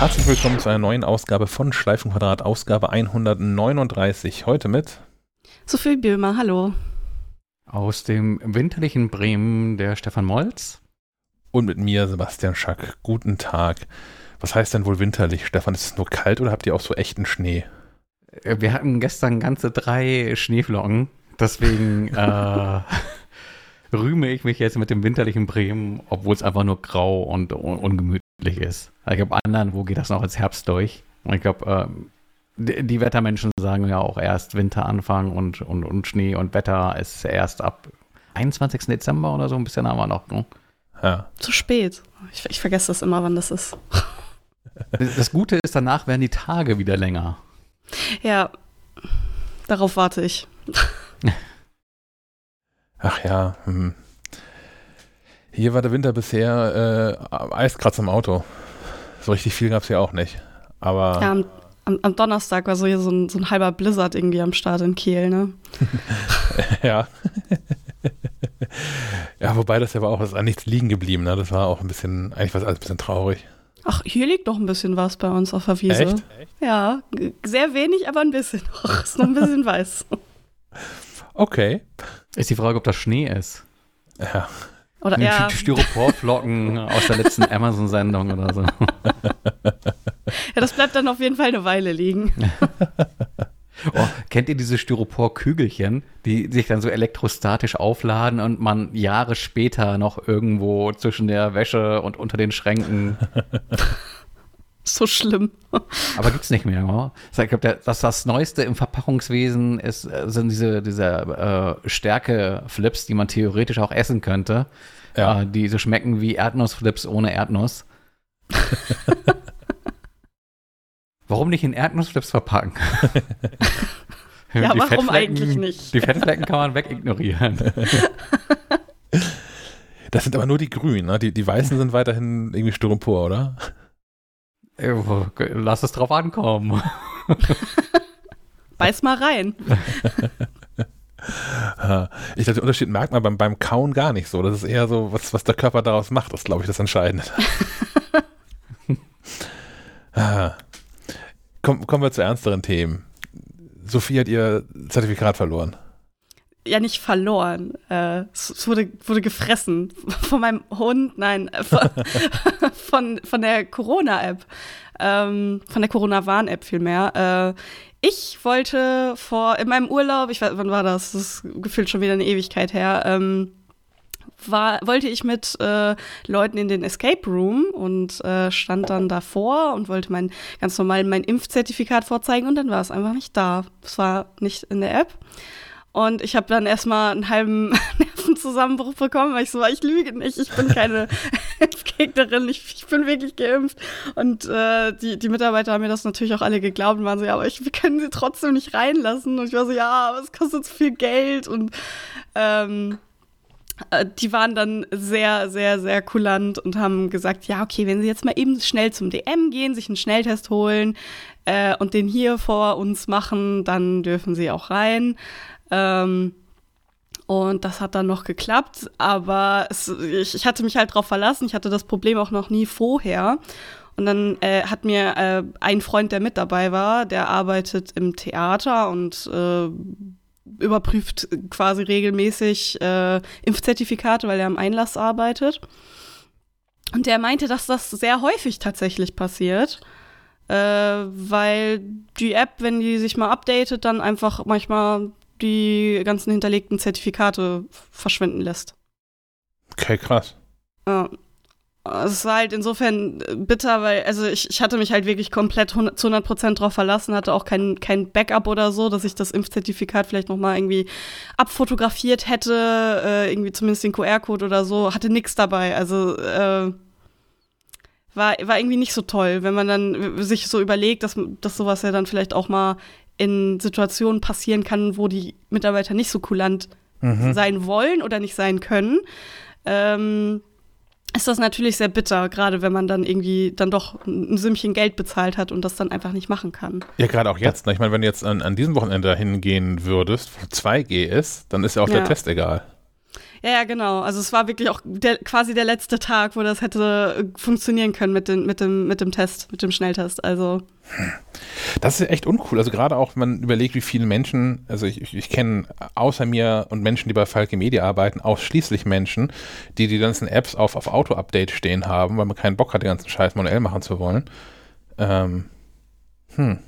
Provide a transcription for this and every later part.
Herzlich willkommen zu einer neuen Ausgabe von Schleifenquadrat, Ausgabe 139. Heute mit Sophie Böhmer, hallo. Aus dem winterlichen Bremen der Stefan Molz. Und mit mir Sebastian Schack. Guten Tag. Was heißt denn wohl winterlich, Stefan? Ist es nur kalt oder habt ihr auch so echten Schnee? Äh, wir hatten gestern ganze drei Schneeflocken. Deswegen äh, rühme ich mich jetzt mit dem winterlichen Bremen, obwohl es einfach nur grau und un ungemütlich ist. Ich glaube, anderen, wo geht das noch als Herbst durch? Und ich glaube, äh, die, die, Wettermenschen sagen ja auch erst Winteranfang und, und, und Schnee und Wetter ist erst ab 21. Dezember oder so, ein bisschen haben wir noch. Ne? Ja. Zu spät. Ich, ich vergesse das immer, wann das ist. Das Gute ist, danach werden die Tage wieder länger. Ja, darauf warte ich. Ach ja, hm. Hier war der Winter bisher äh, Eiskratz im Auto. So richtig viel gab es ja auch nicht. Aber ja, am, am, am, Donnerstag war so hier so ein, so ein halber Blizzard irgendwie am Start in Kiel, ne? ja. ja, wobei das ja war auch, ist an nichts liegen geblieben, ne? Das war auch ein bisschen, eigentlich war es alles ein bisschen traurig. Ach, hier liegt noch ein bisschen was bei uns auf der Wiese. Echt? Ja, sehr wenig, aber ein bisschen noch. Ist noch ein bisschen weiß. Okay. Ist die Frage, ob das Schnee ist. Ja. Oder ja. Styroporflocken aus der letzten Amazon-Sendung oder so. Ja, das bleibt dann auf jeden Fall eine Weile liegen. Oh, kennt ihr diese Styropor-Kügelchen, die sich dann so elektrostatisch aufladen und man Jahre später noch irgendwo zwischen der Wäsche und unter den Schränken. so schlimm. Aber gibt's nicht mehr. Oder? Ich glaube, das, das Neueste im Verpackungswesen ist, äh, sind diese, diese äh, Stärke-Flips, die man theoretisch auch essen könnte. Ja. Äh, die so schmecken wie Erdnussflips ohne Erdnuss. Warum nicht in Erdnussflips verpacken? ja, warum eigentlich nicht? Die Fettflecken kann man wegignorieren. Das sind aber nur die grünen, ne? die, die weißen sind weiterhin irgendwie Styropor, oder? Lass es drauf ankommen. Beiß mal rein. Ich glaube, den Unterschied merkt man beim, beim Kauen gar nicht so. Das ist eher so, was, was der Körper daraus macht, das glaube ich das Entscheidende. Komm, kommen wir zu ernsteren Themen. Sophie hat ihr Zertifikat verloren. Ja, nicht verloren. Äh, es wurde, wurde gefressen von meinem Hund, nein, äh, von, von, der Corona-App. Ähm, von der Corona-Warn-App vielmehr. Äh, ich wollte vor, in meinem Urlaub, ich weiß, wann war das? Das ist gefühlt schon wieder eine Ewigkeit her, ähm, war, wollte ich mit äh, Leuten in den Escape Room und äh, stand dann davor und wollte mein ganz normal mein Impfzertifikat vorzeigen und dann war es einfach nicht da. Es war nicht in der App. Und ich habe dann erstmal einen halben Nervenzusammenbruch bekommen, weil ich so war, ich lüge nicht, ich bin keine Impfgegnerin, ich, ich, bin wirklich geimpft. Und äh, die, die Mitarbeiter haben mir das natürlich auch alle geglaubt und waren so, ja, aber ich, wir können sie trotzdem nicht reinlassen. Und ich war so, ja, aber es kostet zu viel Geld und ähm, äh, die waren dann sehr, sehr, sehr kulant und haben gesagt, ja, okay, wenn Sie jetzt mal eben schnell zum DM gehen, sich einen Schnelltest holen äh, und den hier vor uns machen, dann dürfen Sie auch rein. Ähm, und das hat dann noch geklappt, aber es, ich, ich, hatte mich halt drauf verlassen. Ich hatte das Problem auch noch nie vorher. Und dann äh, hat mir äh, ein Freund, der mit dabei war, der arbeitet im Theater und äh, überprüft quasi regelmäßig äh, Impfzertifikate, weil er am Einlass arbeitet. Und der meinte, dass das sehr häufig tatsächlich passiert, äh, weil die App, wenn die sich mal updatet, dann einfach manchmal die ganzen hinterlegten Zertifikate verschwinden lässt. Okay, krass. Ja, es war halt insofern bitter, weil, also ich, ich hatte mich halt wirklich komplett 100, zu 100 Prozent drauf verlassen, hatte auch kein, kein Backup oder so, dass ich das Impfzertifikat vielleicht nochmal irgendwie abfotografiert hätte, äh, irgendwie zumindest den QR-Code oder so, hatte nichts dabei. Also, äh, war, war irgendwie nicht so toll, wenn man dann sich so überlegt, dass, dass sowas ja dann vielleicht auch mal in Situationen passieren kann, wo die Mitarbeiter nicht so kulant mhm. sein wollen oder nicht sein können. Ähm, ist das natürlich sehr bitter, gerade wenn man dann irgendwie dann doch ein Sümmchen Geld bezahlt hat und das dann einfach nicht machen kann. Ja, gerade auch jetzt. Ne? Ich meine, wenn du jetzt an, an diesem Wochenende dahin gehen würdest, wo 2G ist, dann ist ja auch ja. der Test egal. Ja, ja, genau. Also es war wirklich auch der, quasi der letzte Tag, wo das hätte äh, funktionieren können mit, den, mit, dem, mit dem Test, mit dem Schnelltest. Also. Das ist echt uncool. Also gerade auch, wenn man überlegt, wie viele Menschen, also ich, ich, ich kenne außer mir und Menschen, die bei Falke Media arbeiten, ausschließlich Menschen, die die ganzen Apps auf, auf Auto-Update stehen haben, weil man keinen Bock hat, den ganzen Scheiß manuell machen zu wollen. Ähm, hm.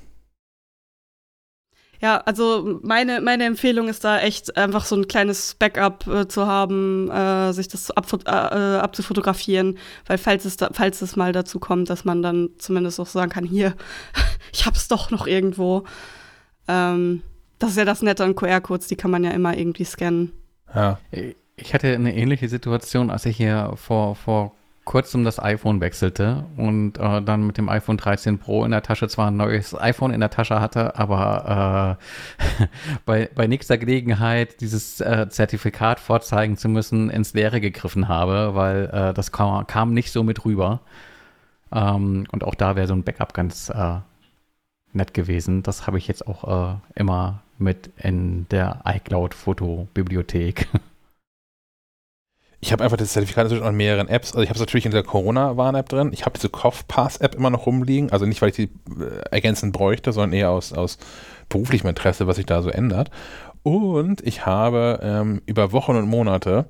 Ja, also meine, meine Empfehlung ist da echt einfach so ein kleines Backup äh, zu haben, äh, sich das ab, äh, abzufotografieren, weil falls es, da, falls es mal dazu kommt, dass man dann zumindest auch sagen kann, hier, ich hab's doch noch irgendwo. Ähm, das ist ja das Nette an QR-Codes, die kann man ja immer irgendwie scannen. Ja. Ich hatte eine ähnliche Situation, als ich hier vor, vor kurzem das iPhone wechselte und äh, dann mit dem iPhone 13 Pro in der Tasche zwar ein neues iPhone in der Tasche hatte, aber äh, bei, bei nächster Gelegenheit dieses äh, Zertifikat vorzeigen zu müssen, ins Leere gegriffen habe, weil äh, das kam, kam, nicht so mit rüber. Ähm, und auch da wäre so ein Backup ganz äh, nett gewesen. Das habe ich jetzt auch äh, immer mit in der iCloud-Fotobibliothek. ich habe einfach das Zertifikat natürlich an mehreren Apps. Also ich habe es natürlich in der Corona-Warn-App drin. Ich habe diese CoughPass-App immer noch rumliegen. Also nicht, weil ich die äh, ergänzend bräuchte, sondern eher aus, aus beruflichem Interesse, was sich da so ändert. Und ich habe ähm, über Wochen und Monate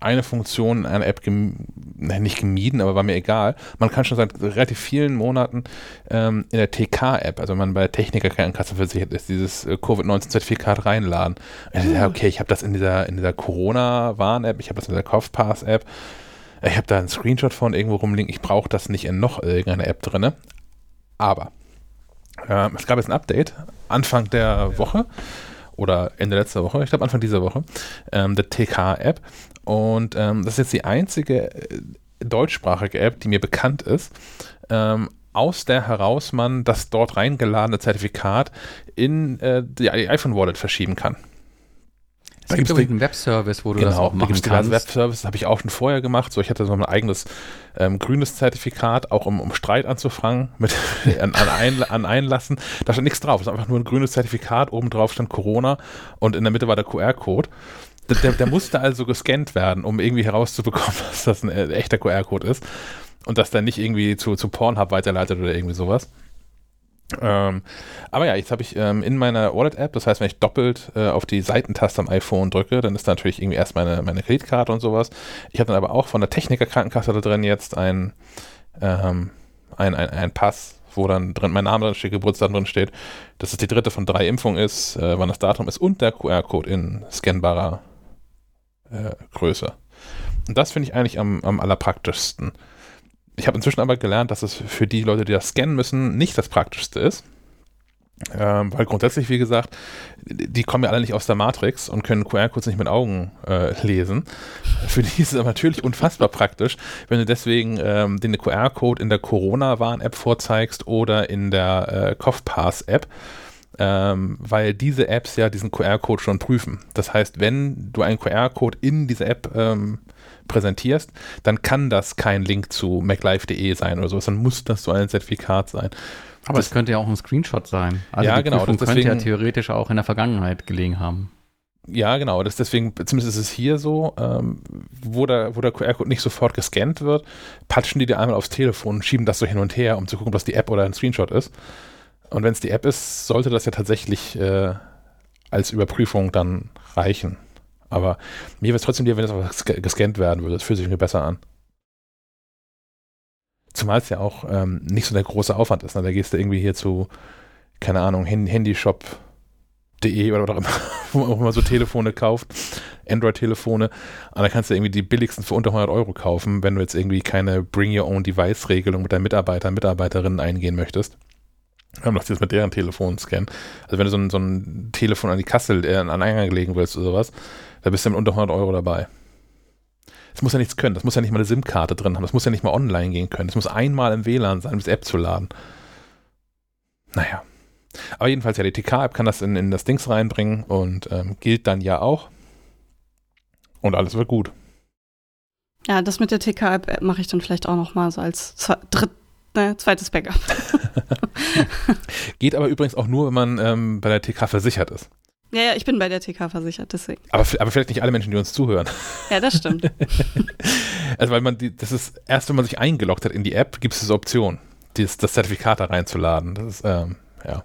eine Funktion einer App gem nicht gemieden, aber war mir egal. Man kann schon seit relativ vielen Monaten ähm, in der TK-App, also wenn man bei der Techniker-Krankenkasse versichert ist, dieses äh, Covid-19-Zertifikat reinladen. Also, ja, okay, ich habe das in dieser, in dieser Corona-Warn-App, ich habe das in der Kopfpass-App, ich habe da einen Screenshot von irgendwo rumliegen, ich brauche das nicht in noch irgendeiner App drin. Aber äh, es gab jetzt ein Update Anfang der Woche oder Ende letzter Woche, ich glaube Anfang dieser Woche, ähm, der TK-App. Und ähm, das ist jetzt die einzige äh, deutschsprachige App, die mir bekannt ist, ähm, aus der heraus man das dort reingeladene Zertifikat in äh, die iPhone Wallet verschieben kann. Es gibt übrigens einen Webservice, wo du genau, das auch machen da kannst. Webservice habe ich auch schon vorher gemacht. So, ich hatte so ein eigenes ähm, grünes Zertifikat, auch um, um Streit anzufangen mit an, an, ein, an Einlassen. Da stand nichts drauf. Es ist einfach nur ein grünes Zertifikat. Oben drauf stand Corona und in der Mitte war der QR-Code. Der, der, musste also gescannt werden, um irgendwie herauszubekommen, dass das ein äh, echter QR-Code ist und dass der nicht irgendwie zu, zu Pornhub weiterleitet oder irgendwie sowas. Ähm, aber ja, jetzt habe ich ähm, in meiner Wallet-App, das heißt, wenn ich doppelt äh, auf die Seitentaste am iPhone drücke, dann ist da natürlich irgendwie erst meine, meine Kreditkarte und sowas. Ich habe dann aber auch von der Techniker-Krankenkasse da drin jetzt ein, ähm, ein, ein, ein Pass, wo dann drin mein Name drin steht, Geburtstag drin steht, dass es die dritte von drei Impfungen ist, äh, wann das Datum ist und der QR-Code in scannbarer äh, Größe. Und das finde ich eigentlich am, am allerpraktischsten. Ich habe inzwischen aber gelernt, dass es für die Leute, die das scannen müssen, nicht das Praktischste ist. Ähm, weil grundsätzlich, wie gesagt, die kommen ja alle nicht aus der Matrix und können QR-Codes nicht mit Augen äh, lesen. Für die ist es aber natürlich unfassbar praktisch, wenn du deswegen ähm, den QR-Code in der Corona-Warn-App vorzeigst oder in der äh, CoughPass-App ähm, weil diese Apps ja diesen QR-Code schon prüfen. Das heißt, wenn du einen QR-Code in dieser App ähm, präsentierst, dann kann das kein Link zu maclife.de sein oder sowas, dann muss das so ein Zertifikat sein. Aber es könnte ja auch ein Screenshot sein. Also ja, die genau. Prüfung das könnte ja theoretisch auch in der Vergangenheit gelegen haben. Ja, genau. Das deswegen, zumindest ist es hier so, ähm, wo der, wo der QR-Code nicht sofort gescannt wird, patschen die dir einmal aufs Telefon und schieben das so hin und her, um zu gucken, ob das die App oder ein Screenshot ist. Und wenn es die App ist, sollte das ja tatsächlich äh, als Überprüfung dann reichen. Aber mir wäre es trotzdem lieber, wenn das gescannt werden würde. Das fühlt sich irgendwie besser an. Zumal es ja auch ähm, nicht so der große Aufwand ist. Ne? Da gehst du irgendwie hier zu, keine Ahnung, Handyshop.de oder was auch immer, wo man auch immer so Telefone kauft, Android-Telefone. Und da kannst du irgendwie die billigsten für unter 100 Euro kaufen, wenn du jetzt irgendwie keine Bring-Your-Own-Device-Regelung mit deinen Mitarbeitern, Mitarbeiterinnen eingehen möchtest. Wir haben doch das mit deren Telefon scannen. Also wenn du so ein, so ein Telefon an die Kassel äh, an Eingang legen willst oder sowas, da bist du mit unter 100 Euro dabei. Das muss ja nichts können. Das muss ja nicht mal eine SIM-Karte drin haben. Das muss ja nicht mal online gehen können. Das muss einmal im WLAN sein, um das App zu laden. Naja. Aber jedenfalls, ja, die TK-App kann das in, in das Dings reinbringen und ähm, gilt dann ja auch. Und alles wird gut. Ja, das mit der TK-App mache ich dann vielleicht auch noch mal so als dritt, ne, zweites Backup. Geht aber übrigens auch nur, wenn man ähm, bei der TK versichert ist. Ja, ja, ich bin bei der TK versichert, deswegen. Aber, aber vielleicht nicht alle Menschen, die uns zuhören. Ja, das stimmt. also, weil man die, das ist, erst wenn man sich eingeloggt hat in die App, gibt es diese Option, dieses, das Zertifikat da reinzuladen. Das ist, ähm, ja.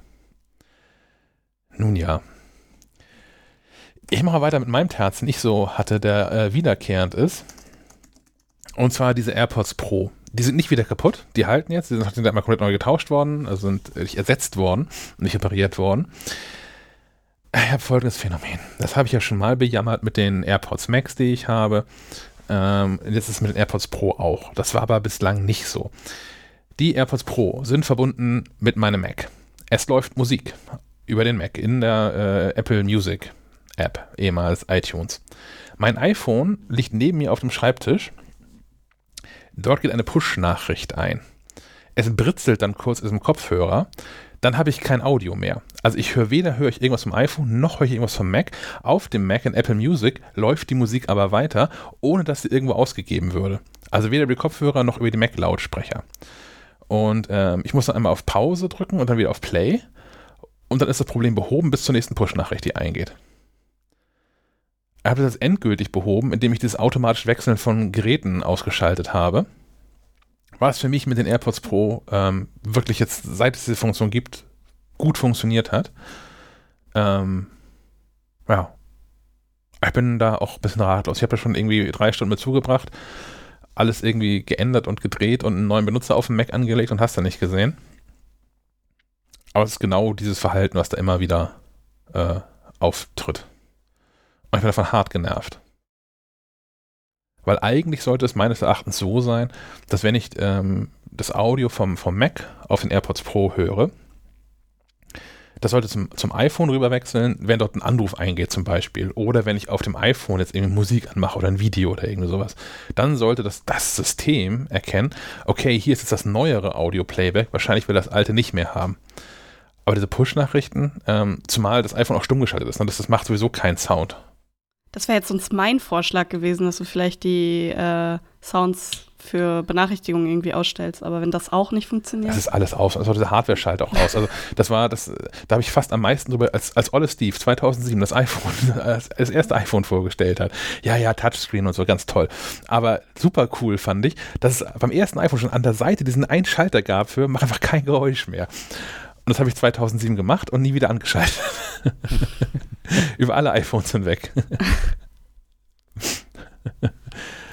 Nun ja. Ich mache weiter mit meinem Terz, den ich so hatte, der äh, wiederkehrend ist. Und zwar diese AirPods Pro. Die sind nicht wieder kaputt, die halten jetzt, die sind, sind einmal komplett neu getauscht worden, also sind äh, ersetzt worden, nicht repariert worden. Ich habe folgendes Phänomen. Das habe ich ja schon mal bejammert mit den AirPods Max, die ich habe. Ähm, jetzt ist es mit den AirPods Pro auch. Das war aber bislang nicht so. Die AirPods Pro sind verbunden mit meinem Mac. Es läuft Musik über den Mac in der äh, Apple Music App, ehemals iTunes. Mein iPhone liegt neben mir auf dem Schreibtisch. Dort geht eine Push-Nachricht ein. Es britzelt dann kurz im Kopfhörer dann habe ich kein Audio mehr. Also ich höre weder höre ich irgendwas vom iPhone, noch höre ich irgendwas vom Mac. Auf dem Mac in Apple Music läuft die Musik aber weiter, ohne dass sie irgendwo ausgegeben würde. Also weder über die Kopfhörer noch über die Mac-Lautsprecher. Und ähm, ich muss dann einmal auf Pause drücken und dann wieder auf Play. Und dann ist das Problem behoben bis zur nächsten Push-Nachricht, die eingeht. Ich habe das endgültig behoben, indem ich das automatische Wechseln von Geräten ausgeschaltet habe war es für mich mit den AirPods Pro ähm, wirklich jetzt, seit es diese Funktion gibt, gut funktioniert hat. Ähm, ja. Ich bin da auch ein bisschen ratlos. Ich habe ja schon irgendwie drei Stunden mit zugebracht, alles irgendwie geändert und gedreht und einen neuen Benutzer auf dem Mac angelegt und hast da nicht gesehen. Aber es ist genau dieses Verhalten, was da immer wieder äh, auftritt. Und ich bin davon hart genervt. Weil eigentlich sollte es meines Erachtens so sein, dass wenn ich ähm, das Audio vom, vom Mac auf den AirPods Pro höre, das sollte zum, zum iPhone rüberwechseln, wenn dort ein Anruf eingeht zum Beispiel. Oder wenn ich auf dem iPhone jetzt irgendwie Musik anmache oder ein Video oder irgendwie sowas. Dann sollte das, das System erkennen, okay, hier ist jetzt das neuere Audio-Playback, wahrscheinlich will das alte nicht mehr haben. Aber diese Push-Nachrichten, ähm, zumal das iPhone auch stumm geschaltet ist, ne, das, das macht sowieso keinen Sound. Das wäre jetzt sonst mein Vorschlag gewesen, dass du vielleicht die äh, Sounds für Benachrichtigungen irgendwie ausstellst. Aber wenn das auch nicht funktioniert. Das ist alles aus. Also dieser Hardware-Schalt auch aus. Also das war das, da habe ich fast am meisten drüber, als, als Olle Steve 2007 das iPhone, das erste iPhone vorgestellt hat. Ja, ja, Touchscreen und so, ganz toll. Aber super cool fand ich, dass es beim ersten iPhone schon an der Seite diesen einen Schalter gab für, mach einfach kein Geräusch mehr. Und das habe ich 2007 gemacht und nie wieder angeschaltet. Über alle iPhones hinweg.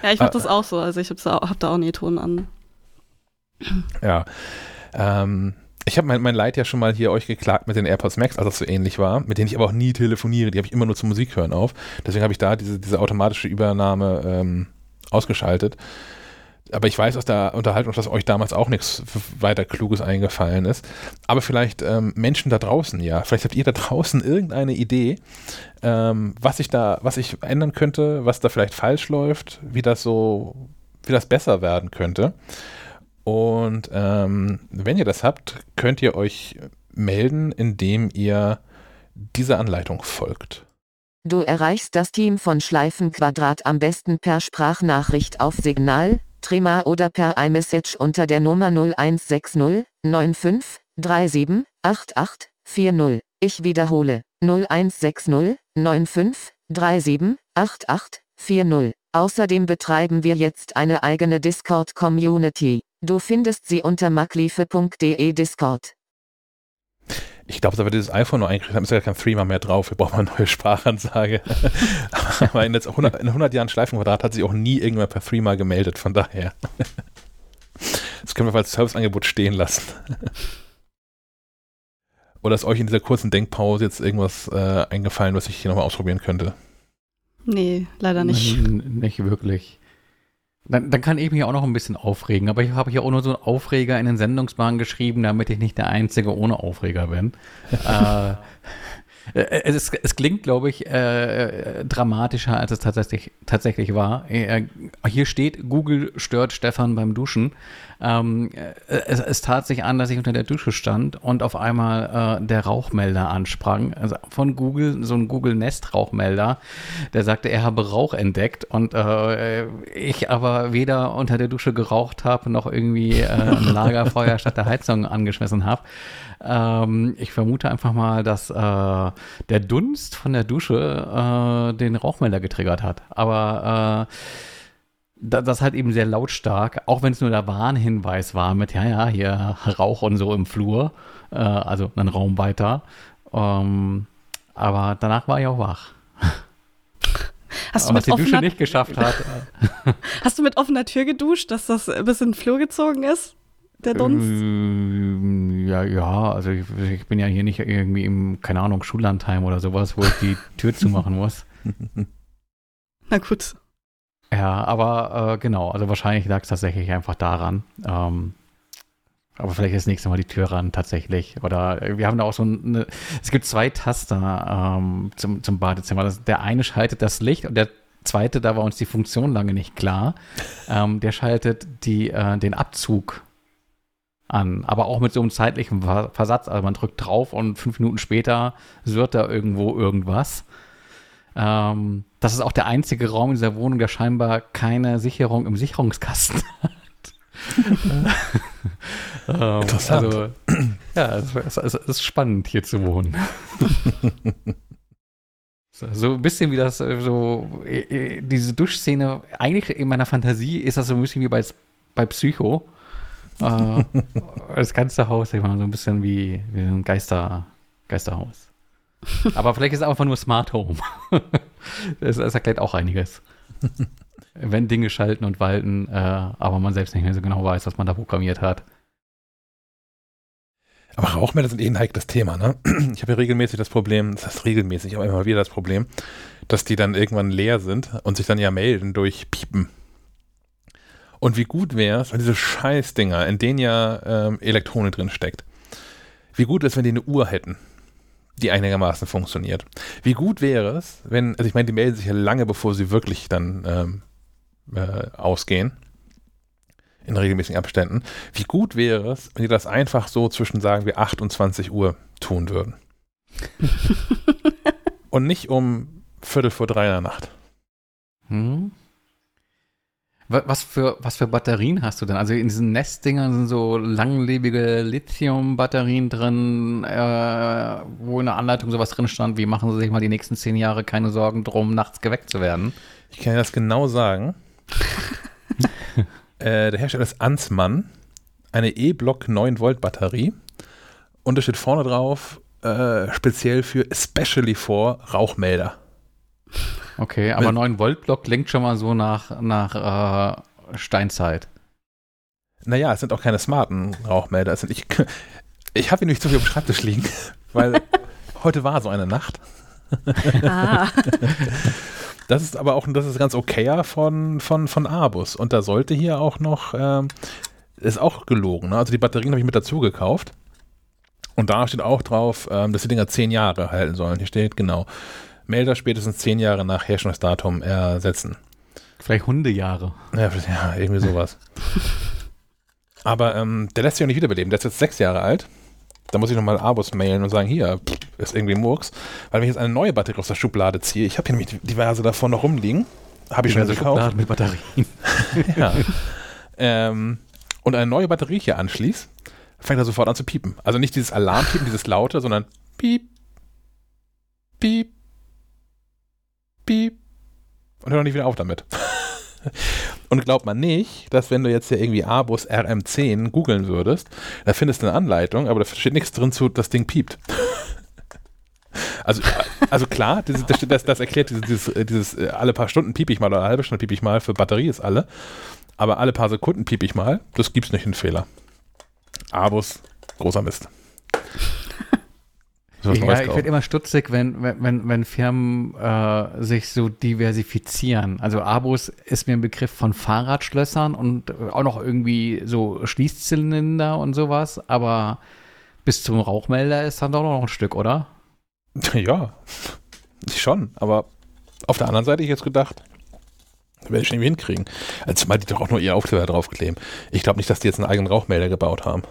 ja, ich mache das auch so. Also ich habe hab da auch nie Ton an. Ja. Ähm, ich habe mein, mein Leid ja schon mal hier euch geklagt mit den AirPods Max, als das so ähnlich war, mit denen ich aber auch nie telefoniere. Die habe ich immer nur zum Musik hören auf. Deswegen habe ich da diese, diese automatische Übernahme ähm, ausgeschaltet aber ich weiß aus der Unterhaltung, dass euch damals auch nichts weiter Kluges eingefallen ist. Aber vielleicht ähm, Menschen da draußen, ja. Vielleicht habt ihr da draußen irgendeine Idee, ähm, was ich da, was ich ändern könnte, was da vielleicht falsch läuft, wie das so, wie das besser werden könnte. Und ähm, wenn ihr das habt, könnt ihr euch melden, indem ihr dieser Anleitung folgt. Du erreichst das Team von Schleifenquadrat am besten per Sprachnachricht auf Signal Trima oder per iMessage unter der Nummer 0160 95 37 88 40. Ich wiederhole 0160 95 37 88 40. Außerdem betreiben wir jetzt eine eigene Discord-Community. Du findest sie unter maklife.de Discord. Ich glaube, da wir dieses iPhone noch eingekriegt haben, ist ja kein Threema mehr drauf. Wir brauchen eine neue Sprachansage. Aber in, 100, in 100 Jahren Schleifenquadrat hat sich auch nie irgendwer per Threema gemeldet. Von daher. Das können wir als Serviceangebot stehen lassen. Oder ist euch in dieser kurzen Denkpause jetzt irgendwas äh, eingefallen, was ich hier nochmal ausprobieren könnte? Nee, leider nicht. Nicht wirklich. Dann, dann kann ich mich auch noch ein bisschen aufregen, aber ich habe hier auch nur so einen Aufreger in den Sendungsplan geschrieben, damit ich nicht der Einzige ohne Aufreger bin. äh, äh, es, es, klingt, glaube ich, äh, dramatischer, als es tatsächlich, tatsächlich war. Äh, hier steht, Google stört Stefan beim Duschen. Ähm, es, es, tat sich an, dass ich unter der Dusche stand und auf einmal äh, der Rauchmelder ansprang. Also von Google, so ein Google Nest Rauchmelder, der sagte, er habe Rauch entdeckt und äh, ich aber weder unter der Dusche geraucht habe, noch irgendwie äh, ein Lagerfeuer statt der Heizung angeschmissen habe. Ähm, ich vermute einfach mal, dass äh, der Dunst von der Dusche äh, den Rauchmelder getriggert hat. Aber äh, das halt eben sehr lautstark, auch wenn es nur der Warnhinweis war mit, ja, ja, hier Rauch und so im Flur, äh, also einen Raum weiter. Ähm, aber danach war ich auch wach. Hast du Was die Dusche nicht geschafft hat. Hast du mit offener Tür geduscht, dass das bis in den Flur gezogen ist? Der Dunst? Ähm, ja, ja, also ich, ich, bin ja hier nicht irgendwie im, keine Ahnung, Schullandheim oder sowas, wo ich die Tür zumachen muss. Na gut. Ja, aber äh, genau, also wahrscheinlich lag es tatsächlich einfach daran. Ähm, aber vielleicht das nächste Mal die Tür ran tatsächlich. Oder äh, wir haben da auch so eine, es gibt zwei Taster ähm, zum, zum Badezimmer. Das, der eine schaltet das Licht und der zweite, da war uns die Funktion lange nicht klar, ähm, der schaltet die, äh, den Abzug an. Aber auch mit so einem zeitlichen Versatz. Also man drückt drauf und fünf Minuten später wird da irgendwo irgendwas. Ähm, das ist auch der einzige Raum in dieser Wohnung, der scheinbar keine Sicherung im Sicherungskasten hat. ähm, Interessant. Also, ja, es, es, es, ist spannend hier zu wohnen. so ein bisschen wie das, äh, so, äh, äh, diese Duschszene, eigentlich in meiner Fantasie ist das so ein bisschen wie bei, bei Psycho. das ganze Haus, ich meine, so ein bisschen wie, wie ein Geister, Geisterhaus. Aber vielleicht ist es einfach nur Smart Home. das, das, erklärt auch einiges. Wenn Dinge schalten und walten, äh, aber man selbst nicht mehr so genau weiß, was man da programmiert hat. Aber Rauchmelder sind eh ein heikles Thema, ne? Ich habe ja regelmäßig das Problem, das heißt regelmäßig, aber immer wieder das Problem, dass die dann irgendwann leer sind und sich dann ja melden durch Piepen. Und wie gut wäre es, wenn diese Scheißdinger, in denen ja ähm, Elektronik drin steckt, wie gut ist, wenn die eine Uhr hätten die einigermaßen funktioniert. Wie gut wäre es, wenn, also ich meine, die melden sich ja lange, bevor sie wirklich dann ähm, äh, ausgehen, in regelmäßigen Abständen. Wie gut wäre es, wenn die das einfach so zwischen, sagen wir, 8 und 20 Uhr tun würden? und nicht um Viertel vor drei in der Nacht. Hm? Was für, was für Batterien hast du denn? Also in diesen Nestdingern sind so langlebige Lithium-Batterien drin, äh, wo in der Anleitung sowas drin stand, wie machen Sie sich mal die nächsten zehn Jahre keine Sorgen drum, nachts geweckt zu werden. Ich kann dir das genau sagen. äh, der Hersteller ist Ansmann, eine E-Block 9-Volt-Batterie. Und da steht vorne drauf, äh, speziell für Especially for Rauchmelder. Okay, aber 9-Volt-Block klingt schon mal so nach, nach äh, Steinzeit. Naja, es sind auch keine smarten Rauchmelder. Es sind, ich ich habe ihn nicht zu viel auf dem Schreibtisch liegen, weil heute war so eine Nacht. ah. Das ist aber auch das ist ganz okayer von, von, von Abus. Und da sollte hier auch noch, ähm, ist auch gelogen. Ne? Also die Batterien habe ich mit dazu gekauft. Und da steht auch drauf, ähm, dass die Dinger zehn Jahre halten sollen. Hier steht genau, Melder spätestens zehn Jahre nach Herstellungsdatum ersetzen. Vielleicht Hundejahre. Ja, ja irgendwie sowas. Aber ähm, der lässt sich auch nicht wiederbeleben. Der ist jetzt sechs Jahre alt. Da muss ich nochmal Abos mailen und sagen, hier, pff, ist irgendwie Murks. Weil wenn ich jetzt eine neue Batterie aus der Schublade ziehe, ich habe hier nämlich diverse davon noch rumliegen. Habe ich schon gekauft. Schubladen mit Batterien. ja. ähm, und eine neue Batterie hier anschließt, fängt er sofort an zu piepen. Also nicht dieses Alarmpiepen, dieses Laute, sondern piep, piep, piep und hör doch nicht wieder auf damit. und glaubt man nicht, dass wenn du jetzt hier irgendwie Abus RM10 googeln würdest, da findest du eine Anleitung, aber da steht nichts drin zu, das Ding piept. Also, also klar, das, das, das erklärt dieses, dieses, dieses, äh, alle paar Stunden piep ich mal oder eine halbe Stunde piep ich mal, für Batterie ist alle. Aber alle paar Sekunden piep ich mal, das gibt's nicht einen Fehler. Abus, großer Mist. Ja, ich werde immer stutzig, wenn, wenn, wenn Firmen äh, sich so diversifizieren. Also Abus ist mir ein Begriff von Fahrradschlössern und auch noch irgendwie so Schließzylinder und sowas, aber bis zum Rauchmelder ist dann doch noch ein Stück, oder? Ja, schon, aber auf der anderen Seite ich jetzt gedacht, Werde ich irgendwie hinkriegen. Also mal die doch auch nur ihr Aufkleber draufkleben. Ich glaube nicht, dass die jetzt einen eigenen Rauchmelder gebaut haben.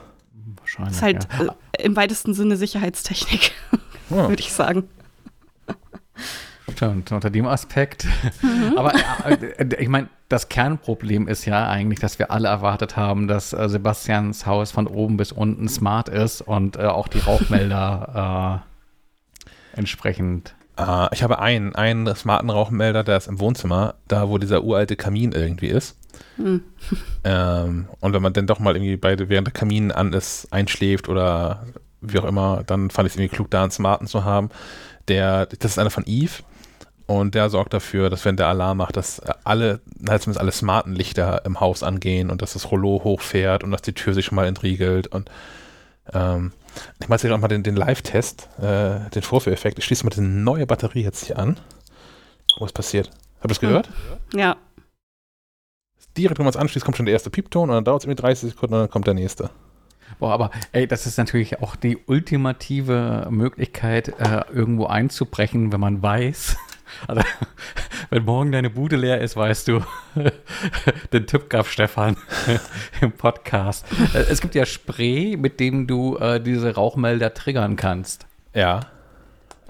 Wahrscheinlich. Das ist halt ja. äh, im weitesten Sinne Sicherheitstechnik, ja. würde ich sagen. Stimmt, unter dem Aspekt. Mhm. Aber äh, ich meine, das Kernproblem ist ja eigentlich, dass wir alle erwartet haben, dass äh, Sebastians Haus von oben bis unten smart ist und äh, auch die Rauchmelder äh, entsprechend. Uh, ich habe einen, einen smarten Rauchmelder, der ist im Wohnzimmer, da wo dieser uralte Kamin irgendwie ist. Mhm. Ähm, und wenn man dann doch mal irgendwie beide während der Kamin an ist, einschläft oder wie auch immer, dann fand ich es irgendwie klug, da einen smarten zu haben. Der, das ist einer von Eve und der sorgt dafür, dass wenn der Alarm macht, dass alle, halt zumindest alle smarten Lichter im Haus angehen und dass das Rollo hochfährt und dass die Tür sich schon mal entriegelt. Und ähm, ich mache jetzt auch mal den, den Live-Test, äh, den Vorführeffekt. Ich schließe mal diese neue Batterie jetzt hier an. Was passiert? Habt ihr das gehört? Ja. Direkt, wenn man es anschließt, kommt schon der erste Piepton und dann dauert es irgendwie 30 Sekunden und dann kommt der nächste. Boah, aber ey, das ist natürlich auch die ultimative Möglichkeit, äh, irgendwo einzubrechen, wenn man weiß, also, wenn morgen deine Bude leer ist, weißt du, den Tipp gab Stefan im Podcast. Äh, es gibt ja Spray, mit dem du äh, diese Rauchmelder triggern kannst. Ja.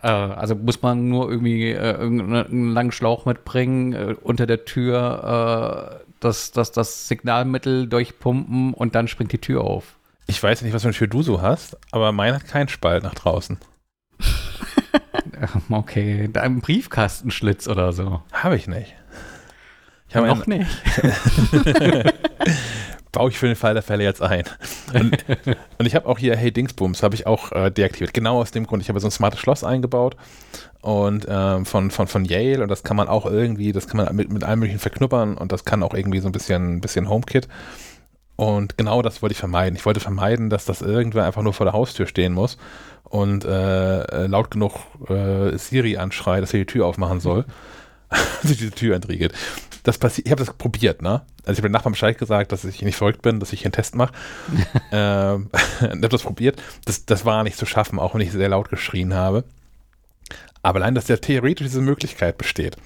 Äh, also muss man nur irgendwie äh, einen langen Schlauch mitbringen, äh, unter der Tür äh, das, das, das Signalmittel durchpumpen und dann springt die Tür auf. Ich weiß nicht, was für eine Tür du so hast, aber meine hat keinen Spalt nach draußen. Okay, da ein Briefkastenschlitz oder so. Habe ich nicht. Ich habe noch nicht. Baue ich für den Fall der Fälle jetzt ein. Und, und ich habe auch hier Hey Dingsbums, habe ich auch äh, deaktiviert. Genau aus dem Grund. Ich habe so ein smartes Schloss eingebaut und ähm, von, von, von Yale und das kann man auch irgendwie, das kann man mit, mit allem möglichen verknuppern und das kann auch irgendwie so ein bisschen, bisschen HomeKit. Und genau das wollte ich vermeiden. Ich wollte vermeiden, dass das irgendwer einfach nur vor der Haustür stehen muss und äh, laut genug äh, Siri anschreit, dass er die Tür aufmachen soll, sich diese Tür entriegelt. Das passiert, ich habe das probiert, ne? Also ich habe dem Nachbarn Bescheid gesagt, dass ich nicht verrückt bin, dass ich einen Test mache. ähm, habe das probiert. Das, das war nicht zu schaffen, auch wenn ich sehr laut geschrien habe. Aber allein, dass ja theoretisch diese Möglichkeit besteht,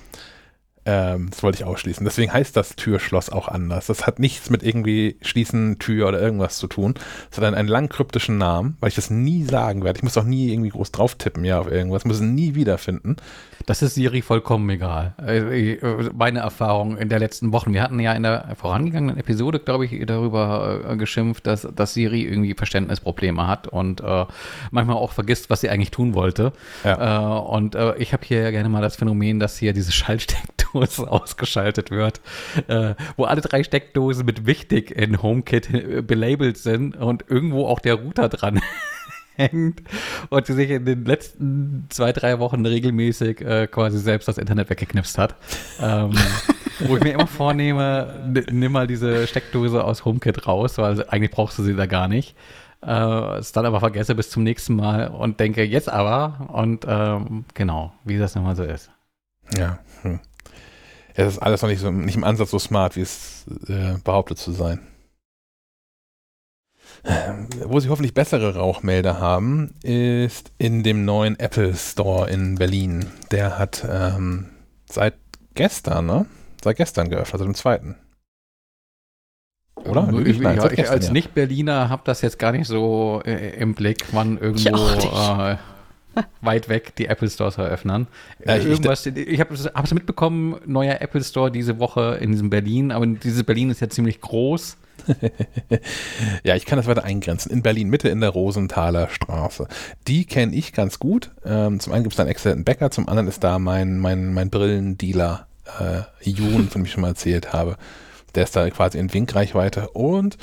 ähm, das wollte ich ausschließen. Deswegen heißt das Türschloss auch anders. Das hat nichts mit irgendwie Schließen, Tür oder irgendwas zu tun. Es hat einen, einen lang kryptischen Namen, weil ich das nie sagen werde. Ich muss auch nie irgendwie groß drauf tippen, ja, auf irgendwas. Ich muss es nie wiederfinden. Das ist Siri vollkommen egal. Äh, äh, meine Erfahrung in der letzten Wochen. Wir hatten ja in der vorangegangenen Episode, glaube ich, darüber äh, geschimpft, dass, dass Siri irgendwie Verständnisprobleme hat und äh, manchmal auch vergisst, was sie eigentlich tun wollte. Ja. Äh, und äh, ich habe hier ja gerne mal das Phänomen, dass hier diese Schaltsteckdose ausgeschaltet wird, wo alle drei Steckdosen mit wichtig in HomeKit belabelt sind und irgendwo auch der Router dran hängt und sich in den letzten zwei, drei Wochen regelmäßig äh, quasi selbst das Internet weggeknipst hat. ähm, wo ich mir immer vornehme, nimm mal diese Steckdose aus HomeKit raus, weil eigentlich brauchst du sie da gar nicht. Äh, es dann aber vergesse bis zum nächsten Mal und denke, jetzt aber. Und ähm, genau, wie das nochmal so ist. Ja. Hm. Es ist alles noch nicht, so, nicht im Ansatz so smart, wie es äh, behauptet zu sein. Wo sie hoffentlich bessere Rauchmelder haben, ist in dem neuen Apple Store in Berlin. Der hat ähm, seit gestern, ne? Seit gestern geöffnet, also dem zweiten. Oder? Ich, Nein, ja, ich als ja. Nicht-Berliner habe das jetzt gar nicht so äh, im Blick, wann irgendwo äh, weit weg die Apple Stores eröffnen. Ja, ich, Irgendwas, ich habe es mitbekommen, neuer Apple Store diese Woche in diesem Berlin, aber dieses Berlin ist ja ziemlich groß. ja, ich kann das weiter eingrenzen. In Berlin Mitte in der Rosenthaler Straße. Die kenne ich ganz gut. Ähm, zum einen gibt es da einen exzellenten Bäcker, zum anderen ist da mein, mein, mein Brillendealer äh, Jun, von dem ich schon mal erzählt habe. Der ist da quasi in Winkreichweite. Und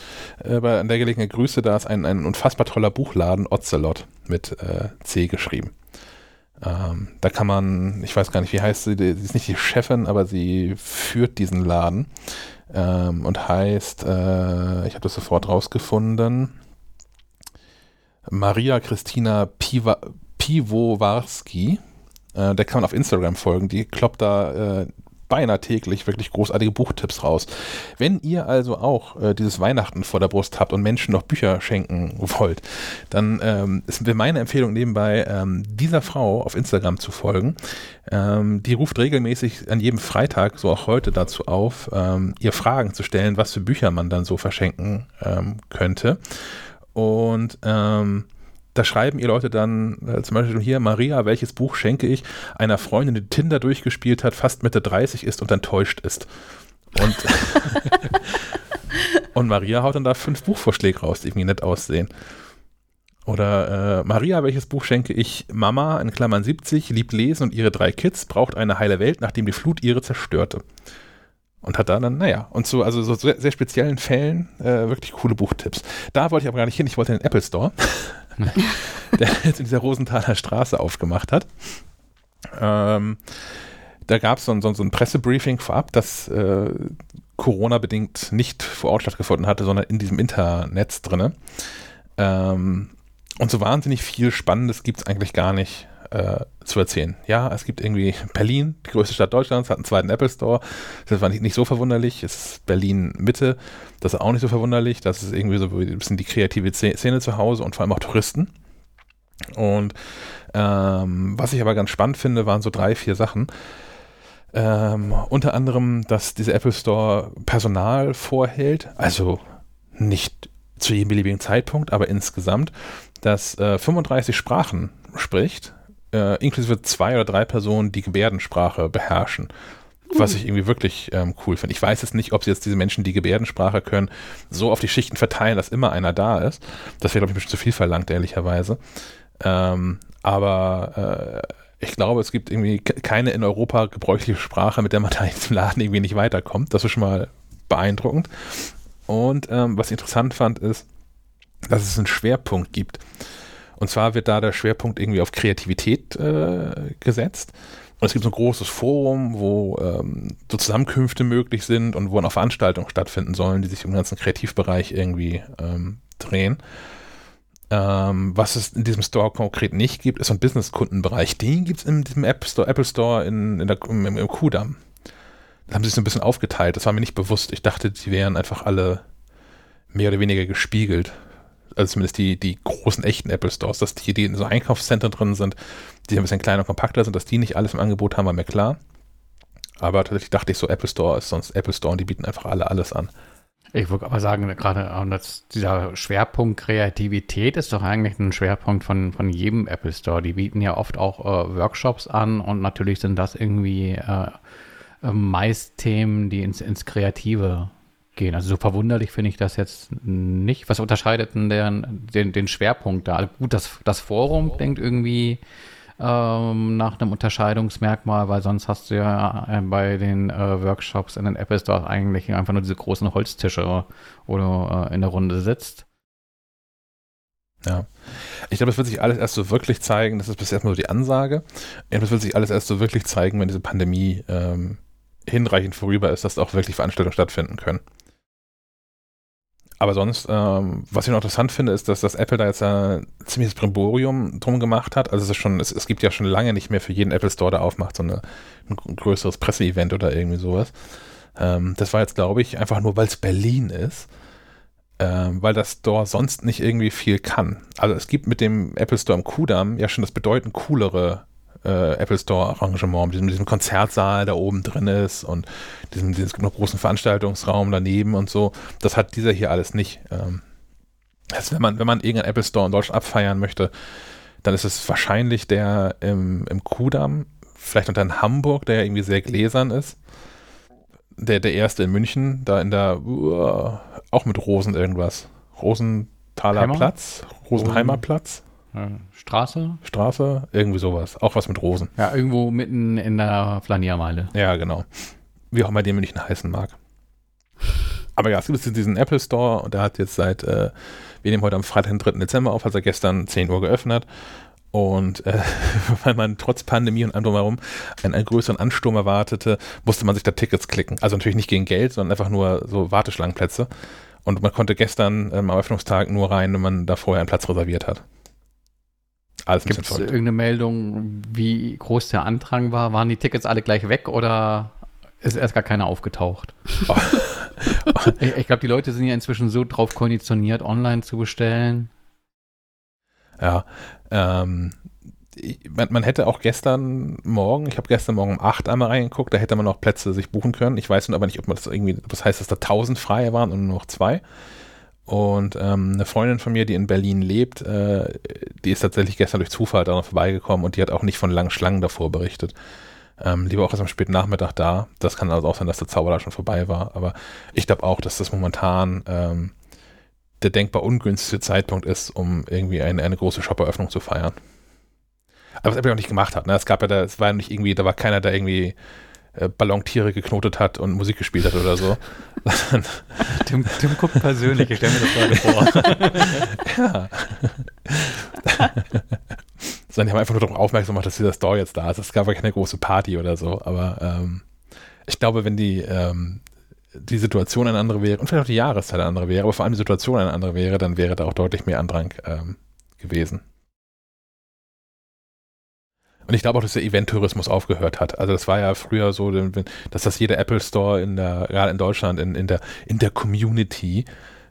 äh, bei, an der Gelegenheit Grüße, da ist ein, ein unfassbar toller Buchladen, Ocelot, mit äh, C geschrieben. Ähm, da kann man, ich weiß gar nicht, wie heißt sie, sie ist nicht die Chefin, aber sie führt diesen Laden ähm, und heißt, äh, ich habe das sofort rausgefunden, Maria Christina Piva Piwowarski. Äh, der kann man auf Instagram folgen. Die kloppt da äh, beinahe täglich wirklich großartige Buchtipps raus. Wenn ihr also auch äh, dieses Weihnachten vor der Brust habt und Menschen noch Bücher schenken wollt, dann ähm, ist meine Empfehlung nebenbei, ähm, dieser Frau auf Instagram zu folgen. Ähm, die ruft regelmäßig an jedem Freitag, so auch heute, dazu auf, ähm, ihr Fragen zu stellen, was für Bücher man dann so verschenken ähm, könnte. Und ähm, da schreiben ihr Leute dann äh, zum Beispiel hier, Maria, welches Buch schenke ich einer Freundin, die Tinder durchgespielt hat, fast Mitte 30 ist und enttäuscht ist. Und, und Maria haut dann da fünf Buchvorschläge raus, die irgendwie nett aussehen. Oder äh, Maria, welches Buch schenke ich? Mama, in Klammern 70, liebt lesen und ihre drei Kids, braucht eine heile Welt, nachdem die Flut ihre zerstörte. Und hat da dann, naja, und so, also so sehr, sehr speziellen Fällen äh, wirklich coole Buchtipps. Da wollte ich aber gar nicht hin, ich wollte in den Apple Store, der jetzt in dieser Rosenthaler Straße aufgemacht hat. Ähm, da gab es so, so, so, ein Pressebriefing vorab, das äh, Corona-bedingt nicht vor Ort stattgefunden hatte, sondern in diesem Internet drinne. Ähm, und so wahnsinnig viel Spannendes gibt es eigentlich gar nicht äh, zu erzählen. Ja, es gibt irgendwie Berlin, die größte Stadt Deutschlands, hat einen zweiten Apple Store. Das war nicht, nicht so verwunderlich. Es ist Berlin Mitte, das ist auch nicht so verwunderlich. Das ist irgendwie so ein bisschen die kreative Szene zu Hause und vor allem auch Touristen. Und ähm, was ich aber ganz spannend finde, waren so drei, vier Sachen. Ähm, unter anderem, dass dieser Apple Store Personal vorhält, also nicht zu jedem beliebigen Zeitpunkt, aber insgesamt, dass äh, 35 Sprachen spricht, äh, inklusive zwei oder drei Personen, die Gebärdensprache beherrschen. Was ich irgendwie wirklich ähm, cool finde. Ich weiß jetzt nicht, ob sie jetzt diese Menschen, die Gebärdensprache können, so auf die Schichten verteilen, dass immer einer da ist. Das wäre, glaube ich, ein bisschen zu viel verlangt, ehrlicherweise. Ähm, aber äh, ich glaube, es gibt irgendwie keine in Europa gebräuchliche Sprache, mit der man da in diesem Laden irgendwie nicht weiterkommt. Das ist schon mal beeindruckend. Und ähm, was ich interessant fand, ist, dass es einen Schwerpunkt gibt. Und zwar wird da der Schwerpunkt irgendwie auf Kreativität äh, gesetzt. Und es gibt so ein großes Forum, wo ähm, so Zusammenkünfte möglich sind und wo auch Veranstaltungen stattfinden sollen, die sich im ganzen Kreativbereich irgendwie ähm, drehen. Ähm, was es in diesem Store konkret nicht gibt, ist so ein Business-Kundenbereich. Den gibt es in diesem App Store, Apple Store in, in der, im, im Kudamm. Da haben sie sich so ein bisschen aufgeteilt. Das war mir nicht bewusst. Ich dachte, die wären einfach alle mehr oder weniger gespiegelt also zumindest die, die großen echten Apple Stores, dass die, die in so Einkaufszentren drin sind, die ein bisschen kleiner und kompakter sind, dass die nicht alles im Angebot haben, war mir klar. Aber tatsächlich dachte ich so, Apple Store ist sonst Apple Store und die bieten einfach alle alles an. Ich würde aber sagen, gerade dieser Schwerpunkt Kreativität ist doch eigentlich ein Schwerpunkt von, von jedem Apple Store. Die bieten ja oft auch äh, Workshops an und natürlich sind das irgendwie äh, äh meist Themen, die ins, ins Kreative gehen. Also so verwunderlich finde ich das jetzt nicht. Was unterscheidet denn den, den, den Schwerpunkt da? Also gut, das, das Forum klingt irgendwie ähm, nach einem Unterscheidungsmerkmal, weil sonst hast du ja äh, bei den äh, Workshops in den Apple Store eigentlich einfach nur diese großen Holztische, wo du äh, in der Runde sitzt. Ja. Ich glaube, das wird sich alles erst so wirklich zeigen, das ist bis erstmal so die Ansage. Das wird sich alles erst so wirklich zeigen, wenn diese Pandemie ähm, hinreichend vorüber ist, dass auch wirklich Veranstaltungen stattfinden können. Aber sonst, ähm, was ich noch interessant finde, ist, dass das Apple da jetzt ein ziemliches Brimborium drum gemacht hat. Also es ist schon, es, es gibt ja schon lange nicht mehr für jeden Apple Store, der aufmacht, so eine, ein größeres Presseevent oder irgendwie sowas. Ähm, das war jetzt, glaube ich, einfach nur, weil es Berlin ist. Ähm, weil das Store sonst nicht irgendwie viel kann. Also es gibt mit dem Apple Store im Kudamm ja schon das bedeutend coolere äh, Apple Store Arrangement, mit diesem, diesem, Konzertsaal da oben drin ist und diesem, diesem noch großen Veranstaltungsraum daneben und so. Das hat dieser hier alles nicht. Ähm, also wenn man, wenn man irgendeinen Apple Store in Deutschland abfeiern möchte, dann ist es wahrscheinlich der im, im Kudamm, vielleicht unter in Hamburg, der ja irgendwie sehr gläsern ist. Der, der erste in München, da in der, uh, auch mit Rosen irgendwas. Rosenthaler Heimer? Platz, Rosenheimer Platz. Straße? Straße, irgendwie sowas. Auch was mit Rosen. Ja, irgendwo mitten in der Flaniermeile. Ja, genau. Wie auch immer den München heißen mag. Aber ja, es gibt diesen Apple Store und der hat jetzt seit, äh, wir nehmen heute am Freitag, den 3. Dezember auf, hat er gestern 10 Uhr geöffnet. Und äh, weil man trotz Pandemie und allem drumherum einen, einen größeren Ansturm erwartete, musste man sich da Tickets klicken. Also natürlich nicht gegen Geld, sondern einfach nur so Warteschlangenplätze. Und man konnte gestern ähm, am Eröffnungstag nur rein, wenn man da vorher einen Platz reserviert hat. Alles Gibt es irgendeine Meldung, wie groß der Andrang war? Waren die Tickets alle gleich weg oder ist erst gar keiner aufgetaucht. ich ich glaube, die Leute sind ja inzwischen so drauf konditioniert, online zu bestellen. Ja, ähm, man, man, hätte auch gestern Morgen, ich habe gestern Morgen um 8 einmal reingeguckt, da hätte man noch Plätze sich buchen können. Ich weiß nun aber nicht, ob man das irgendwie, das heißt, dass da 1000 freie waren und nur noch zwei. Und ähm, eine Freundin von mir, die in Berlin lebt, äh, die ist tatsächlich gestern durch Zufall daran vorbeigekommen und die hat auch nicht von langen Schlangen davor berichtet. Ähm, lieber auch erst am späten Nachmittag da. Das kann also auch sein, dass der Zauber da schon vorbei war. Aber ich glaube auch, dass das momentan ähm, der denkbar ungünstigste Zeitpunkt ist, um irgendwie eine, eine große Shop-Eröffnung zu feiern. Aber was Apple auch nicht gemacht hat. Ne? Es gab ja da, es war nicht irgendwie, da war keiner, der irgendwie Ballontiere geknotet hat und Musik gespielt hat oder so. Tim, Tim guckt persönlich, ich stelle mir das gerade vor. ja. Sondern die haben einfach nur darauf aufmerksam gemacht, dass dieser Store jetzt da ist. Es gab ja keine große Party oder so, aber ähm, ich glaube, wenn die, ähm, die Situation eine andere wäre und vielleicht auch die Jahreszeit eine andere wäre, aber vor allem die Situation eine andere wäre, dann wäre da auch deutlich mehr Andrang ähm, gewesen. Und ich glaube auch, dass der Event-Tourismus aufgehört hat. Also das war ja früher so, dass das jeder Apple Store in der, gerade in Deutschland, in, in, der, in der Community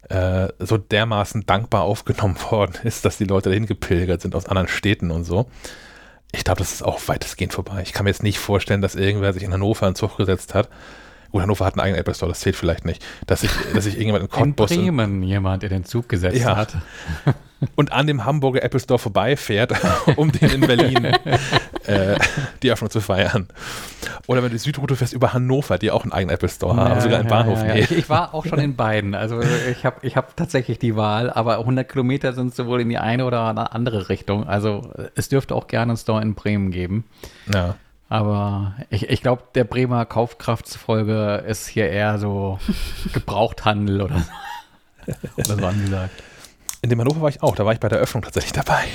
äh, so dermaßen dankbar aufgenommen worden ist, dass die Leute dahin gepilgert sind aus anderen Städten und so. Ich glaube, das ist auch weitestgehend vorbei. Ich kann mir jetzt nicht vorstellen, dass irgendwer sich in Hannover einen Zug gesetzt hat Gut, Hannover hat einen eigenen Apple Store, das zählt vielleicht nicht. Dass ich, dass ich irgendjemand in Cottbus... In Bremen jemand, der den Zug gesetzt ja. hat. Und an dem Hamburger Apple Store vorbeifährt, um den in Berlin äh, die Öffnung zu feiern. Oder wenn du die Südroute fährst über Hannover, die auch einen eigenen Apple Store haben, ja, sogar einen ja, Bahnhof. Ja, ich, ich, war auch schon in beiden. Also ich habe ich hab tatsächlich die Wahl, aber 100 Kilometer sind sowohl in die eine oder andere Richtung. Also es dürfte auch gerne einen Store in Bremen geben. Ja. Aber ich, ich glaube, der Bremer Kaufkraftsfolge ist hier eher so Gebrauchthandel oder so. oder so angesagt. In dem Hannover war ich auch, da war ich bei der Öffnung tatsächlich dabei.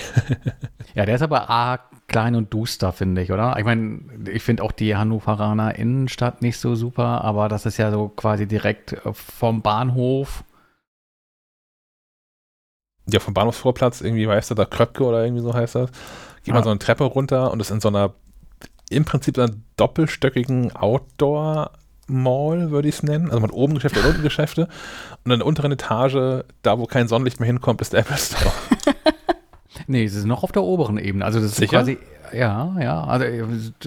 ja, der ist aber arg klein und duster, finde ich, oder? Ich meine, ich finde auch die Hannoveraner Innenstadt nicht so super, aber das ist ja so quasi direkt vom Bahnhof. Ja, vom Bahnhofsvorplatz, irgendwie, weißt du, da Kröpke oder irgendwie so heißt das. Geht ja. man so eine Treppe runter und ist in so einer im Prinzip einer doppelstöckigen Outdoor- Mall, würde ich es nennen. Also man hat oben Geschäfte und unten Geschäfte. Und in der unteren Etage, da wo kein Sonnenlicht mehr hinkommt, ist der Apple Store. nee, es ist noch auf der oberen Ebene. Also das ist Sicher? quasi, ja, ja. Also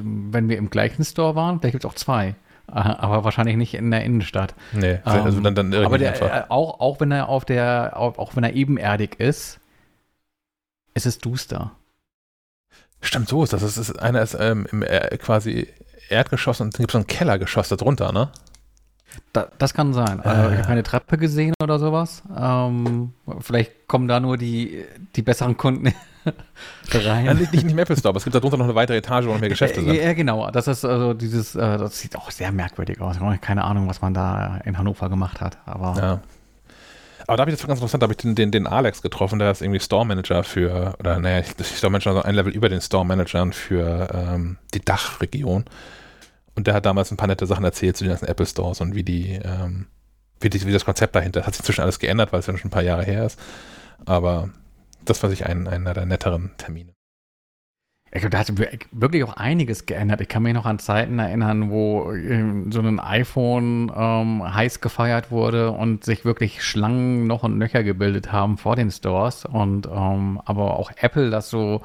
wenn wir im gleichen Store waren, da gibt es auch zwei. Aber wahrscheinlich nicht in der Innenstadt. Nee, also dann, dann Aber der, äh, auch, auch wenn er auf der, auch, auch wenn er ebenerdig ist, ist es duster. Stimmt, so ist das. das ist, einer ist ähm, im äh, quasi Erdgeschoss und dann gibt es so ein Kellergeschoss darunter, ne? Da, das kann sein. Äh, also, ich habe keine Treppe gesehen oder sowas. Ähm, vielleicht kommen da nur die, die besseren Kunden rein. Ja, nicht, nicht im Apple Store, aber es gibt darunter noch eine weitere Etage, wo noch mehr Geschäfte sind. Ja, genau. Das ist also dieses, äh, das sieht auch sehr merkwürdig aus. Keine Ahnung, was man da in Hannover gemacht hat. Aber ja. Aber da habe ich das ganz interessant, da habe ich den, den, den, Alex getroffen, der ist irgendwie Store Manager für, oder naja, Store Manager, also ein Level über den Store Managern für ähm, die Dachregion. Und der hat damals ein paar nette Sachen erzählt zu den ganzen Apple Stores und wie die, ähm, wie, die, wie das Konzept dahinter ist. Hat sich inzwischen alles geändert, weil es ja schon ein paar Jahre her ist. Aber das war sich ein, einer der netteren Termine. Ich glaube, da hat wirklich auch einiges geändert. Ich kann mich noch an Zeiten erinnern, wo ähm, so ein iPhone ähm, heiß gefeiert wurde und sich wirklich Schlangen noch und nöcher gebildet haben vor den Stores. Und ähm, aber auch Apple das so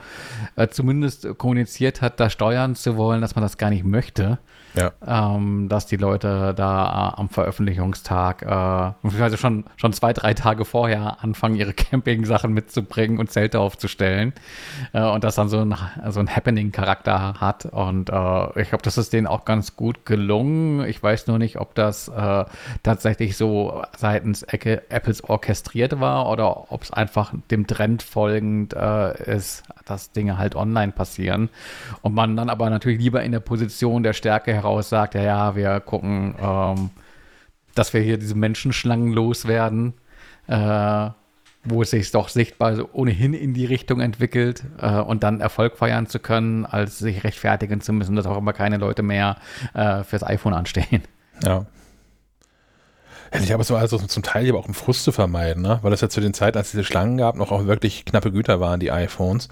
äh, zumindest kommuniziert hat, da steuern zu wollen, dass man das gar nicht möchte. Ja. Ähm, dass die Leute da äh, am Veröffentlichungstag, äh, also schon, schon zwei, drei Tage vorher anfangen, ihre Camping-Sachen mitzubringen und Zelte aufzustellen. Äh, und das dann so ein, so ein Happening-Charakter hat. Und äh, ich glaube, das ist denen auch ganz gut gelungen. Ich weiß nur nicht, ob das äh, tatsächlich so seitens Ecke Apples orchestriert war oder ob es einfach dem Trend folgend äh, ist, dass Dinge halt online passieren. Und man dann aber natürlich lieber in der Position der Stärke heraus sagt, ja, ja, wir gucken, ähm, dass wir hier diese Menschenschlangen loswerden, äh, wo es sich doch sichtbar so ohnehin in die Richtung entwickelt äh, und dann Erfolg feiern zu können, als sich rechtfertigen zu müssen, dass auch immer keine Leute mehr äh, fürs iPhone anstehen. Ja. Ich glaube, es war also zum Teil aber auch um Frust zu vermeiden, ne? weil es ja zu den Zeiten, als es diese Schlangen gab, noch auch wirklich knappe Güter waren, die iPhones.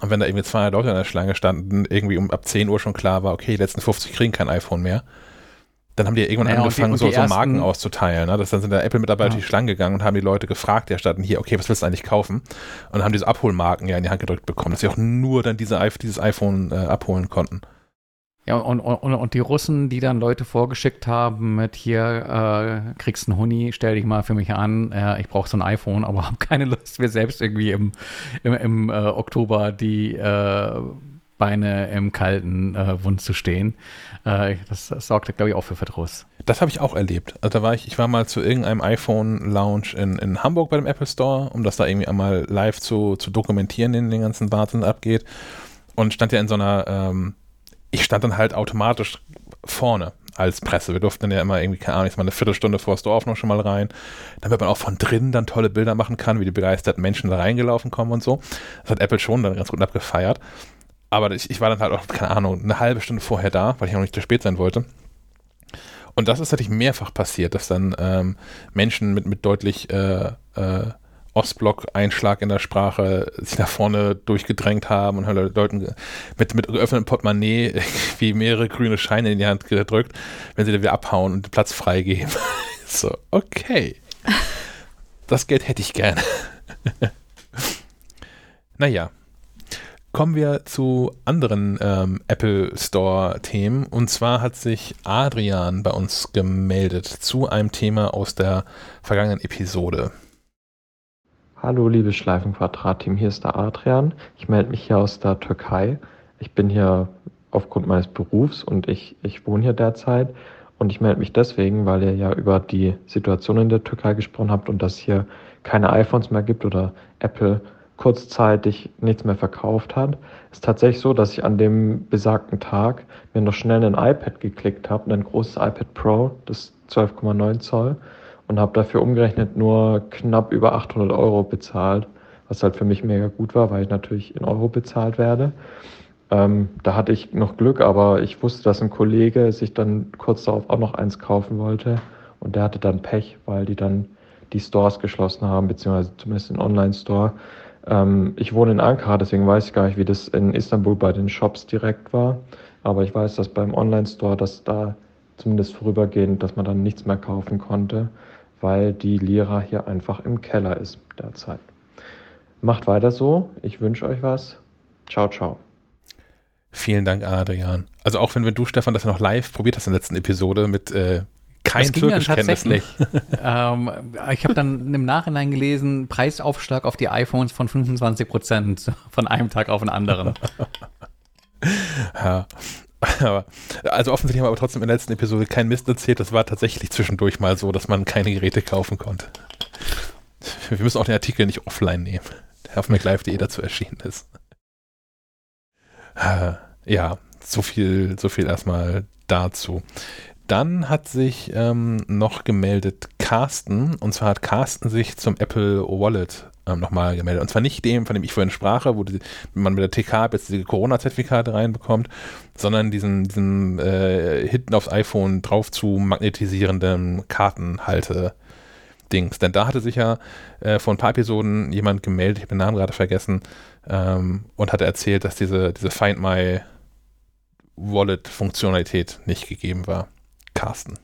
Und wenn da irgendwie 200 Leute in der Schlange standen, irgendwie um ab 10 Uhr schon klar war, okay, die letzten 50 kriegen kein iPhone mehr, dann haben die ja irgendwann Naja, und die- angefangen, und so, die so Marken auszuteilen. Ne? Das dann sind da Apple-Mitarbeiter Ja. durch die Schlange gegangen und haben die Leute gefragt, der standen hier, okay, was willst du eigentlich kaufen? Und dann haben diese Abholmarken ja in die Hand gedrückt bekommen, dass sie auch nur dann diese, dieses iPhone äh, abholen konnten. Ja, und, und, und die Russen, die dann Leute vorgeschickt haben mit hier, äh, kriegst einen Huni, stell dich mal für mich an, äh, ich brauche so ein iPhone, aber habe keine Lust, mir selbst irgendwie im, im, im äh, Oktober die äh, Beine im kalten äh, Wund zu stehen. Äh, das, das sorgte, glaube ich, auch für Verdruss. Das habe ich auch erlebt. Also da war ich, ich war mal zu irgendeinem iPhone-Lounge in, in Hamburg bei dem Apple Store, um das da irgendwie einmal live zu, zu dokumentieren, den, den ganzen Wahnsinn abgeht. Und stand ja in so einer, ähm, ich stand dann halt automatisch vorne als Presse. Wir durften dann ja immer irgendwie, keine Ahnung, jetzt mal eine Viertelstunde vor Store-Öffnung schon mal rein, damit man auch von drinnen dann tolle Bilder machen kann, wie die begeisterten Menschen da reingelaufen kommen und so. Das hat Apple schon dann ganz gut abgefeiert. Aber ich, ich war dann halt auch, keine Ahnung, eine halbe Stunde vorher da, weil ich noch nicht zu spät sein wollte. Und das ist tatsächlich mehrfach passiert, dass dann ähm, Menschen mit, mit deutlich äh, äh, Ostblock-Einschlag in der Sprache sich nach vorne durchgedrängt haben und haben Leuten mit, mit geöffnetem Portemonnaie irgendwie mehrere grüne Scheine in die Hand gedrückt, wenn sie dann wieder abhauen und den Platz freigeben. so, okay. Das Geld hätte ich gerne. naja. Kommen wir zu anderen ähm, Apple Store-Themen. Und zwar hat sich Adrian bei uns gemeldet zu einem Thema aus der vergangenen Episode. Hallo, liebes Schleifenquadrat-Team, hier ist der Adrian. Ich melde mich hier aus der Türkei. Ich bin hier aufgrund meines Berufs und ich, ich wohne hier derzeit. Und ich melde mich deswegen, weil ihr ja über die Situation in der Türkei gesprochen habt und dass hier keine iPhones mehr gibt oder Apple kurzzeitig nichts mehr verkauft hat. Es ist tatsächlich so, dass ich an dem besagten Tag mir noch schnell ein iPad geklickt habe, ein großes iPad Pro, das 12,9 Zoll und habe dafür umgerechnet nur knapp über 800 Euro bezahlt, was halt für mich mega gut war, weil ich natürlich in Euro bezahlt werde. Ähm, da hatte ich noch Glück, aber ich wusste, dass ein Kollege sich dann kurz darauf auch noch eins kaufen wollte und der hatte dann Pech, weil die dann die Stores geschlossen haben, beziehungsweise zumindest den Online-Store. Ähm, ich wohne in Ankara, deswegen weiß ich gar nicht, wie das in Istanbul bei den Shops direkt war, aber ich weiß, dass beim Online-Store, dass da zumindest vorübergehend, dass man dann nichts mehr kaufen konnte, weil die Lira hier einfach im Keller ist derzeit. Macht weiter so. Ich wünsche euch was. Ciao, ciao. Vielen Dank, Adrian. Also auch wenn, wenn du, Stefan, das ja noch live probiert hast in der letzten Episode mit äh, kein Türkischkenntnissen. tatsächlich. ähm, ich habe dann im Nachhinein gelesen, Preisaufschlag auf die iPhones von 25 Prozent von einem Tag auf den anderen. Ja. Also offensichtlich haben wir aber trotzdem in der letzten Episode keinen Mist erzählt. Das war tatsächlich zwischendurch mal so, dass man keine Geräte kaufen konnte. Wir müssen auch den Artikel nicht offline nehmen, der auf MacLive.de dazu erschienen ist. Äh, Ja, so viel, so viel erstmal dazu. Dann hat sich ähm, noch gemeldet Carsten, und zwar hat Carsten sich zum Apple Wallet ähm, nochmal gemeldet. Und zwar nicht dem, von dem ich vorhin sprach, wo die, man mit der TK jetzt diese Corona-Zertifikate reinbekommt, sondern diesen, diesen äh, hinten aufs iPhone drauf zu magnetisierenden Kartenhalte. Dings. Denn da hatte sich ja äh, vor ein paar Episoden jemand gemeldet, ich habe den Namen gerade vergessen, ähm, und hatte erzählt, dass diese, diese Find My Wallet-Funktionalität nicht gegeben war. Carsten.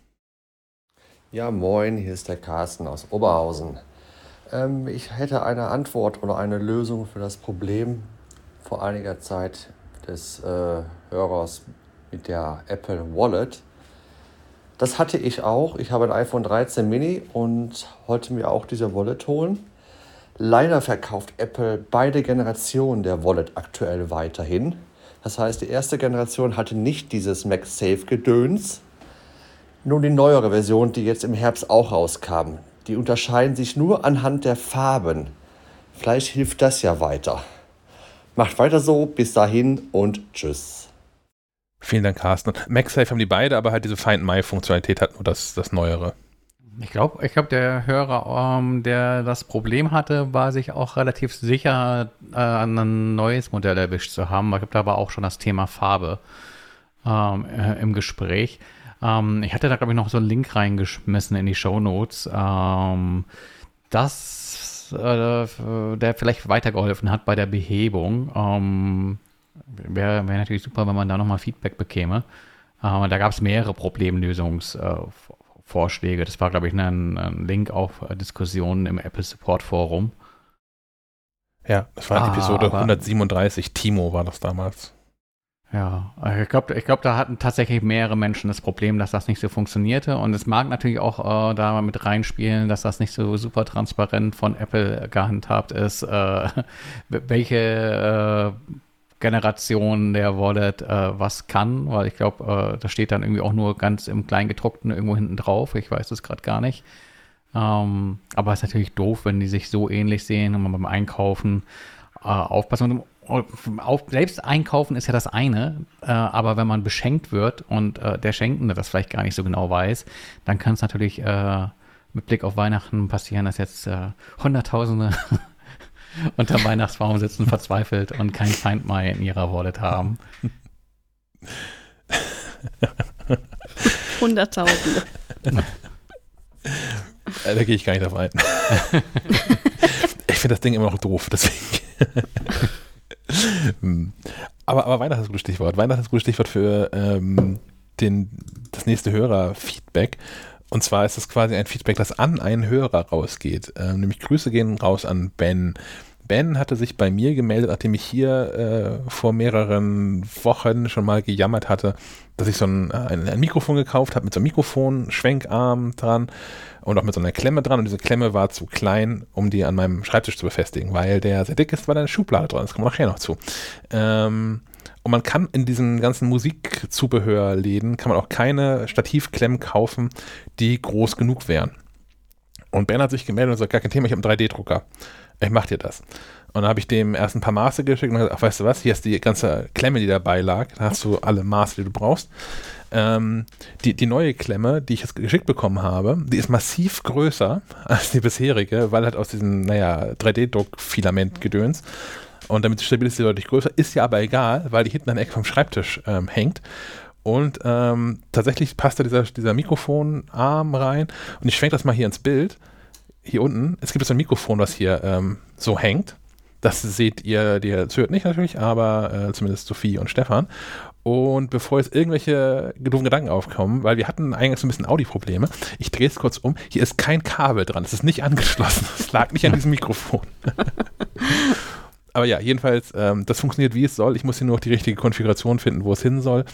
Ja, moin, hier ist der Carsten aus Oberhausen. Ähm, ich hätte eine Antwort oder eine Lösung für das Problem vor einiger Zeit des äh, Hörers mit der Apple Wallet. Das hatte ich auch. Ich habe ein iPhone 13 Mini und wollte mir auch diese Wallet holen. Leider verkauft Apple beide Generationen der Wallet aktuell weiterhin. Das heißt, die erste Generation hatte nicht dieses MagSafe-Gedöns, nun die neuere Version, die jetzt im Herbst auch rauskam. Die unterscheiden sich nur anhand der Farben. Vielleicht hilft das ja weiter. Macht weiter so, bis dahin und tschüss. Vielen Dank, Carsten. MagSafe haben die beide, aber halt diese Find My-Funktionalität hat nur das, das Neuere. Ich glaube, ich glaub, der Hörer, ähm, der das Problem hatte, war sich auch relativ sicher, äh, ein neues Modell erwischt zu haben. Es gibt aber auch schon das Thema Farbe ähm, äh, im Gespräch. Ähm, ich hatte da, glaube ich, noch so einen Link reingeschmissen in die Show Notes. Ähm, das, äh, der vielleicht weitergeholfen hat bei der Behebung. Ähm, Wäre wär natürlich super, wenn man da nochmal Feedback bekäme. Äh, da gab es mehrere Problemlösungsvorschläge. Äh, das war, glaube ich, ein, ein Link auf äh, Diskussionen im Apple Support Forum. Ja, das war ah, Episode 137. Timo war das damals. Ja, ich glaube, ich glaub, da hatten tatsächlich mehrere Menschen das Problem, dass das nicht so funktionierte. Und es mag natürlich auch äh, da mit reinspielen, dass das nicht so super transparent von Apple gehandhabt ist, äh, welche äh, Generation der Wallet äh, was kann, weil ich glaube, äh, da steht dann irgendwie auch nur ganz im Kleingedruckten irgendwo hinten drauf. Ich weiß es gerade gar nicht. Ähm, aber es ist natürlich doof, wenn die sich so ähnlich sehen und man beim Einkaufen äh, aufpassen. Und auf, selbst einkaufen ist ja das eine, äh, aber wenn man beschenkt wird und äh, der Schenkende das vielleicht gar nicht so genau weiß, dann kann es natürlich äh, mit Blick auf Weihnachten passieren, dass jetzt äh, Hunderttausende unterm Weihnachtsbaum sitzen, verzweifelt und kein Find My in ihrer Wallet haben. Hunderttausende. Äh, da gehe ich gar nicht drauf ein. ich finde das Ding immer noch doof, deswegen. Hm. aber, aber Weihnachten ist ein gutes Stichwort. Weihnachten ist ein gutes Stichwort für ähm, den, das nächste Hörer-Feedback. Und zwar ist es quasi ein Feedback, das an einen Hörer rausgeht. Ähm, nämlich Grüße gehen raus an Ben. Ben hatte sich bei mir gemeldet, nachdem ich hier äh, vor mehreren Wochen schon mal gejammert hatte, dass ich so ein, ein, ein Mikrofon gekauft habe mit so einem Mikrofon, Schwenkarm dran und auch mit so einer Klemme dran. Und diese Klemme war zu klein, um die an meinem Schreibtisch zu befestigen, weil der sehr dick ist, weil da eine Schublade dran ist. Das kommen wir nachher noch zu. Ähm, und man kann in diesen ganzen Musikzubehörläden kann man auch keine Stativklemmen kaufen, die groß genug wären. Und Ben hat sich gemeldet und gesagt, gar kein Thema, ich habe einen 3D-Drucker ich mach dir das. Und dann habe ich dem erst ein paar Maße geschickt und gesagt, ach, weißt du was, hier ist die ganze Klemme, die dabei lag. Da hast du alle Maße, die du brauchst. Ähm, die, die neue Klemme, die ich jetzt geschickt bekommen habe, die ist massiv größer als die bisherige, weil halt aus diesem, naja, 3D-Druck-Filament-Gedöns. Und damit stabil ist sie deutlich größer, ist ja aber egal, weil die hinten an der Ecke vom Schreibtisch ähm, hängt. Und ähm, tatsächlich passt da dieser, dieser Mikrofonarm rein. Und ich schwenke das mal hier ins Bild hier unten, es gibt so ein Mikrofon, was hier ähm, so hängt. Das seht ihr, die hört nicht natürlich, aber äh, zumindest Sophie und Stefan. Und bevor jetzt irgendwelche doofen Gedanken aufkommen, weil wir hatten eigentlich so ein bisschen Audi-Probleme, ich drehe es kurz um, hier ist kein Kabel dran, es ist nicht angeschlossen, es lag nicht an diesem Mikrofon. aber ja, jedenfalls, ähm, das funktioniert wie es soll. Ich muss hier nur noch die richtige Konfiguration finden, wo es hin soll.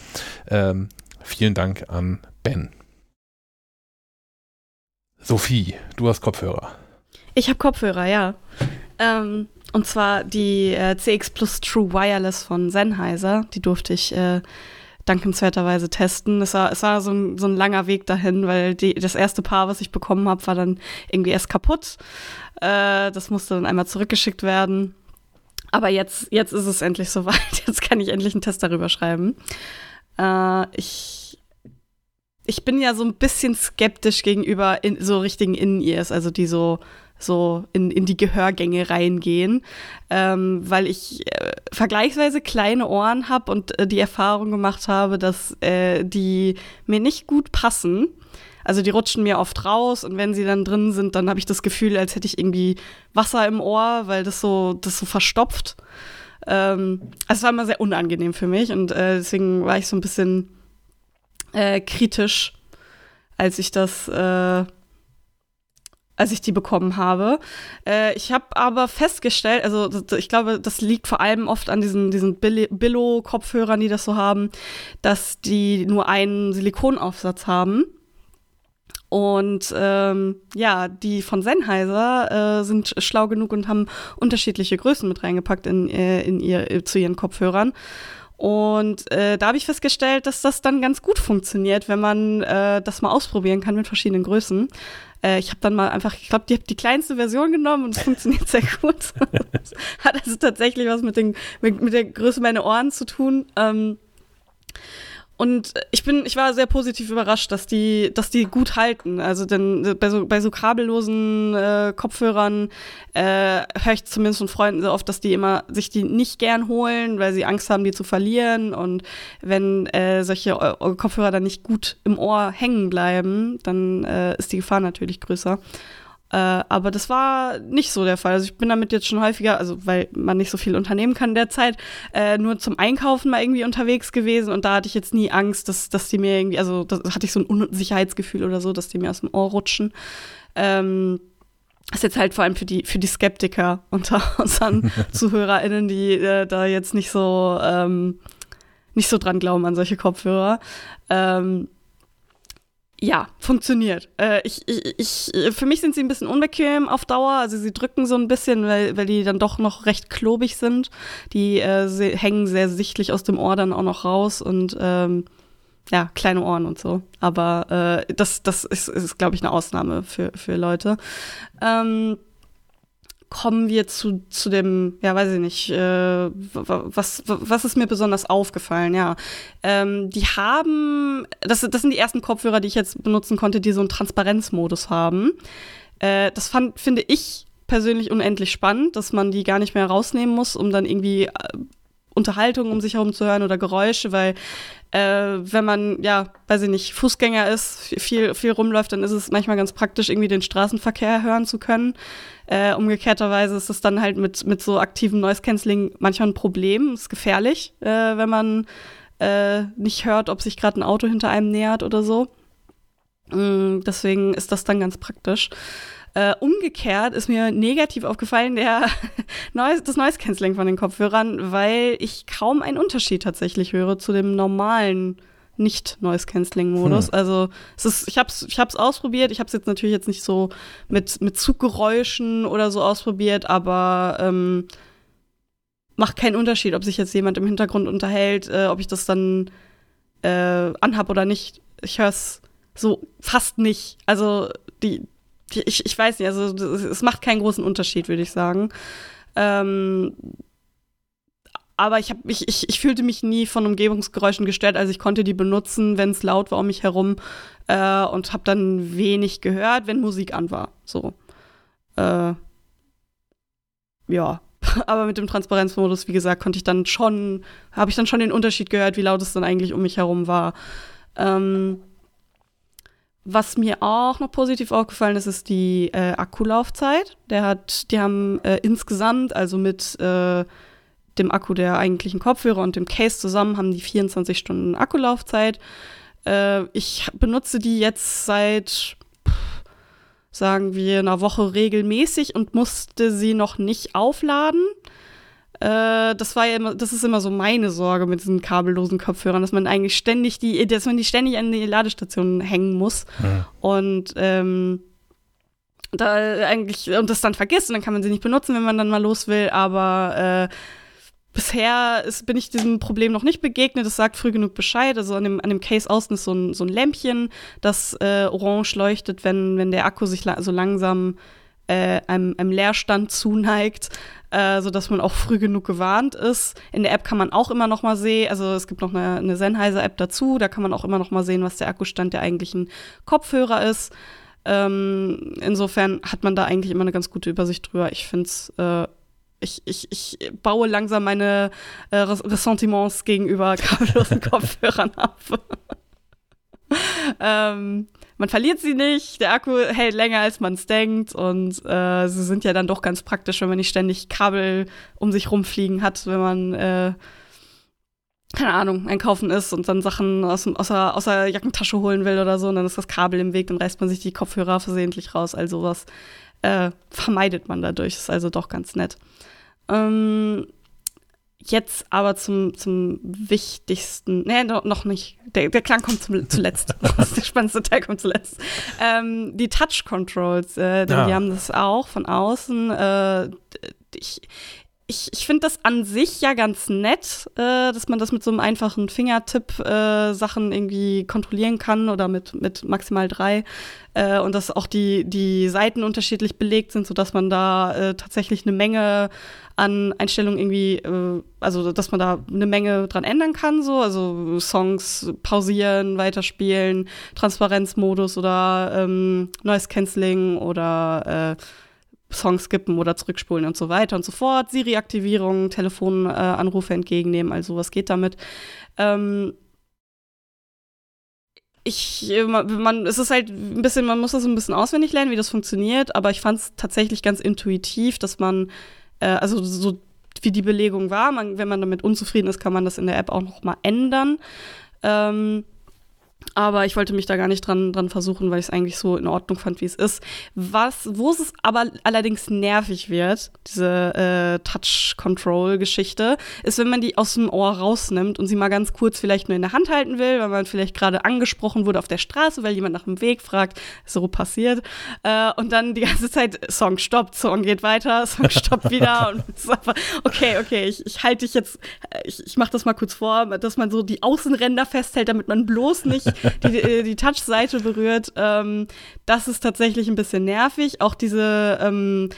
Ähm, vielen Dank an Ben. Sophie, du hast Kopfhörer. Ich habe Kopfhörer, ja. Ähm, und zwar die äh, CX Plus True Wireless von Sennheiser. Die durfte ich äh, dankenswerterweise testen. Es war, es war so, ein, so ein langer Weg dahin, weil die, das erste Paar, was ich bekommen habe, war dann irgendwie erst kaputt. Äh, das musste dann einmal zurückgeschickt werden. Aber jetzt, jetzt ist es endlich soweit. Jetzt kann ich endlich einen Test darüber schreiben. Äh, ich ich bin ja so ein bisschen skeptisch gegenüber in, so richtigen In-Ears, also die so so in, in die Gehörgänge reingehen, ähm, weil ich äh, vergleichsweise kleine Ohren habe und äh, die Erfahrung gemacht habe, dass äh, die mir nicht gut passen. Also die rutschen mir oft raus und wenn sie dann drin sind, dann habe ich das Gefühl, als hätte ich irgendwie Wasser im Ohr, weil das so, das so verstopft. Ähm, also es war immer sehr unangenehm für mich und äh, deswegen war ich so ein bisschen äh, kritisch, als ich das, äh, als ich die bekommen habe. Äh, ich habe aber festgestellt, also ich glaube, das liegt vor allem oft an diesen, diesen Billo-Kopfhörern, die das so haben, dass die nur einen Silikonaufsatz haben. Und ähm, ja, die von Sennheiser äh, sind schlau genug und haben unterschiedliche Größen mit reingepackt in, äh, in ihr, zu ihren Kopfhörern. Und äh, da habe ich festgestellt, dass das dann ganz gut funktioniert, wenn man äh, das mal ausprobieren kann mit verschiedenen Größen. Äh, ich habe dann mal einfach, ich glaube, die habe die kleinste Version genommen und es funktioniert sehr gut. hat also tatsächlich was mit, den, mit, mit der Größe meiner Ohren zu tun. Ähm, und ich bin, ich war sehr positiv überrascht, dass die, dass die gut halten. Also denn bei so, bei so kabellosen äh, Kopfhörern äh, höre ich zumindest von Freunden so oft, dass die immer sich die nicht gern holen, weil sie Angst haben, die zu verlieren. Und wenn äh, solche äh, Kopfhörer dann nicht gut im Ohr hängen bleiben, dann äh, ist die Gefahr natürlich größer. Äh, aber das war nicht so der Fall. Also ich bin damit jetzt schon häufiger, also weil man nicht so viel unternehmen kann derzeit, äh, nur zum Einkaufen mal irgendwie unterwegs gewesen und da hatte ich jetzt nie Angst, dass, dass die mir irgendwie, also da hatte ich so ein Unsicherheitsgefühl oder so, dass die mir aus dem Ohr rutschen. Ähm, das ist jetzt halt vor allem für die, für die Skeptiker unter unseren ZuhörerInnen, die äh, da jetzt nicht so, ähm, nicht so dran glauben an solche Kopfhörer. Ähm, ja, funktioniert. Äh, ich, ich, ich, für mich sind sie ein bisschen unbequem auf Dauer. Also sie drücken so ein bisschen, weil, weil die dann doch noch recht klobig sind. Die äh, hängen sehr sichtlich aus dem Ohr dann auch noch raus und ähm, ja, kleine Ohren und so. Aber äh, das, das ist, ist glaube ich, eine Ausnahme für, für Leute. Ähm, kommen wir zu, zu dem, ja, weiß ich nicht, äh, was, was ist mir besonders aufgefallen, ja. Ähm, die haben, das, das sind die ersten Kopfhörer, die ich jetzt benutzen konnte, die so einen Transparenzmodus haben. Äh, das fand, finde ich persönlich unendlich spannend, dass man die gar nicht mehr rausnehmen muss, um dann irgendwie äh, Unterhaltung um sich herum zu hören oder Geräusche, weil äh, wenn man, ja, weiß ich nicht, Fußgänger ist, viel, viel rumläuft, dann ist es manchmal ganz praktisch, irgendwie den Straßenverkehr hören zu können. Äh, umgekehrterweise ist es dann halt mit, mit so aktivem Noise Cancelling manchmal ein Problem. Ist gefährlich, äh, wenn man äh, nicht hört, ob sich gerade ein Auto hinter einem nähert oder so. Mm, deswegen ist das dann ganz praktisch. Äh, umgekehrt ist mir negativ aufgefallen der das Noise Cancelling von den Kopfhörern, weil ich kaum einen Unterschied tatsächlich höre zu dem normalen nicht Noise Cancelling Modus. Hm. Also es ist, ich habe es ich hab's ausprobiert. Ich habe es jetzt natürlich jetzt nicht so mit mit Zuggeräuschen oder so ausprobiert, aber ähm, macht keinen Unterschied, ob sich jetzt jemand im Hintergrund unterhält, äh, ob ich das dann äh, anhab oder nicht. Ich höre es so fast nicht. Also die, die, ich, ich weiß nicht, also es macht keinen großen Unterschied, würde ich sagen. Ähm, aber ich, hab, ich, ich, ich fühlte mich nie von Umgebungsgeräuschen gestört. Also ich konnte die benutzen, wenn es laut war um mich herum äh, und habe dann wenig gehört, wenn Musik an war. So. Äh, ja. Aber mit dem Transparenzmodus, wie gesagt, konnte ich dann schon, habe ich dann schon den Unterschied gehört, wie laut es dann eigentlich um mich herum war. Ähm, was mir auch noch positiv aufgefallen ist, ist die äh, Akkulaufzeit. Der hat, die haben äh, insgesamt, also mit äh, dem Akku der eigentlichen Kopfhörer und dem Case zusammen haben die 24 Stunden Akkulaufzeit. Äh, ich benutze die jetzt seit, sagen wir, einer Woche regelmäßig und musste sie noch nicht aufladen. Äh, das war ja immer, das ist immer so meine Sorge mit diesen kabellosen Kopfhörern, dass man eigentlich ständig die, dass man die ständig an die Ladestation hängen muss. Mhm. Und ähm, da eigentlich und das dann vergisst und dann kann man sie nicht benutzen, wenn man dann mal los will, aber äh, bisher ist, bin ich diesem Problem noch nicht begegnet. Es sagt früh genug Bescheid. Also an dem, an dem Case außen ist so ein, so ein Lämpchen, das äh, orange leuchtet, wenn, wenn der Akku sich la so langsam äh, einem, einem Leerstand zuneigt, äh, sodass man auch früh genug gewarnt ist. In der App kann man auch immer noch mal sehen, also es gibt noch eine, eine Sennheiser-App dazu, da kann man auch immer noch mal sehen, was der Akkustand der eigentlichen Kopfhörer ist. Ähm, insofern hat man da eigentlich immer eine ganz gute Übersicht drüber. Ich finde es äh, ich, ich, ich baue langsam meine äh, Ressentiments gegenüber kabellosen Kopfhörern ab. ähm, man verliert sie nicht, der Akku hält länger, als man es denkt und äh, sie sind ja dann doch ganz praktisch, wenn man nicht ständig Kabel um sich rumfliegen hat, wenn man, äh, keine Ahnung, einkaufen ist und dann Sachen aus, aus, der, aus der Jackentasche holen will oder so und dann ist das Kabel im Weg, dann reißt man sich die Kopfhörer versehentlich raus, also sowas äh, vermeidet man dadurch, ist also doch ganz nett. Ähm, jetzt aber zum, zum wichtigsten, nee, noch nicht. Der, der Klang kommt zum, zuletzt. der spannendste Teil kommt zuletzt. Ähm, die Touch Controls, äh, ja. die haben das auch von außen. Äh, ich, ich, ich finde das an sich ja ganz nett, äh, dass man das mit so einem einfachen Fingertipp äh, Sachen irgendwie kontrollieren kann oder mit, mit maximal drei äh, und dass auch die, die Seiten unterschiedlich belegt sind, sodass man da äh, tatsächlich eine Menge an Einstellungen irgendwie, äh, also dass man da eine Menge dran ändern kann, so, also Songs pausieren, weiterspielen, Transparenzmodus oder ähm, Noise Cancelling oder äh, Songs skippen oder zurückspulen und so weiter und so fort. Siri-Aktivierung, Telefonanrufe äh, entgegennehmen, also was geht damit. Ähm, ich, äh, man, es ist halt ein bisschen, man muss das ein bisschen auswendig lernen, wie das funktioniert, aber ich fand es tatsächlich ganz intuitiv, dass man, äh, also so wie die Belegung war, man, wenn man damit unzufrieden ist, kann man das in der App auch noch mal ändern. Ähm, aber ich wollte mich da gar nicht dran, dran versuchen, weil ich es eigentlich so in Ordnung fand, wie es ist. Was, wo es aber allerdings nervig wird, diese äh, Touch-Control-Geschichte, ist, wenn man die aus dem Ohr rausnimmt und sie mal ganz kurz vielleicht nur in der Hand halten will, weil man vielleicht gerade angesprochen wurde auf der Straße, weil jemand nach dem Weg fragt, so passiert. Äh, und dann die ganze Zeit, Song stoppt, Song geht weiter, Song stoppt wieder. und okay, okay, ich, ich halte dich jetzt, ich, ich mache das mal kurz vor, dass man so die Außenränder festhält, damit man bloß nicht die, äh, die Touch-Seite berührt. Ähm, das ist tatsächlich ein bisschen nervig. Auch diese ähm,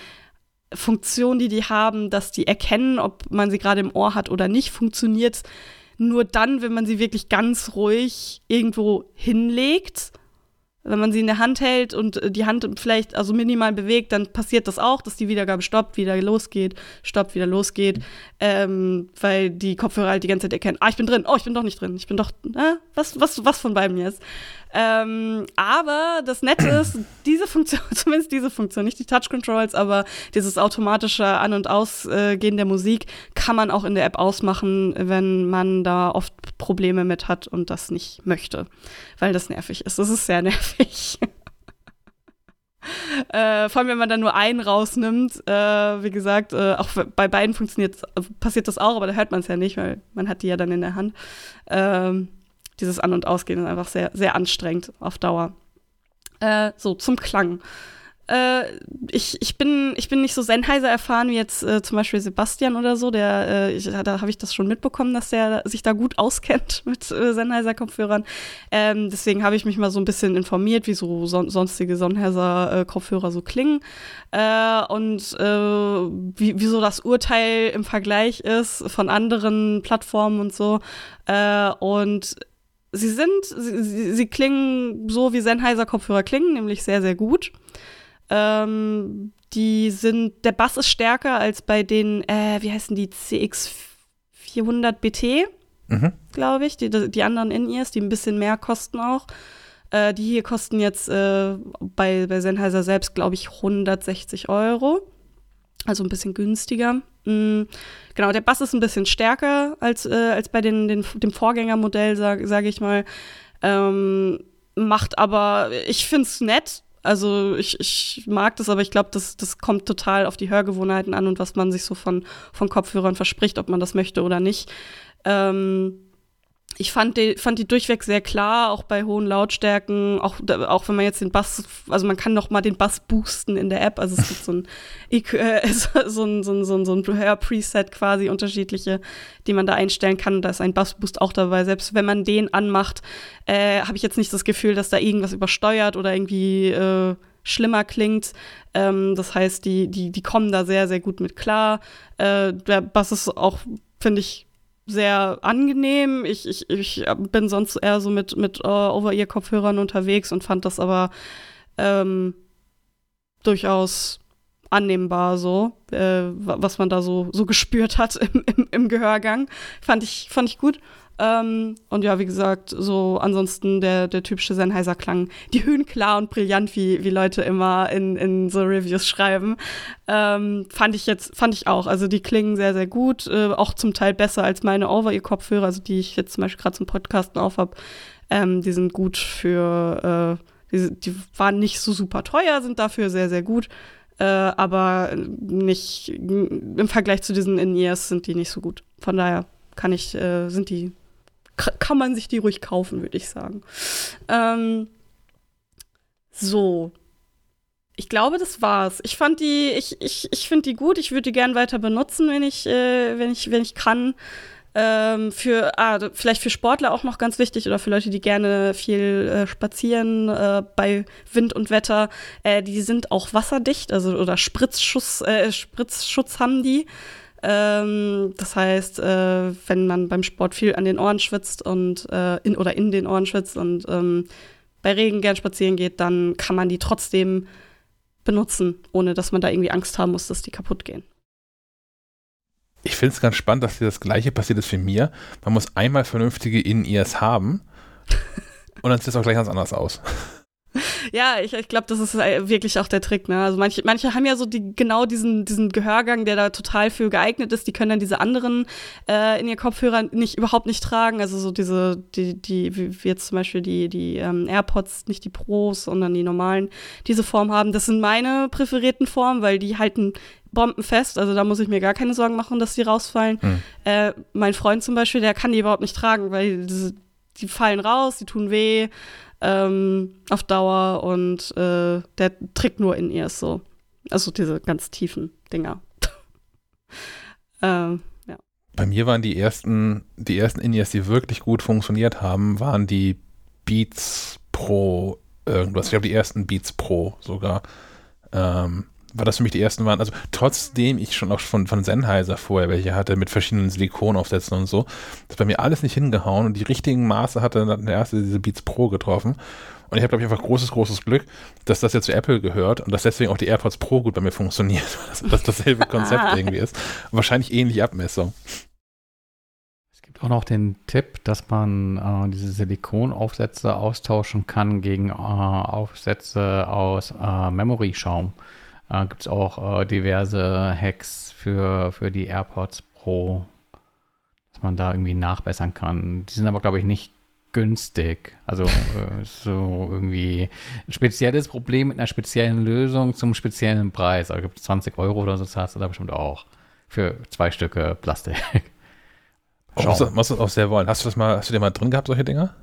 Funktion, die die haben, dass die erkennen, ob man sie gerade im Ohr hat oder nicht, funktioniert nur dann, wenn man sie wirklich ganz ruhig irgendwo hinlegt wenn man sie in der Hand hält und äh, die Hand vielleicht also minimal bewegt, dann passiert das auch, dass die Wiedergabe stoppt, wieder losgeht, stoppt, wieder losgeht, ähm, weil die Kopfhörer halt die ganze Zeit erkennen, ah, ich bin drin, oh, ich bin doch nicht drin, ich bin doch, äh, was, was, was von beiden jetzt? Ähm, aber das Nette ist, diese Funktion, zumindest diese Funktion, nicht die Touch Controls, aber dieses automatische An- und Ausgehen der Musik kann man auch in der App ausmachen, wenn man da oft Probleme mit hat und das nicht möchte, weil das nervig ist. Das ist sehr nervig. Äh, vor allem, wenn man dann nur einen rausnimmt, äh, wie gesagt, äh, auch bei beiden funktioniert, passiert das auch, aber da hört man es ja nicht, weil man hat die ja dann in der Hand. Ähm, dieses An- und Ausgehen ist einfach sehr, sehr anstrengend auf Dauer. Äh, so, zum Klang. Äh, ich, ich, bin, ich bin nicht so Sennheiser erfahren wie jetzt äh, zum Beispiel Sebastian oder so. Der, äh, ich, da habe ich das schon mitbekommen, dass der sich da gut auskennt mit äh, Sennheiser-Kopfhörern. Ähm, deswegen habe ich mich mal so ein bisschen informiert, wie so son sonstige Sennheiser-Kopfhörer so klingen. Äh, und äh, wie, wie so das Urteil im Vergleich ist von anderen Plattformen und so. und sie sind, sie, sie klingen so, wie Sennheiser-Kopfhörer klingen, nämlich sehr, sehr gut. Ähm, die sind, der Bass ist stärker als bei den, äh, wie heißen die, CX400 BT, mhm. glaube ich. Die, die anderen In-Ears, die ein bisschen mehr kosten auch. Äh, die hier kosten jetzt äh, bei, bei Sennheiser selbst, glaube ich, 160 Euro. Also ein bisschen günstiger. Mhm. Genau, der Bass ist ein bisschen stärker als, äh, als bei den, den, dem Vorgängermodell, sage sag ich mal. Ähm, macht aber, ich finde es nett. Also ich, ich mag das, aber ich glaube, das, das kommt total auf die Hörgewohnheiten an und was man sich so von, von Kopfhörern verspricht, ob man das möchte oder nicht. Ähm, ich fand die, fand die durchweg sehr klar, auch bei hohen Lautstärken, auch, auch wenn man jetzt den Bass, also man kann noch mal den Bass boosten in der App, also es gibt so ein, äh, so ein, so ein, so ein, so ein Hör-Preset quasi, unterschiedliche, die man da einstellen kann, da ist ein Bassboost auch dabei, selbst wenn man den anmacht, äh, habe ich jetzt nicht das Gefühl, dass da irgendwas übersteuert oder irgendwie äh, schlimmer klingt. Ähm, das heißt, die, die, die kommen da sehr, sehr gut mit klar. Äh, der Bass ist auch, finde ich, sehr angenehm. Ich, ich, ich bin sonst eher so mit, mit uh, Over-Ear-Kopfhörern unterwegs und fand das aber ähm, durchaus annehmbar so, äh, was man da so, so gespürt hat im, im, im Gehörgang. Fand ich, fand ich gut. Ähm, und ja, wie gesagt, so ansonsten der, der typische Sennheiser-Klang. Die Höhen klar und brillant, wie, wie Leute immer in, in so Reviews schreiben. Ähm, fand ich jetzt, fand ich auch. Also die klingen sehr, sehr gut. Äh, auch zum Teil besser als meine Over-Ear-Kopfhörer, also die ich jetzt zum Beispiel gerade zum Podcasten auf habe. Ähm, die sind gut für, äh, die, die waren nicht so super teuer, sind dafür sehr, sehr gut. Äh, aber nicht im Vergleich zu diesen In-Ears sind die nicht so gut. Von daher kann ich, äh, sind die kann man sich die ruhig kaufen, würde ich sagen. Ähm, so. Ich glaube, das war's. Ich fand die, ich, ich, ich finde die gut. Ich würde die gern weiter benutzen, wenn ich, äh, wenn ich, wenn ich kann. Ähm, für, ah, vielleicht für Sportler auch noch ganz wichtig oder für Leute, die gerne viel äh, spazieren äh, bei Wind und Wetter. Äh, die sind auch wasserdicht, also oder Spritzschutz, äh, Spritzschutz haben die. Ähm, das heißt, äh, wenn man beim Sport viel an den Ohren schwitzt und äh, in oder in den Ohren schwitzt und ähm, bei Regen gern spazieren geht, dann kann man die trotzdem benutzen, ohne dass man da irgendwie Angst haben muss, dass die kaputt gehen. Ich finde es ganz spannend, dass dir das gleiche passiert ist wie mir. Man muss einmal vernünftige In-Ears haben. Und dann sieht es auch gleich ganz anders aus. Ja, ich, ich glaube, das ist äh, wirklich auch der Trick. Ne? Also manche, manche haben ja so die, genau diesen, diesen Gehörgang, der da total für geeignet ist. Die können dann diese anderen äh, in ihr Kopfhörer nicht überhaupt nicht tragen. Also so diese, die, die, wie jetzt zum Beispiel die, die ähm, AirPods, nicht die Pros, sondern die normalen, diese Form haben. Das sind meine präferierten Formen, weil die halten bombenfest. Also da muss ich mir gar keine Sorgen machen, dass die rausfallen. Hm. Äh, mein Freund zum Beispiel, der kann die überhaupt nicht tragen, weil diese, die fallen raus, die tun weh ähm, auf Dauer und äh, der Trick nur in ihr so. Also diese ganz tiefen Dinger. ähm. Bei mir waren die ersten, die ersten In-Ears, die wirklich gut funktioniert haben, waren die Beats Pro irgendwas. Ich glaube, die ersten Beats Pro sogar. Ähm, weil das für mich die ersten waren. Also trotzdem ich schon auch von, von Sennheiser vorher welche hatte mit verschiedenen Silikonaufsätzen und so, das bei mir alles nicht hingehauen und die richtigen Maße hatte dann der erste diese Beats Pro getroffen. Und ich habe, glaube ich, einfach großes, großes Glück, dass das jetzt zu Apple gehört und dass deswegen auch die AirPods Pro gut bei mir funktioniert, dass das dasselbe Konzept irgendwie ist. Und wahrscheinlich ähnliche Abmessung. Es gibt auch noch den Tipp, dass man äh, diese Silikonaufsätze austauschen kann gegen äh, Aufsätze aus äh, Memory-Schaum. Äh, gibt es auch äh, diverse Hacks für, für die AirPods Pro, dass man da irgendwie nachbessern kann. Die sind aber, glaube ich, nicht günstig. Also äh, so irgendwie ein spezielles Problem mit einer speziellen Lösung zum speziellen Preis. Also gibt es 20 Euro oder so, zahlst du da bestimmt auch für zwei Stücke Plastik. Oh, musst, du, musst du auch sehr wollen. Hast du das mal, hast du dir mal drin gehabt, solche Dinger?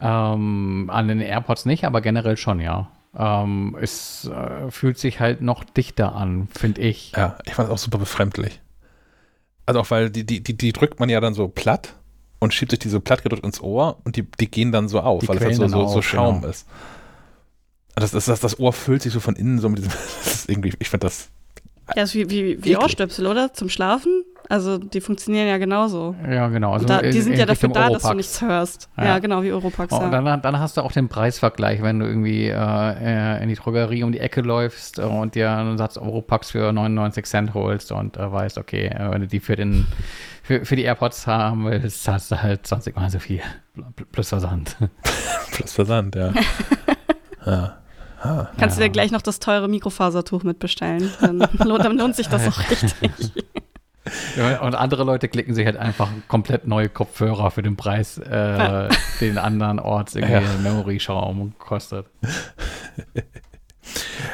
Ähm, an den AirPods nicht, aber generell schon, ja. Ähm, es äh, fühlt sich halt noch dichter an, finde ich. Ja, ich fand es auch super befremdlich. Also auch weil die, die, die, die drückt man ja dann so platt und schiebt sich die so platt gedrückt ins Ohr und die, die gehen dann so auf, Die weil es halt so, so, so auf, Schaum genau. ist. Das, das, das, das Ohr füllt sich so von innen so mit diesem, das ist irgendwie, ich finde das, Ja, ist wie, wie, wie. Ohrstöpsel, oder? Zum Schlafen? Also die funktionieren ja genauso. Ja, genau. Also da, die in- sind in ja dafür da, dass du nichts hörst. Ja. Ja, genau, wie Oropax. Oh, ja. und dann, dann hast du auch den Preisvergleich, wenn du irgendwie äh, äh, in die Drogerie um die Ecke läufst und dir einen Satz Europax für 99 Cent holst und äh, weißt, okay, äh, wenn du die für, den, für, für die AirPods haben willst, zahlst du halt 20 Mal so viel. Pl- Plus Versand. plus Versand, ja. ja. Ah. Kannst du Ja. dir gleich noch das teure Mikrofasertuch mitbestellen. Dann lohnt, dann lohnt sich das auch richtig. Ja, Und andere Leute klicken sich halt einfach komplett neue Kopfhörer für den Preis, äh, Ja. den anderen Orts irgendwie Ja. Memory-Schaum kostet.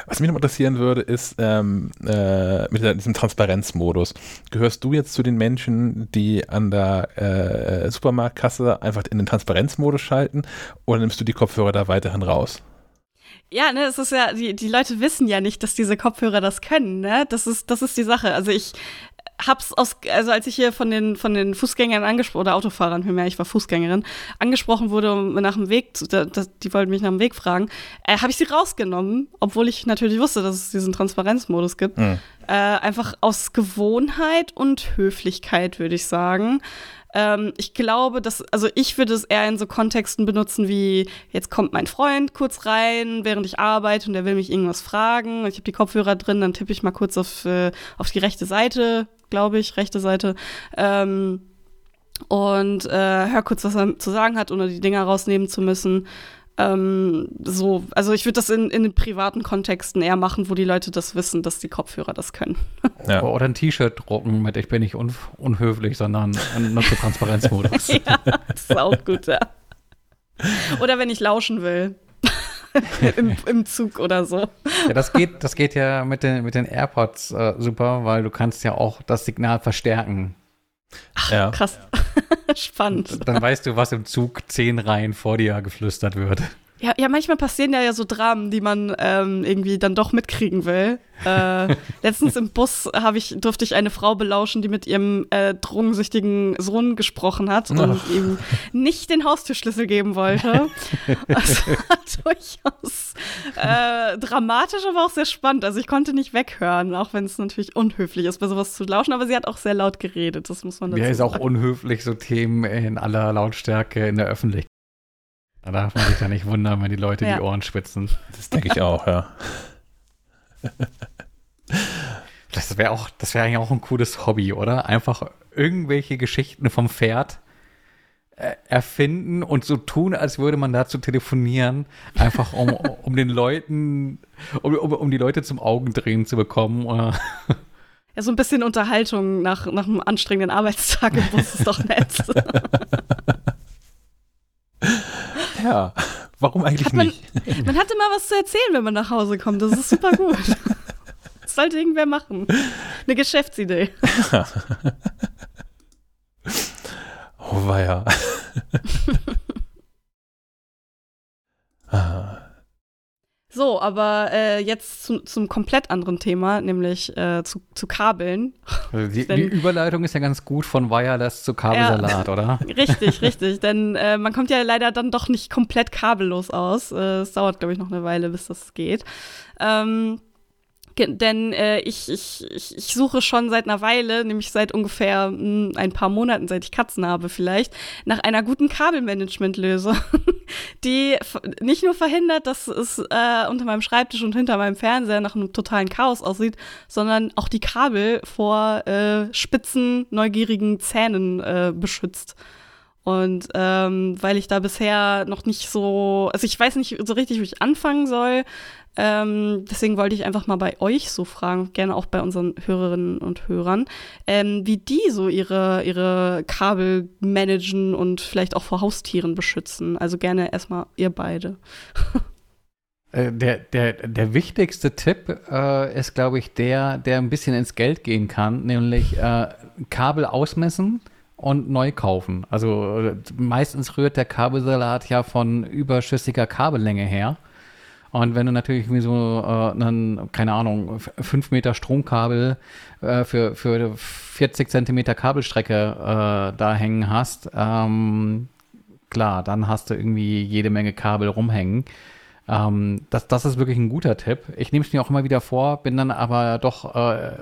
Was mich noch interessieren würde, ist ähm, äh, mit diesem Transparenzmodus. Gehörst du jetzt zu den Menschen, die an der äh, Supermarktkasse einfach in den Transparenzmodus schalten oder nimmst du die Kopfhörer da weiterhin raus? Ja, ne, es ist ja, die, die Leute wissen ja nicht, dass diese Kopfhörer das können, ne? Das ist, das ist die Sache. Also ich hab's aus, also als ich hier von den, von den Fußgängern angesprochen, oder Autofahrern vielmehr, ich war Fußgängerin, angesprochen wurde, um nach dem Weg, zu, da, die wollten mich nach dem Weg fragen, äh, habe ich sie rausgenommen, obwohl ich natürlich wusste, dass es diesen Transparenzmodus gibt. Hm. Äh, einfach aus Gewohnheit und Höflichkeit, würde ich sagen. Ähm, ich glaube, dass, also ich würde es eher in so Kontexten benutzen wie, jetzt kommt mein Freund kurz rein, während ich arbeite und der will mich irgendwas fragen. Ich habe die Kopfhörer drin, dann tippe ich mal kurz auf, äh, auf die rechte Seite, glaube ich, rechte Seite. Ähm, und äh, hör kurz, was er zu sagen hat, ohne die Dinger rausnehmen zu müssen. Ähm, so, also ich würde das in, in den privaten Kontexten eher machen, wo die Leute das wissen, dass die Kopfhörer das können. Ja. Oder ein T-Shirt drucken mit Ich bin nicht un unhöflich, sondern nutze Transparenzmodus. ja, das ist auch gut, ja. Oder wenn ich lauschen will. Im, Im Zug oder so. Ja, das geht, das geht ja mit den, mit den AirPods äh, super, weil du kannst ja auch das Signal verstärken. Ja. Krass. Spannend. Dann weißt du, was im Zug zehn Reihen vor dir geflüstert wird. Ja, ja, manchmal passieren ja, ja so Dramen, die man ähm, irgendwie dann doch mitkriegen will. Äh, letztens im Bus habe ich, durfte ich eine Frau belauschen, die mit ihrem äh, drogensüchtigen Sohn gesprochen hat und ihm nicht den Haustürschlüssel geben wollte. Das war durchaus äh, dramatisch, aber auch sehr spannend. Also ich konnte nicht weghören, auch wenn es natürlich unhöflich ist, bei sowas zu lauschen. Aber sie hat auch sehr laut geredet, das muss man dazu Ja, ist auch sagen. unhöflich, so Themen in aller Lautstärke in der Öffentlichkeit. Da darf man sich ja nicht wundern, wenn die Leute Ja. die Ohren spitzen. Das denke ich auch, ja. Das wäre auch, das wäre eigentlich auch ein cooles Hobby, oder? Einfach irgendwelche Geschichten vom Pferd äh, erfinden und so tun, als würde man dazu telefonieren, einfach um, um den Leuten, um, um, um die Leute zum Augendrehen zu bekommen. Oder Ja, so ein bisschen Unterhaltung nach, nach einem anstrengenden Arbeitstag im Bus ist doch nett. Ja, warum eigentlich man, nicht? man hat immer was zu erzählen, wenn man nach Hause kommt. Das ist super gut. Das sollte irgendwer machen. Eine Geschäftsidee. Oh, weia. ah, So, aber äh, jetzt zu, zum komplett anderen Thema, nämlich äh, zu, zu Kabeln. Also die, Wenn- die Überleitung ist ja ganz gut von Wireless zu Kabelsalat, oder? Richtig, richtig. Denn äh, man kommt ja leider dann doch nicht komplett kabellos aus. Äh, Es dauert, glaube ich, noch eine Weile, bis das geht. Ähm, denn äh, ich, ich, ich, suche schon seit einer Weile, nämlich seit ungefähr mh, ein paar Monaten, seit ich Katzen habe vielleicht, nach einer guten Kabelmanagement-Lösung, die nicht nur verhindert, dass es äh, unter meinem Schreibtisch und hinter meinem Fernseher nach einem totalen Chaos aussieht, sondern auch die Kabel vor äh, spitzen, neugierigen Zähnen äh, beschützt. Und ähm, weil ich da bisher noch nicht so, also ich weiß nicht so richtig, wie ich anfangen soll, ähm, deswegen wollte ich einfach mal bei euch so fragen, gerne auch bei unseren Hörerinnen und Hörern, ähm, wie die so ihre, ihre Kabel managen und vielleicht auch vor Haustieren beschützen. Also gerne erstmal ihr beide. Äh, Der, der, der wichtigste Tipp äh, ist, glaube ich, der, der ein bisschen ins Geld gehen kann, nämlich äh, Kabel ausmessen und neu kaufen. Also äh, meistens rührt der Kabelsalat ja von überschüssiger Kabellänge her. Und wenn du natürlich irgendwie so äh, einen, keine Ahnung, 5 Meter Stromkabel äh, für, für 40 Zentimeter Kabelstrecke äh, da hängen hast, ähm, klar, dann hast du irgendwie jede Menge Kabel rumhängen. Ähm, das, das ist wirklich ein guter Tipp. Ich nehme es mir auch immer wieder vor, bin dann aber doch, äh,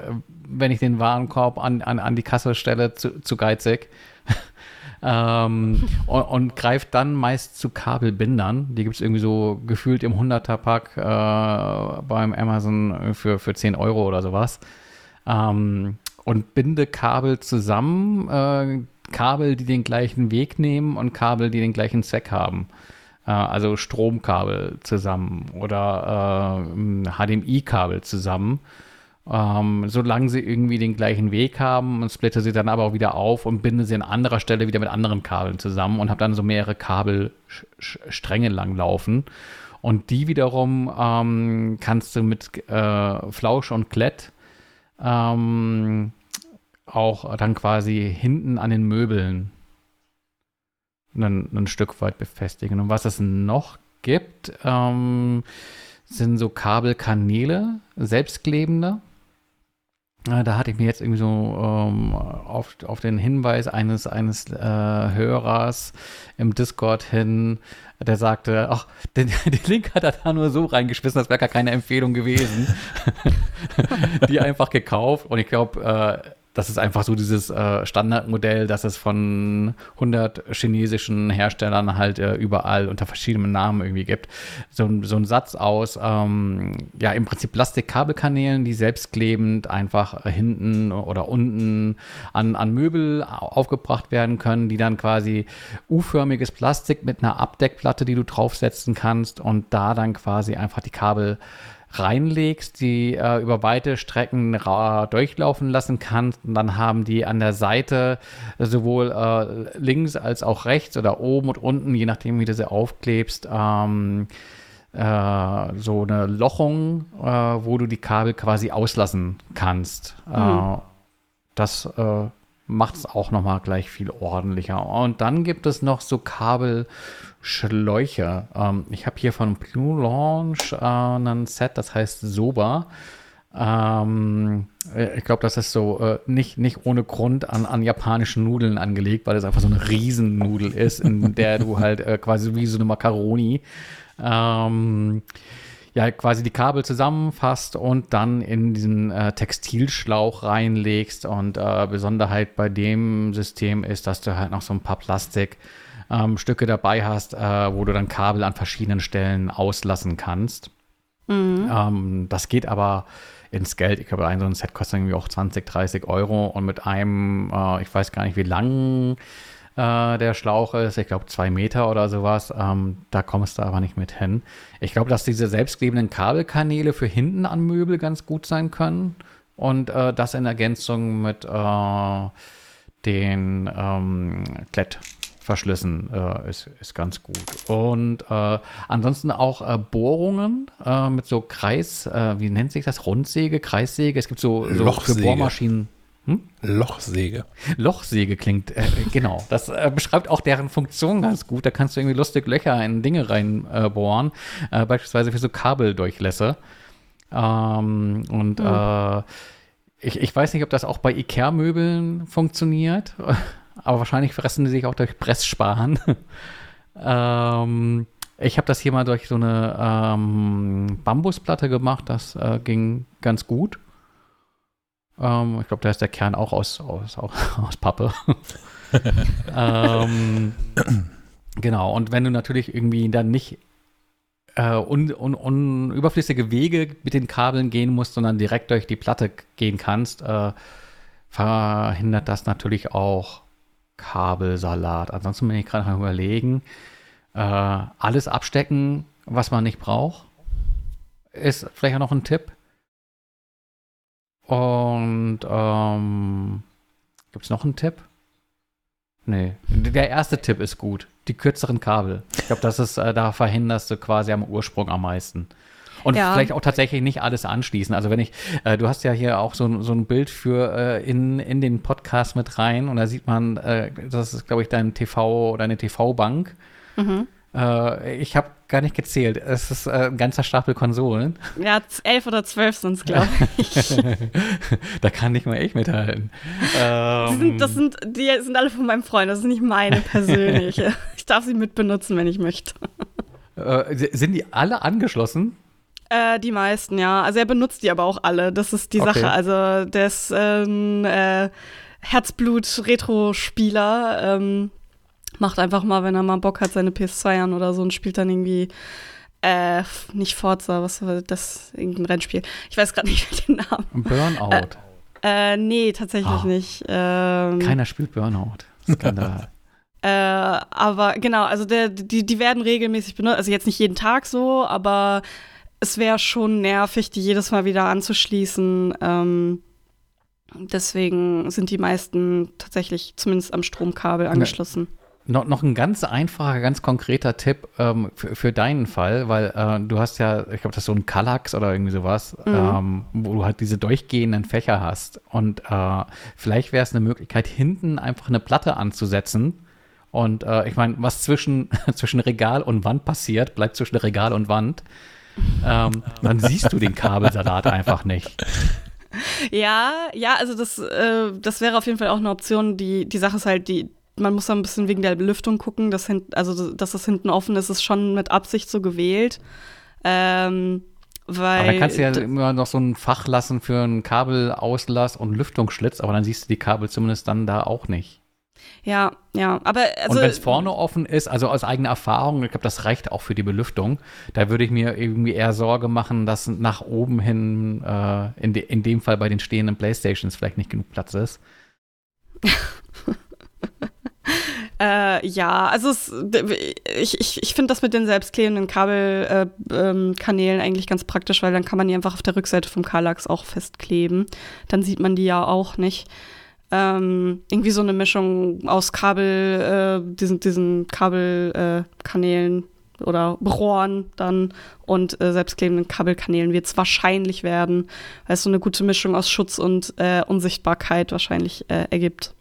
wenn ich den Warenkorb an, an, an die Kasse stelle, zu, zu geizig. Ähm, und, und greift dann meist zu Kabelbindern. Die gibt es irgendwie so gefühlt im 100er-Pack äh, beim Amazon für, für 10 Euro oder sowas. Ähm, und binde Kabel zusammen, äh, Kabel, die den gleichen Weg nehmen und Kabel, die den gleichen Zweck haben. Äh, also Stromkabel zusammen oder äh, HDMI-Kabel zusammen. Ähm, solange sie irgendwie den gleichen Weg haben und splitte sie dann aber auch wieder auf und binde sie an anderer Stelle wieder mit anderen Kabeln zusammen und habe dann so mehrere Kabelstränge lang laufen. Und die wiederum ähm, kannst du mit äh, Flausch und Klett ähm, auch dann quasi hinten an den Möbeln ein, ein Stück weit befestigen. Und was es noch gibt, ähm, sind so Kabelkanäle, selbstklebende. Da hatte ich mir jetzt irgendwie so ähm, auf, auf den Hinweis eines, eines äh, Hörers im Discord hin, der sagte, ach, den, den Link hat er da nur so reingeschmissen, das wäre gar keine Empfehlung gewesen. Die einfach gekauft und ich glaube, äh, das ist einfach so dieses äh, Standardmodell, das es von 100 chinesischen Herstellern halt äh, überall unter verschiedenen Namen irgendwie gibt. So, so ein Satz aus, ähm, ja, im Prinzip Plastikkabelkanälen, die selbstklebend einfach äh, hinten oder unten an, an Möbel au- aufgebracht werden können, die dann quasi U-förmiges Plastik mit einer Abdeckplatte, die du draufsetzen kannst und da dann quasi einfach die Kabel reinlegst, die äh, über weite Strecken durchlaufen lassen kannst. Und dann haben die an der Seite sowohl äh, links als auch rechts oder oben und unten, je nachdem, wie du sie aufklebst, ähm, äh, so eine Lochung, äh, wo du die Kabel quasi auslassen kannst. Äh, das äh, macht es auch noch mal gleich viel ordentlicher. Und dann gibt es noch so Kabelschläuche. Ähm, ich habe hier von Blue Launch äh, ein Set, das heißt Soba. Ähm, äh, ich glaube, das ist so äh, nicht, nicht ohne Grund an, an japanischen Nudeln angelegt, weil es einfach so eine Riesennudel ist, in der du halt äh, quasi wie so eine Macaroni ähm, ja quasi die Kabel zusammenfasst und dann in diesen äh, Textilschlauch reinlegst. Und äh, Besonderheit bei dem System ist, dass du halt noch so ein paar Plastikstücke ähm, Stücke dabei hast, äh, wo du dann Kabel an verschiedenen Stellen auslassen kannst. Ähm, das geht aber ins Geld. Ich glaube, ein so ein Set kostet irgendwie auch 20, 30 Euro und mit einem, äh, ich weiß gar nicht wie lang, äh, der Schlauch ist, ich glaube, zwei Meter oder sowas. Ähm, da kommst du aber nicht mit hin. Ich glaube, dass diese selbstklebenden Kabelkanäle für hinten an Möbel ganz gut sein können. Und äh, das in Ergänzung mit äh, den ähm, Klettverschlüssen äh, ist, ist ganz gut. Und äh, ansonsten auch äh, Bohrungen äh, mit so Kreis, äh, wie nennt sich das? Rundsäge, Kreissäge. Es gibt so, so für Lochsäge. Bohrmaschinen. Lochsäge. Lochsäge klingt, äh, genau. Das äh, beschreibt auch deren Funktion ganz gut. Da kannst du irgendwie lustig Löcher in Dinge reinbohren, äh, beispielsweise für so Kabeldurchlässe. Ähm, und äh, ich, ich weiß nicht, ob das auch bei Ikea-Möbeln funktioniert, aber wahrscheinlich fressen die sich auch durch Presssparen. ähm, ich habe das hier mal durch so eine ähm, Bambusplatte gemacht, das äh, ging ganz gut. Ähm, ich glaube, da ist der Kern auch aus, aus, aus, aus Pappe. ähm, genau, und wenn du natürlich irgendwie dann nicht äh, un, un, un, überflüssige Wege mit den Kabeln gehen musst, sondern direkt durch die Platte gehen kannst, äh, verhindert das natürlich auch Kabelsalat. Ansonsten bin ich gerade am überlegen, äh, alles abstecken, was man nicht braucht, ist vielleicht auch noch ein Tipp. Und ähm, gibt es noch einen Tipp? Nee. Der erste Tipp ist gut. Die kürzeren Kabel. Ich glaube, das ist, äh, da verhinderst du quasi am Ursprung am meisten. Und Ja. vielleicht auch tatsächlich nicht alles anschließen. Also wenn ich, äh, du hast ja hier auch so, ein- so ein Bild für äh, in, in den Podcast mit rein und da sieht man, äh, das ist, glaube ich, dein TV, deine TV-Bank. Äh, ich habe gar nicht gezählt. Es ist äh, ein ganzer Stapel Konsolen. Ja, elf oder zwölf sind es, glaube ich. da kann nicht mal ich mithalten. Die Ähm, sind, das sind, die sind alle von meinem Freund, das sind nicht meine persönliche. Ich darf sie mitbenutzen, wenn ich möchte. äh, sind die alle angeschlossen? Äh, die meisten, ja. Also er benutzt die aber auch alle. Das ist die Okay. Sache. Also der ist ein äh, Herzblut-Retro-Spieler. Ähm, macht einfach mal, wenn er mal Bock hat, seine PS2 an oder so und spielt dann irgendwie äh, nicht Forza, was war das? Irgendein Rennspiel. Ich weiß gerade nicht den Namen. Burnout. Äh, nee, tatsächlich Oh. nicht. Ähm, Keiner spielt Burnout. Skandal. Äh, aber genau, also der, die, die werden regelmäßig benutzt. Also jetzt nicht jeden Tag so, aber es wäre schon nervig, die jedes Mal wieder anzuschließen. Ähm, deswegen sind die meisten tatsächlich zumindest am Stromkabel angeschlossen. noch, noch ein ganz einfacher, ganz konkreter Tipp ähm, für, für deinen Fall, weil äh, du hast ja, ich glaube, das ist so ein Kallax oder irgendwie sowas, ähm, wo du halt diese durchgehenden Fächer hast. Und äh, vielleicht wäre es eine Möglichkeit, hinten einfach eine Platte anzusetzen. Und äh, ich meine, was zwischen, zwischen Regal und Wand passiert, bleibt zwischen Regal und Wand. Ähm, dann siehst du den Kabelsalat einfach nicht. Ja, ja, also das, äh, das wäre auf jeden Fall auch eine Option. Die, die Sache ist halt, die, man muss da ein bisschen wegen der Belüftung gucken, dass, hin, also, dass das hinten offen ist, ist schon mit Absicht so gewählt. Ähm, weil Aber dann kannst du ja immer noch so ein Fach lassen für einen Kabelauslass und Lüftungsschlitz, aber dann siehst du die Kabel zumindest dann da auch nicht. Ja, ja, aber also und wenn es vorne offen ist, also aus eigener Erfahrung, ich glaube, das reicht auch für die Belüftung, da würde ich mir irgendwie eher Sorge machen, dass nach oben hin, äh, in, de in dem Fall bei den stehenden Playstations vielleicht nicht genug Platz ist. Äh, ja, also es, ich, ich, ich finde das mit den selbstklebenden Kabelkanälen äh, ähm, eigentlich ganz praktisch, weil dann kann man die einfach auf der Rückseite vom Kallax auch festkleben. Dann sieht man die ja auch nicht. Ähm, irgendwie so eine Mischung aus Kabel, äh, diesen, diesen Kabelkanälen äh, oder Rohren dann und äh, selbstklebenden Kabelkanälen wird es wahrscheinlich werden, weil es so eine gute Mischung aus Schutz und äh, Unsichtbarkeit wahrscheinlich äh, ergibt.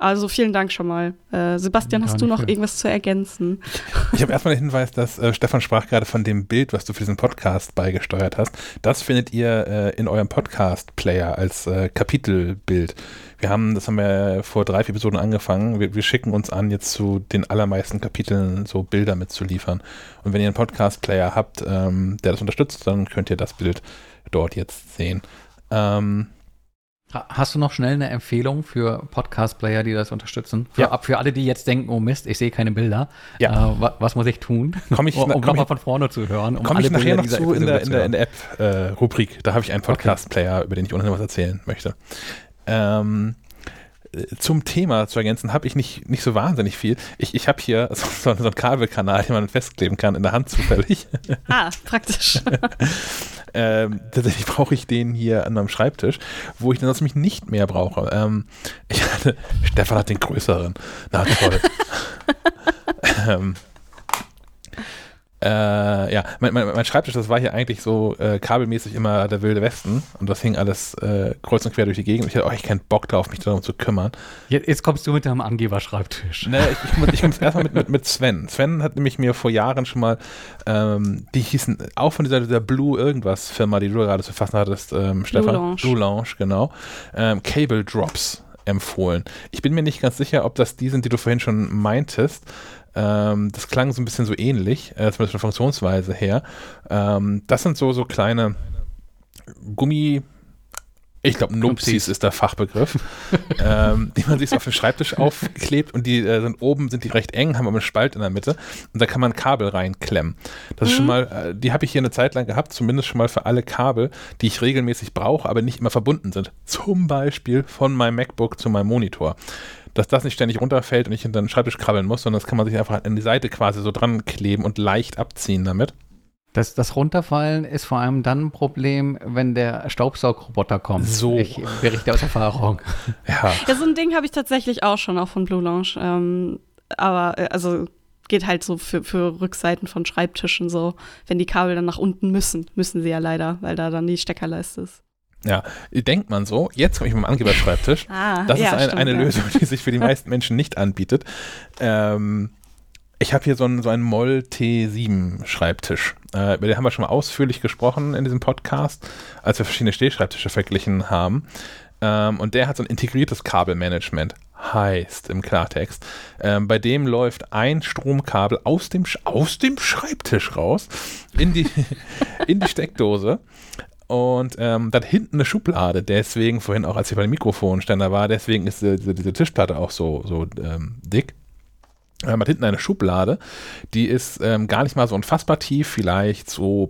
Also vielen Dank schon mal. Äh, Sebastian, hast du noch für- irgendwas zu ergänzen? Ich habe erstmal den Hinweis, dass äh, Stefan sprach gerade von dem Bild, was du für diesen Podcast beigesteuert hast. Das findet ihr äh, in eurem Podcast-Player als äh, Kapitelbild. Wir haben, das haben wir vor drei, vier Episoden angefangen. Wir, wir schicken uns an, jetzt zu den allermeisten Kapiteln so Bilder mitzuliefern. Und wenn ihr einen Podcast-Player habt, ähm, der das unterstützt, dann könnt ihr das Bild dort jetzt sehen. Ähm, Hast du noch schnell eine Empfehlung für Podcast-Player, die das unterstützen? Für, Ja. für alle, die jetzt denken, oh Mist, ich sehe keine Bilder. Ja. Äh, wa was muss ich tun, Komm ich- um, um nochmal von vorne zu hören? Um Komme ich nachher Bilder noch zu in der, in der, in der App-Rubrik. da habe ich einen Podcast-Player, über den ich ohnehin was erzählen möchte. Ähm, äh, zum Thema zu ergänzen, habe ich nicht, nicht so wahnsinnig viel. Ich, ich habe hier so, so, einen Kabelkanal, den man festkleben kann, in der Hand zufällig. Ah, praktisch. ähm, tatsächlich brauche ich den hier an meinem Schreibtisch, wo ich den sonst mich nicht mehr brauche. Ähm, ich hatte, Stefan hat den größeren. Na toll. ähm, äh, ja, mein, mein, mein, Schreibtisch, das war hier eigentlich so äh, kabelmäßig immer der wilde Westen und das hing alles äh, kreuz und quer durch die Gegend. Ich hatte auch echt keinen Bock drauf, mich darum zu kümmern. Jetzt, jetzt kommst du mit deinem Angeberschreibtisch. Ne, ich, ich, ich komme erstmal mit, mit, mit Sven. Sven hat nämlich mir vor Jahren schon mal, ähm, die hießen auch von dieser, dieser Blue irgendwas Firma, die du gerade zu fassen hattest, ähm, Stefan. Blue Lounge. Blue Lounge, genau. Ähm, Cable Drops empfohlen. Ich bin mir nicht ganz sicher, ob das die sind, die du vorhin schon meintest. Ähm, das klang so ein bisschen so ähnlich, äh, zumindest von Funktionsweise her. Ähm, das sind so, so kleine Gummi, ich glaube, Nupsis ist der Fachbegriff, ähm, die man sich so auf den Schreibtisch aufklebt und die äh, sind oben sind die recht eng, haben aber einen Spalt in der Mitte und da kann man Kabel reinklemmen. Das mhm. ist schon mhm. mal, äh, die habe ich hier eine Zeit lang gehabt, zumindest schon mal für alle Kabel, die ich regelmäßig brauche, aber nicht immer verbunden sind. Zum Beispiel von meinem MacBook zu meinem Monitor dass das nicht ständig runterfällt und ich hinter den Schreibtisch krabbeln muss, sondern das kann man sich einfach an die Seite quasi so dran kleben und leicht abziehen damit. Das, das Runterfallen ist vor allem dann ein Problem, wenn der Staubsaugroboter kommt. So. Ich berichte aus Erfahrung. ja. ja, so ein Ding habe ich tatsächlich auch schon, auch von Blue Lounge. Ähm, aber, äh, also geht halt so für, für Rückseiten von Schreibtischen so, wenn die Kabel dann nach unten müssen, müssen sie ja leider, weil da dann die Steckerleiste ist. Ja, denkt man so. Jetzt komme ich mit dem Angeberschreibtisch. ah, das ja, ist ein, eine ja. Lösung, die sich für die meisten Menschen nicht anbietet. Ähm, ich habe hier so einen, so einen Moll T7 Schreibtisch. Äh, über den haben wir schon mal ausführlich gesprochen in diesem Podcast, als wir verschiedene Stehschreibtische verglichen haben. Ähm, und der hat so ein integriertes Kabelmanagement. Heißt im Klartext, ähm, bei dem läuft ein Stromkabel aus dem, aus dem Schreibtisch raus in die, in die Steckdose und ähm, dann hinten eine Schublade, deswegen vorhin auch, als ich bei dem Mikrofonständer war, deswegen ist diese, diese Tischplatte auch so, so ähm, dick. Man ähm, hat hinten eine Schublade, die ist ähm, gar nicht mal so unfassbar tief, vielleicht so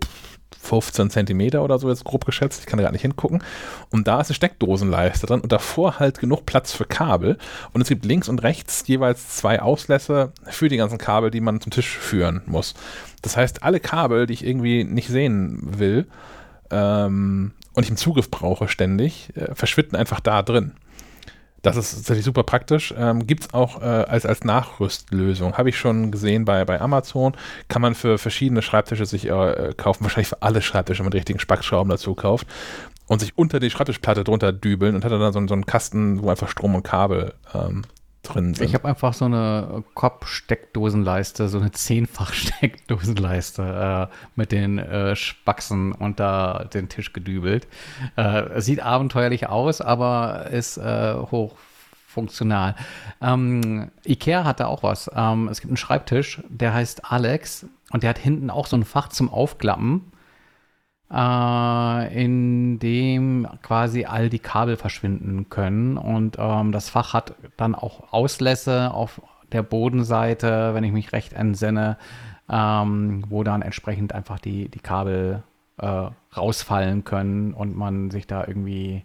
15 Zentimeter oder so jetzt grob geschätzt, ich kann da gar nicht hingucken. Und da ist eine Steckdosenleiste drin und davor halt genug Platz für Kabel. Und es gibt links und rechts jeweils zwei Auslässe für die ganzen Kabel, die man zum Tisch führen muss. Das heißt, alle Kabel, die ich irgendwie nicht sehen will, ähm, und ich einen Zugriff brauche ständig, äh, verschwinden einfach da drin. Das ist tatsächlich super praktisch. Ähm, Gibt es auch äh, als, als Nachrüstlösung. Habe ich schon gesehen bei, bei Amazon. Kann man für verschiedene Schreibtische sich äh, kaufen. Wahrscheinlich für alle Schreibtische, wenn man die richtigen Spackschrauben dazu kauft. Und sich unter die Schreibtischplatte drunter dübeln und hat dann so, so einen Kasten, wo einfach Strom und Kabel ähm, drin sind. Ich habe einfach so eine Kopf-Steckdosenleiste, so eine Zehnfach-Steckdosenleiste äh, mit den äh, Spaxen unter den Tisch gedübelt. Äh, sieht abenteuerlich aus, aber ist äh, hochfunktional. Ähm, Ikea hatte auch was. Ähm, es gibt einen Schreibtisch, der heißt Alex und der hat hinten auch so ein Fach zum Aufklappen äh, in dem quasi all die Kabel verschwinden können. Und ähm, das Fach hat dann auch Auslässe auf der Bodenseite, wenn ich mich recht entsinne, ähm, wo dann entsprechend einfach die, die Kabel äh, rausfallen können und man sich da irgendwie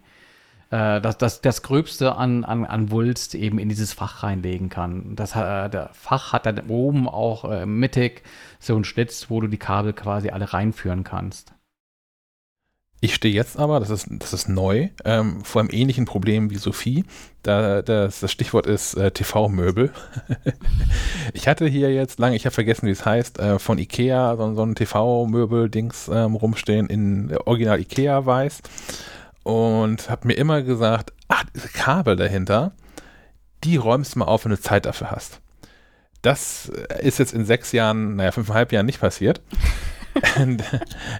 äh, das, das, das Gröbste an, an, an Wulst eben in dieses Fach reinlegen kann. Das, äh, der Fach hat dann oben auch äh, mittig so einen Schlitz, wo du die Kabel quasi alle reinführen kannst. Ich stehe jetzt aber, das ist, das ist neu, ähm, vor einem ähnlichen Problem wie Sophie. Da, das, das Stichwort ist äh, TV-Möbel. ich hatte hier jetzt lange, ich habe vergessen, wie es heißt, äh, von Ikea so, so ein TV-Möbel-Dings ähm, rumstehen in Original Ikea-Weiß und habe mir immer gesagt, ach, diese Kabel dahinter, die räumst du mal auf, wenn du Zeit dafür hast. Das ist jetzt in sechs Jahren, naja, fünfeinhalb Jahren nicht passiert. Und,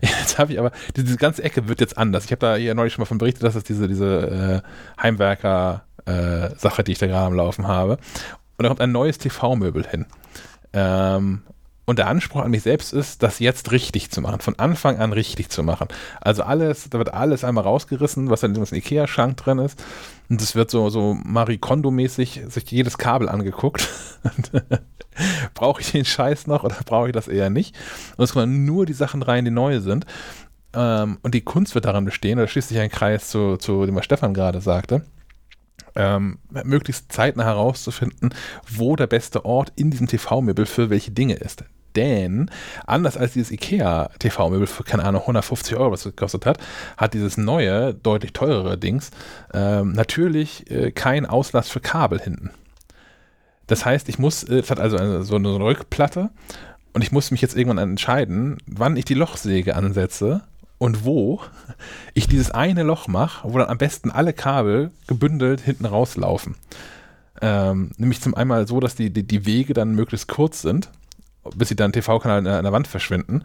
jetzt habe ich aber, diese ganze Ecke wird jetzt anders. Ich habe da hier neulich schon mal von berichtet, dass es diese, diese äh, Heimwerker-Sache, äh, die ich da gerade am Laufen habe. Und da kommt ein neues TV-Möbel hin. Ähm, und der Anspruch an mich selbst ist, das jetzt richtig zu machen, von Anfang an richtig zu machen. Also alles, da wird alles einmal rausgerissen, was in dem Ikea-Schrank drin ist. Und es wird so, so Marie Kondo-mäßig sich jedes Kabel angeguckt. brauche ich den Scheiß noch oder brauche ich das eher nicht? Und es kommen nur die Sachen rein, die neu sind. Ähm, und die Kunst wird daran bestehen, da schließt sich ein Kreis zu, zu dem, was Stefan gerade sagte. ähm, möglichst zeitnah herauszufinden, wo der beste Ort in diesem TV-Möbel für welche Dinge ist. Denn anders als dieses IKEA TV-Möbel für, keine Ahnung, 150 Euro, was es gekostet hat, hat dieses neue, deutlich teurere Dings ähm, natürlich äh, keinen Auslass für Kabel hinten. Das heißt, ich muss, äh, es hat also eine, so eine Rückplatte und ich muss mich jetzt irgendwann entscheiden, wann ich die Lochsäge ansetze und wo ich dieses eine Loch mache, wo dann am besten alle Kabel gebündelt hinten rauslaufen. Ähm, nämlich zum einmal so, dass die, die, die Wege dann möglichst kurz sind, bis sie dann TV-Kanal in, in, der Wand verschwinden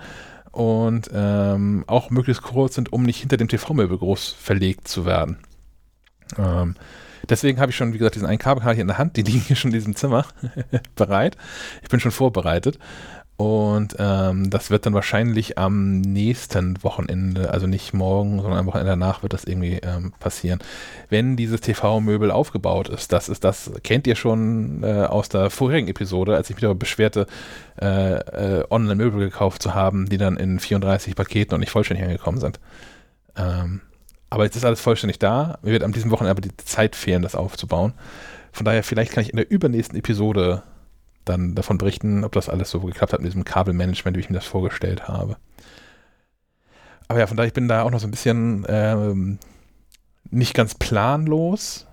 und ähm, auch möglichst kurz sind, um nicht hinter dem TV-Möbel groß verlegt zu werden. Ähm, deswegen habe ich schon, wie gesagt, diesen einen Kabelkanal hier in der Hand, die liegen hier schon in diesem Zimmer bereit. Ich bin schon vorbereitet. Und ähm, das wird dann wahrscheinlich am nächsten Wochenende, also nicht morgen, sondern am Wochenende danach wird das irgendwie ähm, passieren. Wenn dieses TV-Möbel aufgebaut ist, das ist das, kennt ihr schon äh, aus der vorherigen Episode, als ich mich darüber beschwerte, äh, äh, Online-Möbel gekauft zu haben, die dann in 34 Paketen und nicht vollständig angekommen sind. Ähm, aber jetzt ist alles vollständig da. Mir wird an diesem Wochenende aber die Zeit fehlen, das aufzubauen. Von daher, vielleicht kann ich in der übernächsten Episode dann davon berichten, ob das alles so geklappt hat mit diesem Kabelmanagement, wie ich mir das vorgestellt habe. Aber ja, von daher, ich bin da auch noch so ein bisschen ähm, nicht ganz planlos,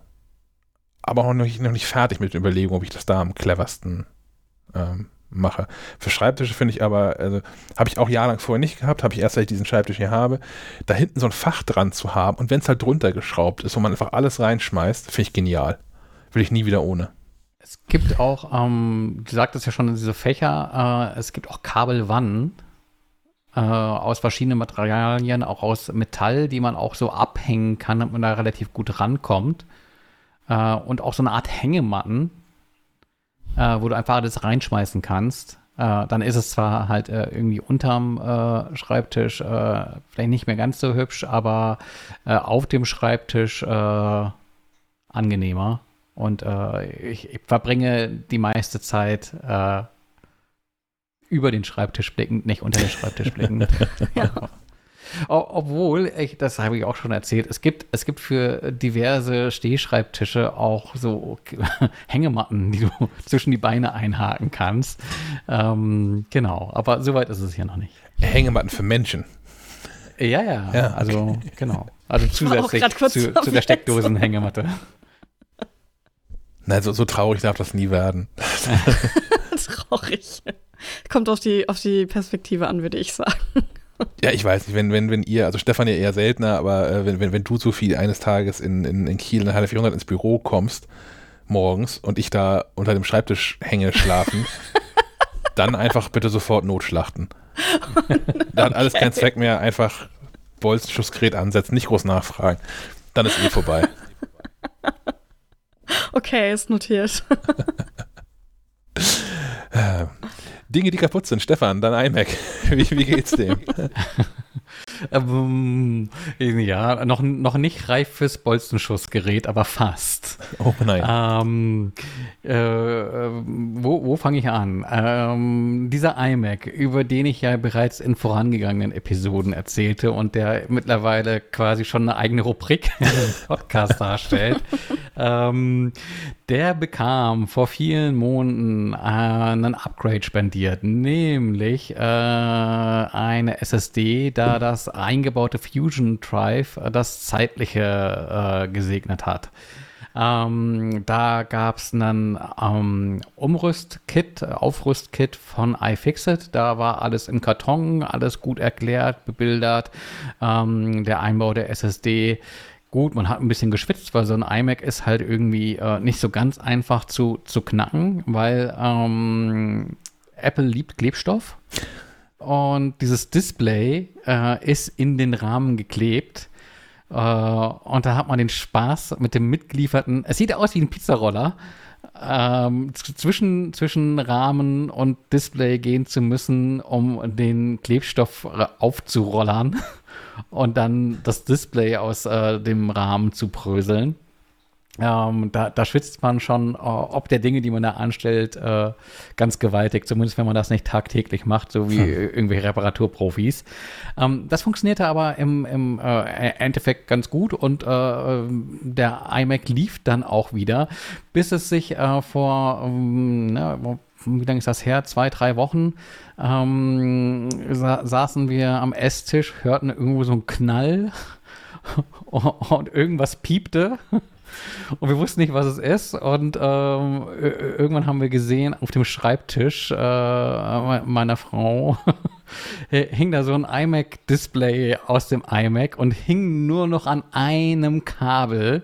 aber auch noch nicht, noch nicht fertig mit der Überlegung, ob ich das da am cleversten ähm, mache. Für Schreibtische finde ich aber, also habe ich auch jahrelang vorher nicht gehabt, habe ich erst, seit ich diesen Schreibtisch hier habe, da hinten so ein Fach dran zu haben und wenn es halt drunter geschraubt ist, wo man einfach alles reinschmeißt, finde ich genial. Will ich nie wieder ohne. Es gibt auch, ähm, du sagtest ja schon, diese Fächer, äh, es gibt auch Kabelwannen äh, aus verschiedenen Materialien, auch aus Metall, die man auch so abhängen kann, damit man da relativ gut rankommt. Äh, und auch so eine Art Hängematten, äh, wo du einfach alles reinschmeißen kannst. Äh, dann ist es zwar halt äh, irgendwie unterm Schreibtisch vielleicht nicht mehr ganz so hübsch, aber auf dem Schreibtisch angenehmer. Und äh, ich, ich, verbringe die meiste Zeit äh, über den Schreibtisch blickend, nicht unter den Schreibtisch blickend. ja. Obwohl, ich, das habe ich auch schon erzählt, es gibt, es gibt für diverse Stehschreibtische auch so Hängematten, die du zwischen die Beine einhaken kannst. Ähm, genau, aber soweit ist es hier noch nicht. Hängematten für Menschen. Ja, ja, ja also genau. Also zusätzlich zu, zu der Steckdosenhängematte. Nein, so, so traurig darf das nie werden. traurig. Kommt auf die, auf die Perspektive an, würde ich sagen. Ja, ich weiß nicht, wenn, wenn, wenn ihr, also Stefan ja eher seltener, aber äh, wenn, wenn, wenn du so viel eines Tages in, in, in Kiel in Halle 400 ins Büro kommst, morgens, und ich da unter dem Schreibtisch hänge schlafen, dann einfach bitte sofort notschlachten. da hat alles okay. keinen Zweck mehr, einfach Bolzenschussgerät ansetzen, nicht groß nachfragen. Dann ist eh vorbei. Okay, ist notiert. Dinge, die kaputt sind. Stefan, dein iMac. Wie, wie geht's dem? ähm, ja, noch, noch nicht reif fürs Bolzenschussgerät, aber fast. Oh nein. Ähm, äh, wo wo fange ich an? Ähm, dieser iMac, über den ich ja bereits in vorangegangenen Episoden erzählte und der mittlerweile quasi schon eine eigene Rubrik im Podcast darstellt, ähm, der bekam vor vielen Monaten äh, einen Upgrade spendiert, nämlich äh, eine SSD, da das eingebaute Fusion Drive äh, das zeitliche äh, gesegnet hat. Ähm, da gab es einen ähm, Umrüstkit, Aufrüstkit von iFixit. Da war alles im Karton, alles gut erklärt, bebildert. Ähm, der Einbau der SSD gut, man hat ein bisschen geschwitzt, weil so ein iMac ist halt irgendwie äh, nicht so ganz einfach zu, zu knacken, weil ähm, Apple liebt Klebstoff und dieses Display äh, ist in den Rahmen geklebt. Äh, und da hat man den Spaß mit dem mitgelieferten, es sieht aus wie ein Pizzaroller, ähm, zwischen, zwischen Rahmen und Display gehen zu müssen, um den Klebstoff aufzurollern und dann das Display aus äh, dem Rahmen zu bröseln. ähm, da, da, schwitzt man schon, äh, ob der Dinge, die man da anstellt, äh, ganz gewaltig, zumindest wenn man das nicht tagtäglich macht, so wie hm. irgendwelche Reparaturprofis. Ähm, das funktionierte aber im, im äh, Endeffekt ganz gut und äh, der iMac lief dann auch wieder, bis es sich äh, vor, ähm, na, wie lange ist das her? Zwei, drei Wochen ähm, sa saßen wir am Esstisch, hörten irgendwo so einen Knall und irgendwas piepte. Und wir wussten nicht, was es ist. Und ähm, irgendwann haben wir gesehen, auf dem Schreibtisch äh, meiner Frau hing da so ein iMac-Display aus dem iMac und hing nur noch an einem Kabel.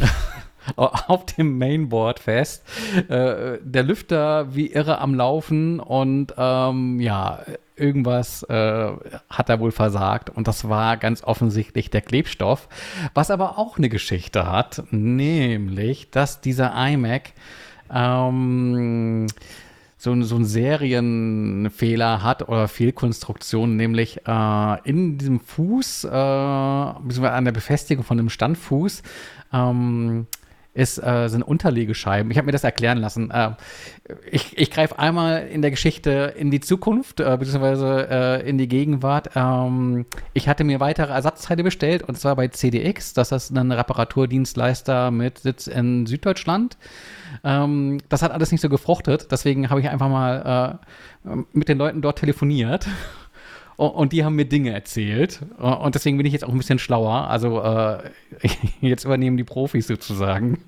auf dem Mainboard fest. Äh, der Lüfter wie irre am Laufen und ähm, ja, irgendwas äh, hat er wohl versagt und das war ganz offensichtlich der Klebstoff, was aber auch eine Geschichte hat, nämlich, dass dieser iMac ähm, so, so einen Serienfehler hat oder Fehlkonstruktion, nämlich äh, in diesem Fuß, äh, beziehungsweise an der Befestigung von dem Standfuß, ähm, ist, äh, sind Unterlegescheiben. Ich habe mir das erklären lassen. Äh, ich, ich greife einmal in der Geschichte in die Zukunft, äh, beziehungsweise äh, in die Gegenwart. Ähm, ich hatte mir weitere Ersatzteile bestellt, und zwar bei CDX. Das ist ein Reparaturdienstleister mit Sitz in Süddeutschland. Ähm, das hat alles nicht so gefruchtet, deswegen habe ich einfach mal äh, mit den Leuten dort telefoniert und die haben mir Dinge erzählt. Und deswegen bin ich jetzt auch ein bisschen schlauer. Also äh, jetzt übernehmen die Profis sozusagen.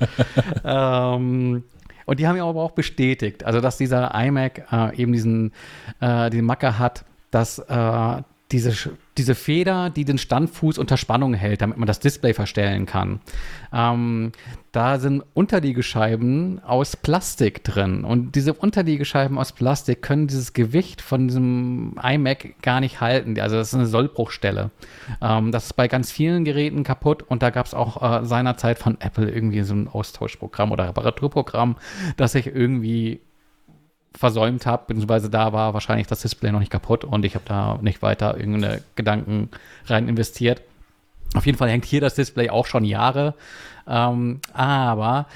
ähm, und die haben ja aber auch bestätigt, also dass dieser iMac äh, eben diesen, äh, diesen Macker hat, dass äh, diese, diese Feder, die den Standfuß unter Spannung hält, damit man das Display verstellen kann. Ähm, da sind Unterliegescheiben aus Plastik drin. Und diese Unterliegescheiben aus Plastik können dieses Gewicht von diesem iMac gar nicht halten. Also das ist eine Sollbruchstelle. Ähm, das ist bei ganz vielen Geräten kaputt. Und da gab es auch äh, seinerzeit von Apple irgendwie so ein Austauschprogramm oder Reparaturprogramm, das sich irgendwie versäumt habe, beziehungsweise da war wahrscheinlich das Display noch nicht kaputt und ich habe da nicht weiter irgendeine Gedanken rein investiert. Auf jeden Fall hängt hier das Display auch schon Jahre. Ähm, aber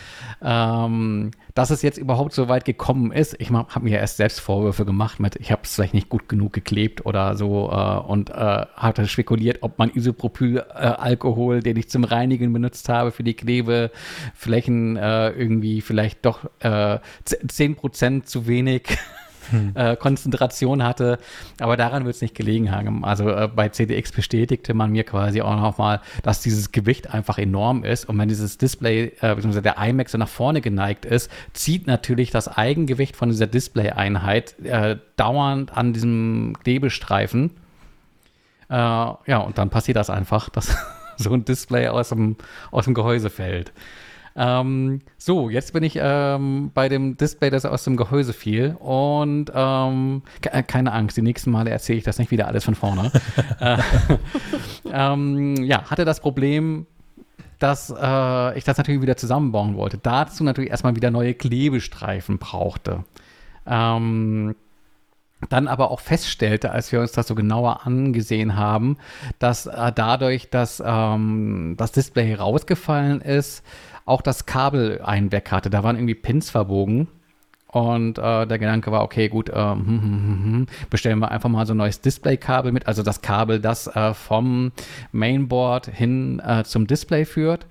ähm, dass es jetzt überhaupt so weit gekommen ist, ich habe mir erst selbst Vorwürfe gemacht mit, ich habe es vielleicht nicht gut genug geklebt oder so äh, und äh, hatte spekuliert, ob man Isopropylalkohol, äh, den ich zum Reinigen benutzt habe für die Klebeflächen, äh, irgendwie vielleicht doch äh, 10% zu wenig hm. äh, Konzentration hatte. Aber daran wird es nicht gelegen haben. Also äh, bei CDX bestätigte man mir quasi auch nochmal, dass dieses Gewicht einfach enorm ist. Und wenn dieses Display, äh, beziehungsweise der iMac so nach vorne geneigt ist, zieht natürlich das Eigengewicht von dieser Display-Einheit äh, dauernd an diesem Klebestreifen. Äh, ja, und dann passiert das einfach, dass so ein Display aus dem, aus dem Gehäuse fällt. Ähm, so, jetzt bin ich ähm, bei dem Display, das aus dem Gehäuse fiel. Und ähm, ke keine Angst, die nächsten Male erzähle ich das nicht wieder alles von vorne. äh, ähm, ja, hatte das Problem, dass äh, ich das natürlich wieder zusammenbauen wollte. Dazu natürlich erstmal wieder neue Klebestreifen brauchte. Ähm, dann aber auch feststellte, als wir uns das so genauer angesehen haben, dass äh, dadurch, dass ähm, das Display rausgefallen ist, auch das Kabel einen weg hatte. Da waren irgendwie Pins verbogen. Und äh, der Gedanke war, okay, gut, äh, hm, hm, hm, hm, bestellen wir einfach mal so ein neues Display-Kabel mit, also das Kabel, das äh, vom Mainboard hin äh, zum Display führt.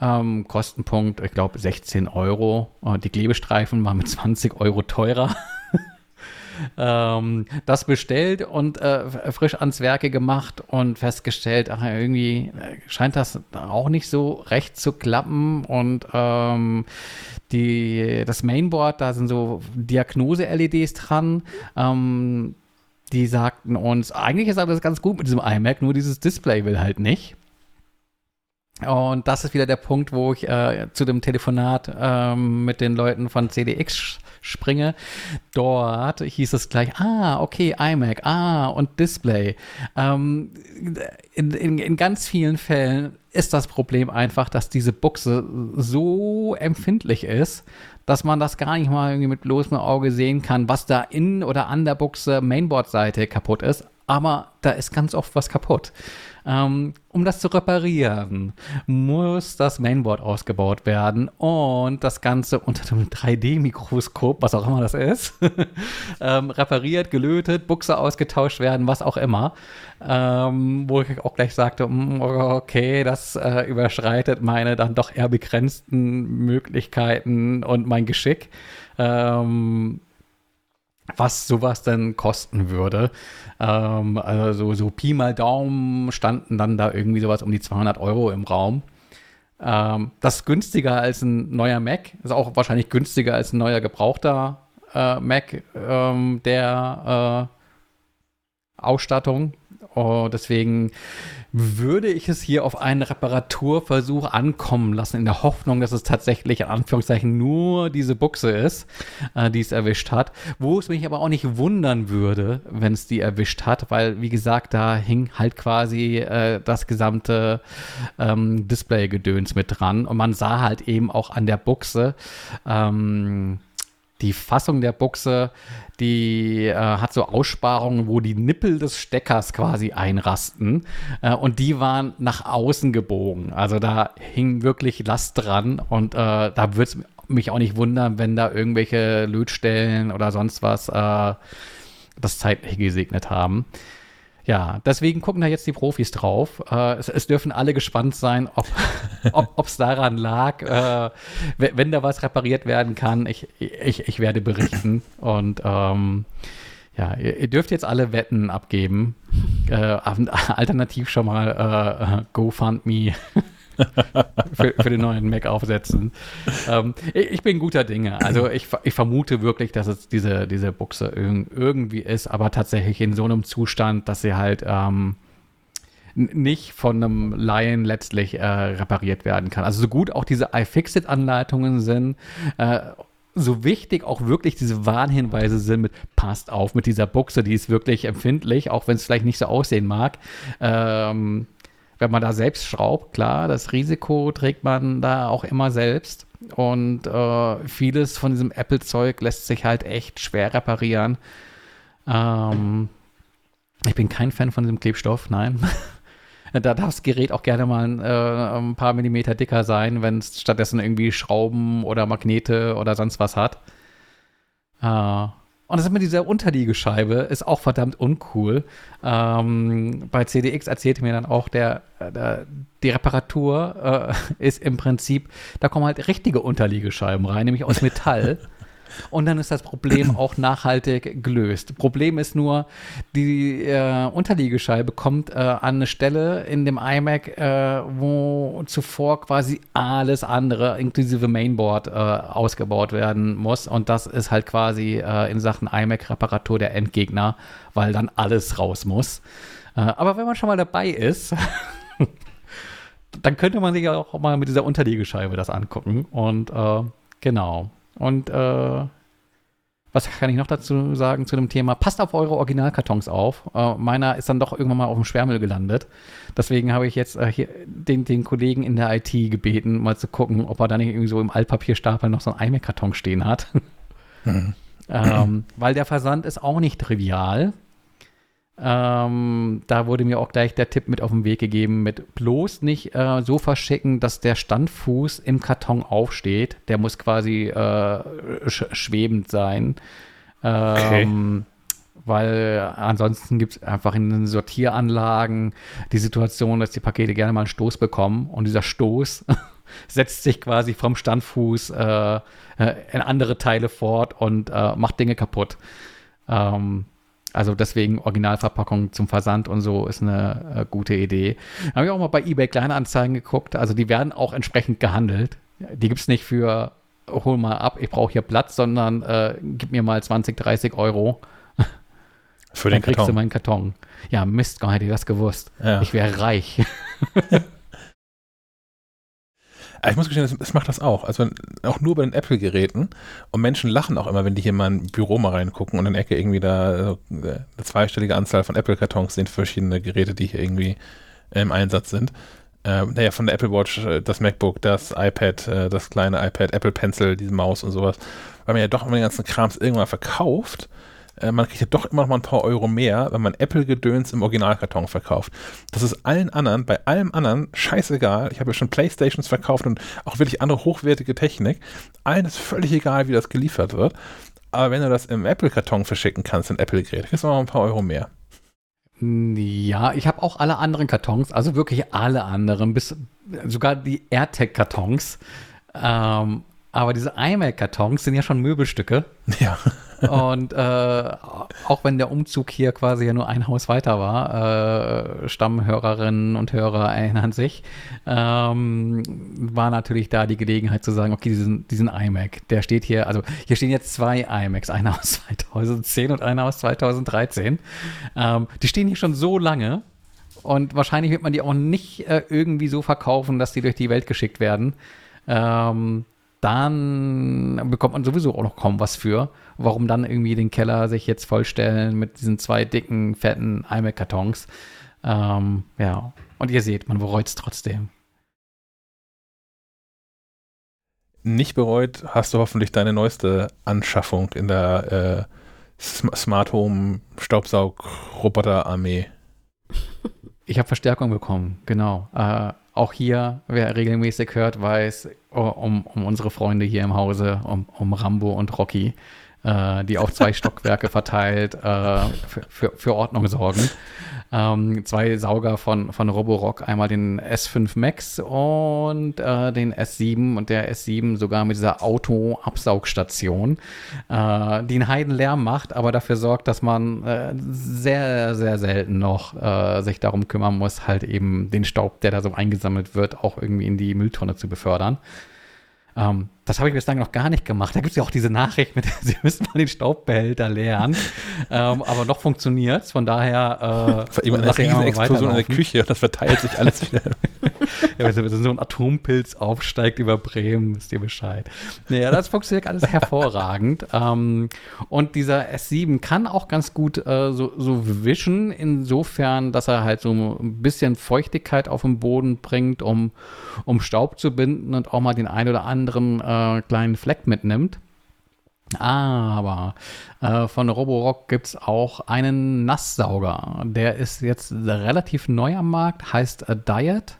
Ähm, Kostenpunkt, ich glaube, 16 Euro. die Klebestreifen waren mit 20 Euro teurer. ähm, das bestellt und äh, frisch ans Werke gemacht und festgestellt, ach, irgendwie scheint das auch nicht so recht zu klappen und ähm, die, das Mainboard, da sind so Diagnose-LEDs dran. Ähm, die sagten uns, eigentlich ist alles ganz gut mit diesem iMac, nur dieses Display will halt nicht. Und das ist wieder der Punkt, wo ich äh, zu dem Telefonat ähm, mit den Leuten von CDX springe. Dort hieß es gleich, ah, okay, iMac, ah, und Display. Ähm, in, in, in ganz vielen Fällen ist das Problem einfach, dass diese Buchse so empfindlich ist, dass man das gar nicht mal irgendwie mit bloßem Auge sehen kann, was da in oder an der Buchse Mainboard-Seite kaputt ist. aber da ist ganz oft was kaputt. Ähm, um das zu reparieren, muss das Mainboard ausgebaut werden und das Ganze unter dem 3D-Mikroskop, was auch immer das ist, ähm, repariert, gelötet, Buchse ausgetauscht werden, was auch immer. Ähm, wo ich auch gleich sagte, mm, okay, das äh, überschreitet meine dann doch eher begrenzten Möglichkeiten und mein Geschick. Ähm, was sowas denn kosten würde. Ähm, also so Pi mal Daumen standen dann da irgendwie sowas um die 200 Euro im Raum. Ähm, das ist günstiger als ein neuer Mac. Ist auch wahrscheinlich günstiger als ein neuer gebrauchter äh, Mac ähm, der äh, Ausstattung. Oh, deswegen würde ich es hier auf einen Reparaturversuch ankommen lassen, in der Hoffnung, dass es tatsächlich in Anführungszeichen nur diese Buchse ist, äh, die es erwischt hat. Wo es mich aber auch nicht wundern würde, wenn es die erwischt hat, weil, wie gesagt, da hing halt quasi äh, das gesamte ähm, Display-Gedöns mit dran und man sah halt eben auch an der Buchse, ähm, die Fassung der Buchse, die äh, hat so Aussparungen, wo die Nippel des Steckers quasi einrasten. Äh, und die waren nach außen gebogen. Also da hing wirklich Last dran. Und äh, da würde es mich auch nicht wundern, wenn da irgendwelche Lötstellen oder sonst was äh, das zeitlich gesegnet haben. Ja, deswegen gucken da jetzt die Profis drauf. Äh, es, es, dürfen alle gespannt sein, ob es ob, daran lag. Äh, wenn da was repariert werden kann, ich, ich, ich werde berichten. Und ähm, ja, ihr, ihr, dürft jetzt alle Wetten abgeben. Äh, alternativ schon mal äh, GoFundMe für, für, den neuen Mac aufsetzen. Ähm, ich, bin guter Dinge. Also ich, ich, vermute wirklich, dass es diese, diese Buchse irg irgendwie ist, aber tatsächlich in so einem Zustand, dass sie halt ähm, nicht von einem Laien letztlich äh, repariert werden kann. Also so gut auch diese iFixit-Anleitungen sind, äh, so wichtig auch wirklich diese Warnhinweise sind mit passt auf mit dieser Buchse, die ist wirklich empfindlich, auch wenn es vielleicht nicht so aussehen mag. Ähm, wenn man da selbst schraubt, klar, das Risiko trägt man da auch immer selbst. Und äh, vieles von diesem Apple-Zeug lässt sich halt echt schwer reparieren. Ähm, ich bin kein Fan von diesem Klebstoff, nein. da darf das Gerät auch gerne mal äh, ein paar Millimeter dicker sein, wenn es stattdessen irgendwie Schrauben oder Magnete oder sonst was hat. Äh, und das ist mit dieser Unterliegescheibe ist auch verdammt uncool. Ähm, bei CDX erzählte mir dann auch, der, der die Reparatur äh, ist im Prinzip, da kommen halt richtige Unterliegescheiben rein, nämlich aus Metall. Und dann ist das Problem auch nachhaltig gelöst. Problem ist nur, die äh, Unterliegescheibe kommt äh, an eine Stelle in dem iMac, äh, wo zuvor quasi alles andere, inklusive Mainboard, äh, ausgebaut werden muss. Und das ist halt quasi äh, in Sachen iMac-Reparatur der Endgegner, weil dann alles raus muss. Äh, aber wenn man schon mal dabei ist, dann könnte man sich auch mal mit dieser Unterliegescheibe das angucken. Und genau. Und äh, was kann ich noch dazu sagen zu dem Thema? Passt auf eure Originalkartons auf. Äh, meiner ist dann doch irgendwann mal auf dem Schwärmel gelandet. Deswegen habe ich jetzt äh, hier den, den, Kollegen in der IT gebeten, mal zu gucken, ob er da nicht irgendwie so im Altpapierstapel noch so einen iMac-Karton stehen hat. Mhm. ähm, weil der Versand ist auch nicht trivial. Ähm, da wurde mir auch gleich der Tipp mit auf den Weg gegeben, mit bloß nicht äh, so verschicken, dass der Standfuß im Karton aufsteht. Der muss quasi äh, sch schwebend sein. Ähm, okay. Weil ansonsten gibt es einfach in den Sortieranlagen die Situation, dass die Pakete gerne mal einen Stoß bekommen und dieser Stoß setzt sich quasi vom Standfuß äh, äh in andere Teile fort und äh, macht Dinge kaputt. Ähm, also deswegen Originalverpackung zum Versand und so ist eine äh, gute Idee. Habe ich auch mal bei eBay Kleinanzeigen geguckt. Also die werden auch entsprechend gehandelt. Die gibt es nicht für hol mal ab, ich brauche hier Platz, sondern äh, gib mir mal 20, 30 Euro. Für den Dann kriegst Karton. du meinen Karton. Ja, Mist, hätte ich das gewusst. Ja. Ich wäre reich. ich muss gestehen, es macht das auch. Also auch nur bei den Apple-Geräten. Und Menschen lachen auch immer, wenn die hier mal im Büro mal reingucken und in der Ecke irgendwie da äh, eine zweistellige Anzahl von Apple-Kartons sind verschiedene Geräte, die hier irgendwie im Einsatz sind. Äh, naja, von der Apple Watch, äh, das MacBook, das iPad, äh, das kleine iPad, Apple Pencil, diese Maus und sowas. Weil man ja doch immer den ganzen Krams irgendwann verkauft äh, man kriegt ja doch immer noch mal ein paar Euro mehr, wenn man Apple-Gedöns im Originalkarton verkauft. Das ist allen anderen, bei allem anderen scheißegal. Ich habe ja schon Playstations verkauft und auch wirklich andere hochwertige Technik. Allen ist völlig egal, wie das geliefert wird. Aber wenn du das im Apple-Karton verschicken kannst, ein Apple-Gerät, kriegst du noch ein paar Euro mehr. Ja, ich habe auch alle anderen Kartons, also wirklich alle anderen, bis sogar die AirTag-Kartons. Ähm, aber diese iMac-Kartons sind ja schon Möbelstücke. Ja. Und äh, auch wenn der Umzug hier quasi ja nur ein Haus weiter war, äh, Stammhörerinnen und Hörer erinnern sich, ähm, war natürlich da die Gelegenheit zu sagen, okay, diesen, diesen iMac, der steht hier, also hier stehen jetzt zwei iMacs, einer aus 2010 und einer aus 2013. Ähm, die stehen hier schon so lange und wahrscheinlich wird man die auch nicht äh, irgendwie so verkaufen, dass die durch die Welt geschickt werden. Ähm, dann bekommt man sowieso auch noch kaum was für. Warum dann irgendwie den Keller sich jetzt vollstellen mit diesen zwei dicken, fetten iMac-Kartons? Ähm, ja, und ihr seht, man bereut es trotzdem. Nicht bereut hast du hoffentlich deine neueste Anschaffung in der äh, Smart Home Staubsaug-Roboter Armee. Ich habe Verstärkung bekommen, genau. Äh, auch hier, wer regelmäßig hört, weiß um, um unsere Freunde hier im Hause, um, um Rambo und Rocky, äh, die auf zwei Stockwerke verteilt äh, für, für, für, Ordnung sorgen. Ähm, zwei Sauger von, von Roborock, einmal den S5 Max und äh, den S7 und der S7 sogar mit dieser Auto-Absaugstation, äh, die einen Heidenlärm macht, aber dafür sorgt, dass man äh, sehr, sehr selten noch äh, sich darum kümmern muss, halt eben den Staub, der da so eingesammelt wird, auch irgendwie in die Mülltonne zu befördern. Ähm, das habe ich bislang noch gar nicht gemacht. Da gibt es ja auch diese Nachricht mit, Sie müssen mal den Staubbehälter leeren. ähm, aber noch funktioniert es. Von daher. Äh, Immer eine riesen Explosion in der Küche und das verteilt sich alles wieder. ja, wenn so ein Atompilz aufsteigt über Bremen, wisst ihr Bescheid. Naja, das funktioniert alles hervorragend. Ähm, und dieser S7 kann auch ganz gut äh, so, so wischen, insofern, dass er halt so ein bisschen Feuchtigkeit auf den Boden bringt, um, um Staub zu binden und auch mal den ein oder anderen äh, äh, kleinen Fleck mitnimmt. Aber äh, von Roborock gibt es auch einen Nasssauger. Der ist jetzt relativ neu am Markt, heißt äh, Diet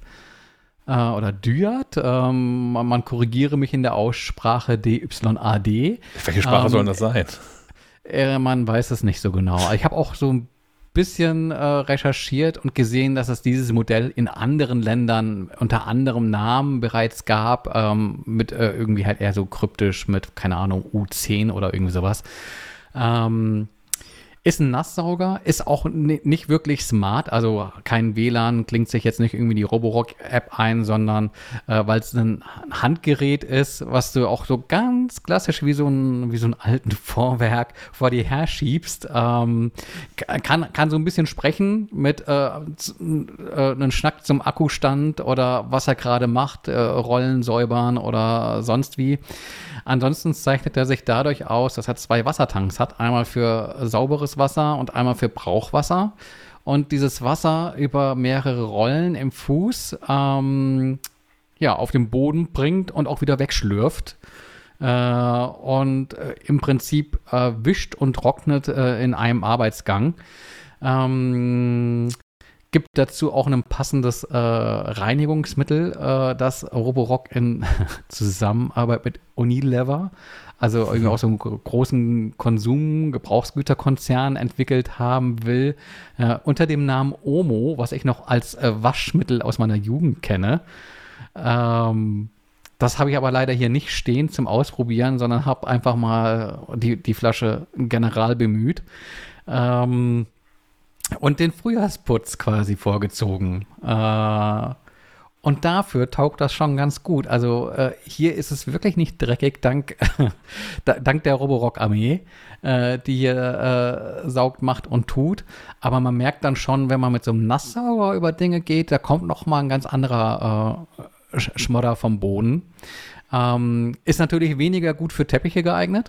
äh, oder Dyat. Ähm, man korrigiere mich in der Aussprache DYAD. Welche Sprache ähm, soll das sein? Äh, man weiß es nicht so genau. Ich habe auch so ein bisschen äh, recherchiert und gesehen, dass es dieses Modell in anderen Ländern unter anderem Namen bereits gab, ähm, mit äh, irgendwie halt eher so kryptisch mit, keine Ahnung, U10 oder irgendwie sowas. Ähm, ist ein Nasssauger, ist auch nicht wirklich smart, also kein WLAN, klingt sich jetzt nicht irgendwie die Roborock-App ein, sondern äh, weil es ein Handgerät ist, was du auch so ganz klassisch wie so ein, wie so ein alten Vorwerk vor dir her schiebst. Ähm, kann, kann so ein bisschen sprechen mit äh, äh, einem Schnack zum Akkustand oder was er gerade macht, äh, Rollen säubern oder sonst wie. Ansonsten zeichnet er sich dadurch aus, dass er zwei Wassertanks hat. Einmal für sauberes Wasser und einmal für Brauchwasser. Und dieses Wasser über mehrere Rollen im Fuß ähm, ja, auf den Boden bringt und auch wieder wegschlürft. Äh, und äh, im Prinzip äh, wischt und trocknet äh, in einem Arbeitsgang. Ähm, Gibt dazu auch ein passendes äh, Reinigungsmittel, äh, das Roborock in Zusammenarbeit mit Unilever, also irgendwie auch so einen großen Konsum-, Gebrauchsgüterkonzern entwickelt haben will, äh, unter dem Namen Omo, was ich noch als äh, Waschmittel aus meiner Jugend kenne. Ähm, das habe ich aber leider hier nicht stehen zum Ausprobieren, sondern habe einfach mal die, die Flasche general bemüht. Ähm, und den Frühjahrsputz quasi vorgezogen. Äh, und dafür taugt das schon ganz gut. Also äh, hier ist es wirklich nicht dreckig, dank, dank der Roborock-Armee, äh, die hier äh, saugt, macht und tut. Aber man merkt dann schon, wenn man mit so einem Nasssauger über Dinge geht, da kommt noch mal ein ganz anderer äh, Schmodder vom Boden. Ähm, ist natürlich weniger gut für Teppiche geeignet.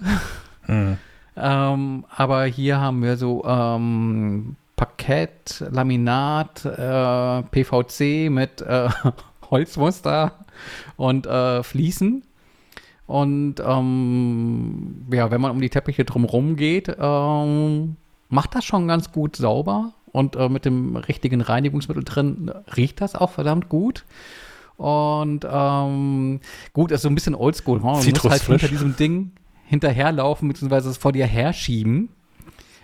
Mhm. ähm, aber hier haben wir so ähm, Parkett, Laminat, äh, PVC mit äh, Holzmuster und äh, Fliesen. Und ähm, ja, wenn man um die Teppiche drumherum geht, ähm, macht das schon ganz gut sauber. Und äh, mit dem richtigen Reinigungsmittel drin riecht das auch verdammt gut. Und ähm, gut, ist so ein bisschen oldschool. Man muss halt hinter diesem Ding hinterherlaufen, beziehungsweise es vor dir herschieben.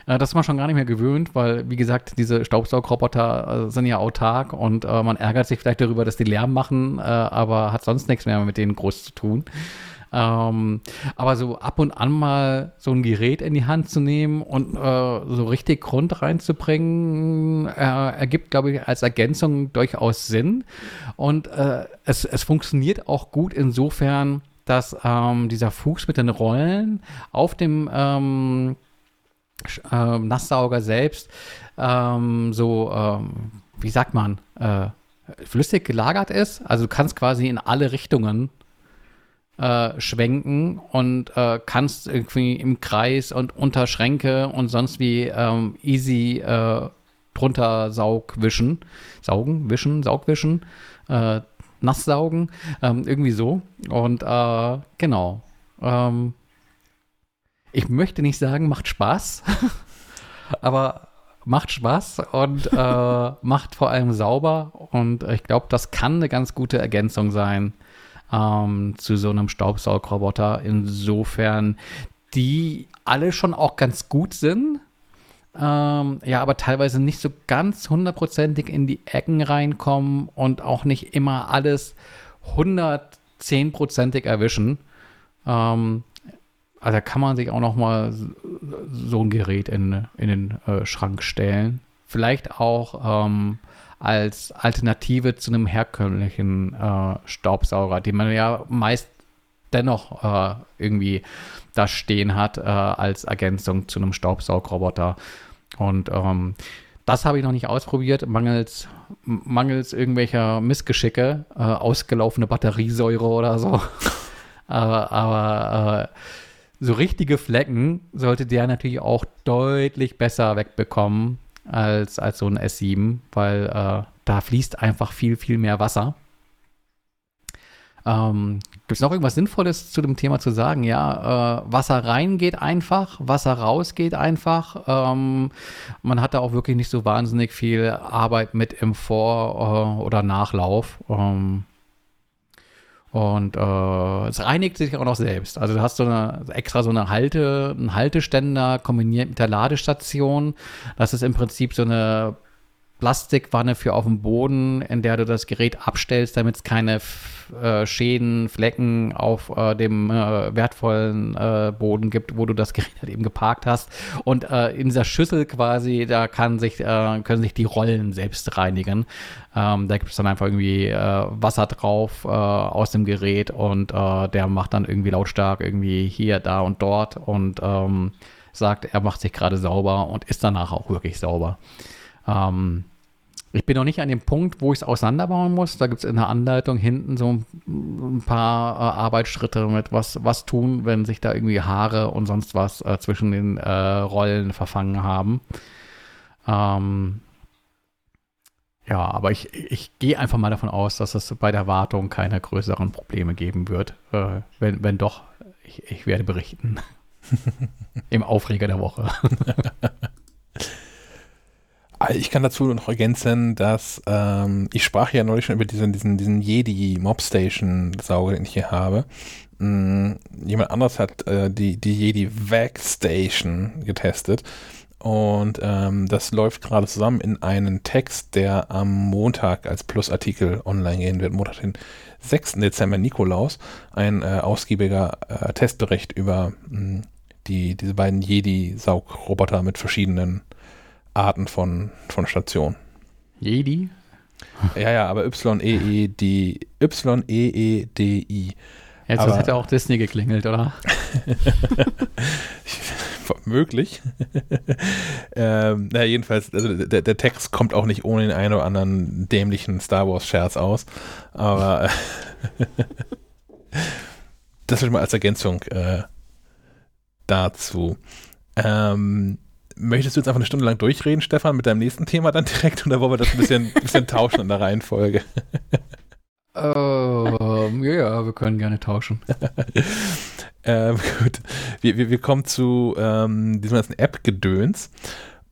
Äh, das ist man schon gar nicht mehr gewöhnt, weil, wie gesagt, diese Staubsaugroboter äh, sind ja autark und äh, man ärgert sich vielleicht darüber, dass die Lärm machen, aber hat sonst nichts mehr mit denen groß zu tun. Ähm, aber so ab und an mal so ein Gerät in die Hand zu nehmen und äh, so richtig Grund reinzubringen, äh, ergibt, glaube ich, als Ergänzung durchaus Sinn. Und äh, es, es funktioniert auch gut insofern, dass ähm, dieser Fuß mit den Rollen auf dem ähm, äh, Nasssauger selbst ähm, so, ähm, wie sagt man, äh, flüssig gelagert ist. Also du kannst quasi in alle Richtungen äh, schwenken und äh, kannst irgendwie im Kreis und unter Schränke und sonst wie ähm, easy äh, drunter Saug wischen. Saugen, wischen, Saugwischen, äh, nass saugen, ähm, irgendwie so. Und äh, genau. Ähm, ich möchte nicht sagen, macht Spaß, aber macht Spaß und äh, macht vor allem sauber. Und ich glaube, das kann eine ganz gute Ergänzung sein ähm, zu so einem Staubsaugroboter. Insofern, die alle schon auch ganz gut sind. Ähm, ja, aber teilweise nicht so ganz hundertprozentig in die Ecken reinkommen und auch nicht immer alles 110%ig erwischen. Ähm, also da kann man sich auch noch mal so ein Gerät in, in den äh, Schrank stellen. Vielleicht auch ähm, als Alternative zu einem herkömmlichen äh, Staubsauger, den man ja meist dennoch äh, irgendwie da stehen hat äh, als Ergänzung zu einem Staubsaugroboter. Und ähm, das habe ich noch nicht ausprobiert, mangels, mangels irgendwelcher Missgeschicke, äh, ausgelaufene Batteriesäure oder so. aber aber äh, so richtige Flecken sollte der natürlich auch deutlich besser wegbekommen als, als so ein S7, weil äh, da fließt einfach viel, viel mehr Wasser. Ähm, Gibt es noch irgendwas Sinnvolles zu dem Thema zu sagen? Ja, äh, Wasser rein geht einfach, Wasser raus geht einfach. Ähm, man hat da auch wirklich nicht so wahnsinnig viel Arbeit mit im Vor- äh, oder Nachlauf. Ähm, und äh, es reinigt sich auch noch selbst. Also du hast so eine extra so eine Halte, einen Halteständer kombiniert mit der Ladestation. Das ist im Prinzip so eine Plastikwanne für auf dem Boden, in der du das Gerät abstellst, damit es keine äh, Schäden, Flecken auf äh, dem äh, wertvollen äh, Boden gibt, wo du das Gerät halt eben geparkt hast. Und äh, in dieser Schüssel quasi, da kann sich, können sich die Rollen selbst reinigen. Ähm, da gibt es dann einfach irgendwie Wasser drauf aus dem Gerät und der macht dann irgendwie lautstark irgendwie hier, da und dort und ähm, sagt, er macht sich gerade sauber und ist danach auch wirklich sauber. Ähm, ich bin noch nicht an dem Punkt, wo ich es auseinanderbauen muss. Da gibt es in der Anleitung hinten so ein, ein paar äh, Arbeitsschritte mit was, was tun, wenn sich da irgendwie Haare und sonst was äh, zwischen den äh, Rollen verfangen haben. Ähm, ja, aber ich, ich gehe einfach mal davon aus, dass es bei der Wartung keine größeren Probleme geben wird. Äh, wenn, wenn doch, ich, ich werde berichten. Im Aufreger der Woche. Ich kann dazu noch ergänzen, dass ähm, ich sprach ja neulich schon über diesen, diesen, diesen Jedi Mobstation Sauger, den ich hier habe. Hm, jemand anderes hat äh, die, die Jedi Vac Station getestet und ähm, das läuft gerade zusammen in einen Text, der am Montag als Plusartikel online gehen wird. Montag, den 6. Dezember, Nikolaus. Ein äh, ausgiebiger äh, Testbericht über mh, hm, die, diese beiden Jedi-Saugroboter mit verschiedenen Arten von, von Stationen. Jedi? Ja, ja, aber Y-E-E-D, Y-E-E-D-I. Jetzt aber, hätte auch Disney geklingelt, oder? Möglich. ähm, na, jedenfalls, also der, der, Text kommt auch nicht ohne den einen oder anderen dämlichen Star Wars-Scherz aus. Aber das ist mal als Ergänzung äh, dazu. Ähm, Möchtest du jetzt einfach eine Stunde lang durchreden, Stefan, mit deinem nächsten Thema dann direkt oder wollen wir das ein bisschen, bisschen tauschen in der Reihenfolge? Uh, ja, ja, wir können gerne tauschen. ähm, gut. Wir, wir, wir kommen zu ähm, diesem ganzen App-Gedöns.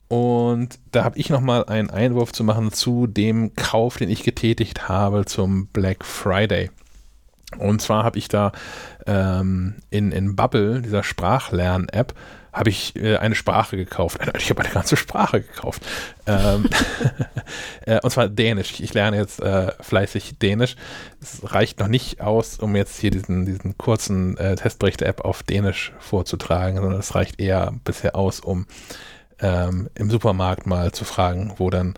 Und da habe ich nochmal einen Einwurf zu machen zu dem Kauf, den ich getätigt habe zum Black Friday. Und zwar habe ich da ähm, in, in Bubble, dieser Sprachlern-App, habe ich äh, eine Sprache gekauft. Ich habe eine ganze Sprache gekauft. Ähm, äh, und zwar Dänisch. Ich, lerne jetzt äh, fleißig Dänisch. Es reicht noch nicht aus, um jetzt hier diesen, diesen kurzen äh, Testbericht-App auf Dänisch vorzutragen, sondern es reicht eher bisher aus, um ähm, im Supermarkt mal zu fragen, wo dann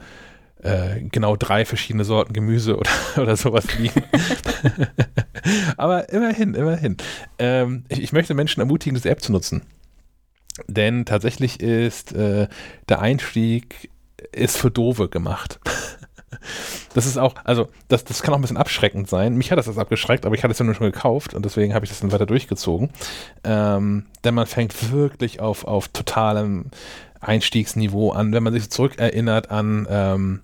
äh, genau drei verschiedene Sorten Gemüse oder, oder sowas liegen. Aber immerhin, immerhin. Ähm, ich, ich, möchte Menschen ermutigen, diese App zu nutzen. Denn tatsächlich ist äh, der Einstieg ist für Dove gemacht. Das ist auch, also das, das kann auch ein bisschen abschreckend sein. Mich hat das, das abgeschreckt, aber ich hatte es ja nur schon gekauft und deswegen habe ich das dann weiter durchgezogen. Ähm, denn man fängt wirklich auf, auf totalem Einstiegsniveau an, wenn man sich zurückerinnert an ähm,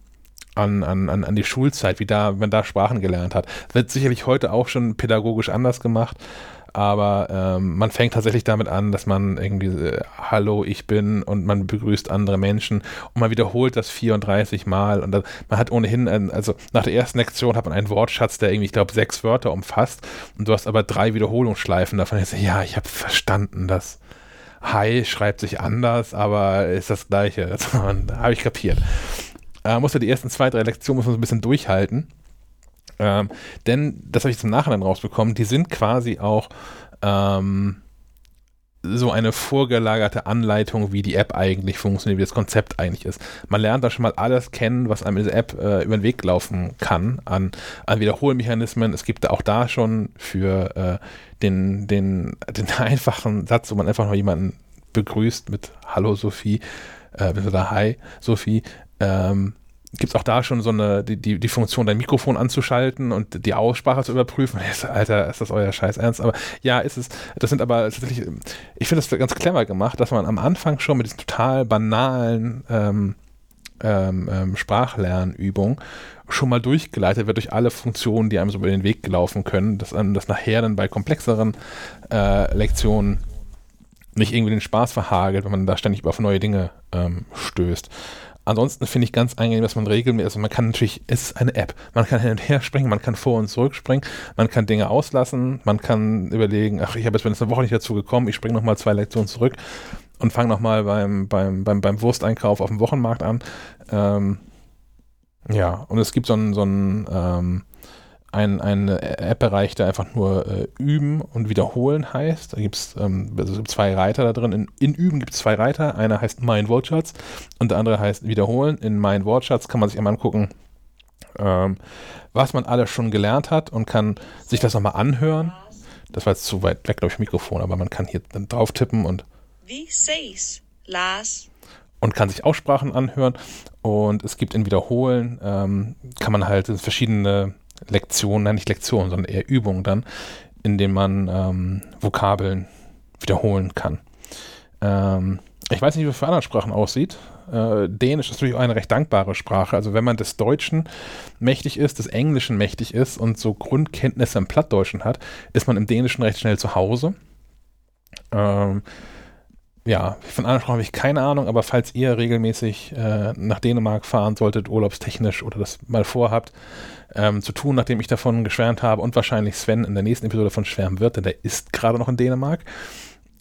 an, an, an die Schulzeit, wie da, wenn da Sprachen gelernt hat. Wird sicherlich heute auch schon pädagogisch anders gemacht, aber ähm, man fängt tatsächlich damit an, dass man irgendwie äh, Hallo, ich bin und man begrüßt andere Menschen und man wiederholt das 34 Mal und dann, man hat ohnehin, ein, also nach der ersten Lektion hat man einen Wortschatz, der irgendwie, ich glaube, sechs Wörter umfasst und du hast aber drei Wiederholungsschleifen davon. Jetzt, ja, ich habe verstanden das. Hi schreibt sich anders, aber ist das gleiche. Habe ich kapiert äh, musste die ersten zwei, drei Lektionen muss man so ein bisschen durchhalten. Ähm, denn, das habe ich zum Nachhinein rausbekommen, die sind quasi auch ähm, so eine vorgelagerte Anleitung, wie die App eigentlich funktioniert, wie das Konzept eigentlich ist. Man lernt da schon mal alles kennen, was einem in dieser App äh, über den Weg laufen kann, an, an Wiederholmechanismen. Es gibt da auch da schon für äh, den, den, den einfachen Satz, wo man einfach noch jemanden begrüßt mit Hallo Sophie, äh, oder Hi Sophie, ähm, gibt es auch da schon so eine, die, die, die Funktion, dein Mikrofon anzuschalten und die Aussprache zu überprüfen. Alter, ist das euer Scheiß ernst? Aber ja, ist es. Das sind aber tatsächlich, ich finde das ganz clever gemacht, dass man am Anfang schon mit diesen total banalen ähm, ähm, ähm, Sprachlernübungen schon mal durchgeleitet wird durch alle Funktionen, die einem so über den Weg gelaufen können, dass einem das nachher dann bei komplexeren äh, Lektionen nicht irgendwie den Spaß verhagelt, wenn man da ständig auf neue Dinge ähm, stößt. Ansonsten finde ich ganz angenehm, dass man regelmäßig, also man kann natürlich, es ist eine App, man kann hin und her springen, man kann vor und zurück springen, man kann Dinge auslassen, man kann überlegen, ach, ich habe jetzt, wenn es eine Woche nicht dazu gekommen, ich springe nochmal zwei Lektionen zurück und fange nochmal beim, beim, beim, beim Wursteinkauf auf dem Wochenmarkt an. Ähm, ja, und es gibt so ein, so ein ähm, ein, ein App-Bereich, der einfach nur äh, Üben und Wiederholen heißt. Da gibt es ähm, also zwei Reiter da drin. In, in Üben gibt es zwei Reiter. Einer heißt Mein Wortschatz und der andere heißt Wiederholen. In Mein Wortschatz kann man sich einmal angucken, ähm, was man alles schon gelernt hat und kann sich das nochmal anhören. Das war jetzt zu weit weg, glaube ich, Mikrofon, aber man kann hier dann drauf tippen und. Wie seh's, Lars? Und kann sich Aussprachen anhören. Und es gibt in Wiederholen, ähm, kann man halt verschiedene Lektionen, nein, nicht Lektionen, sondern eher Übungen dann, in denen man ähm, Vokabeln wiederholen kann. Ähm, ich weiß nicht, wie es für andere Sprachen aussieht. Äh, Dänisch ist natürlich auch eine recht dankbare Sprache. Also wenn man des Deutschen mächtig ist, des Englischen mächtig ist und so Grundkenntnisse im Plattdeutschen hat, ist man im Dänischen recht schnell zu Hause. Ähm, ja, von anderen Sprachen habe ich keine Ahnung, aber falls ihr regelmäßig äh, nach Dänemark fahren solltet, urlaubstechnisch oder das mal vorhabt, ähm, zu tun, nachdem ich davon geschwärmt habe und wahrscheinlich Sven in der nächsten Episode davon schwärmen wird, denn der ist gerade noch in Dänemark.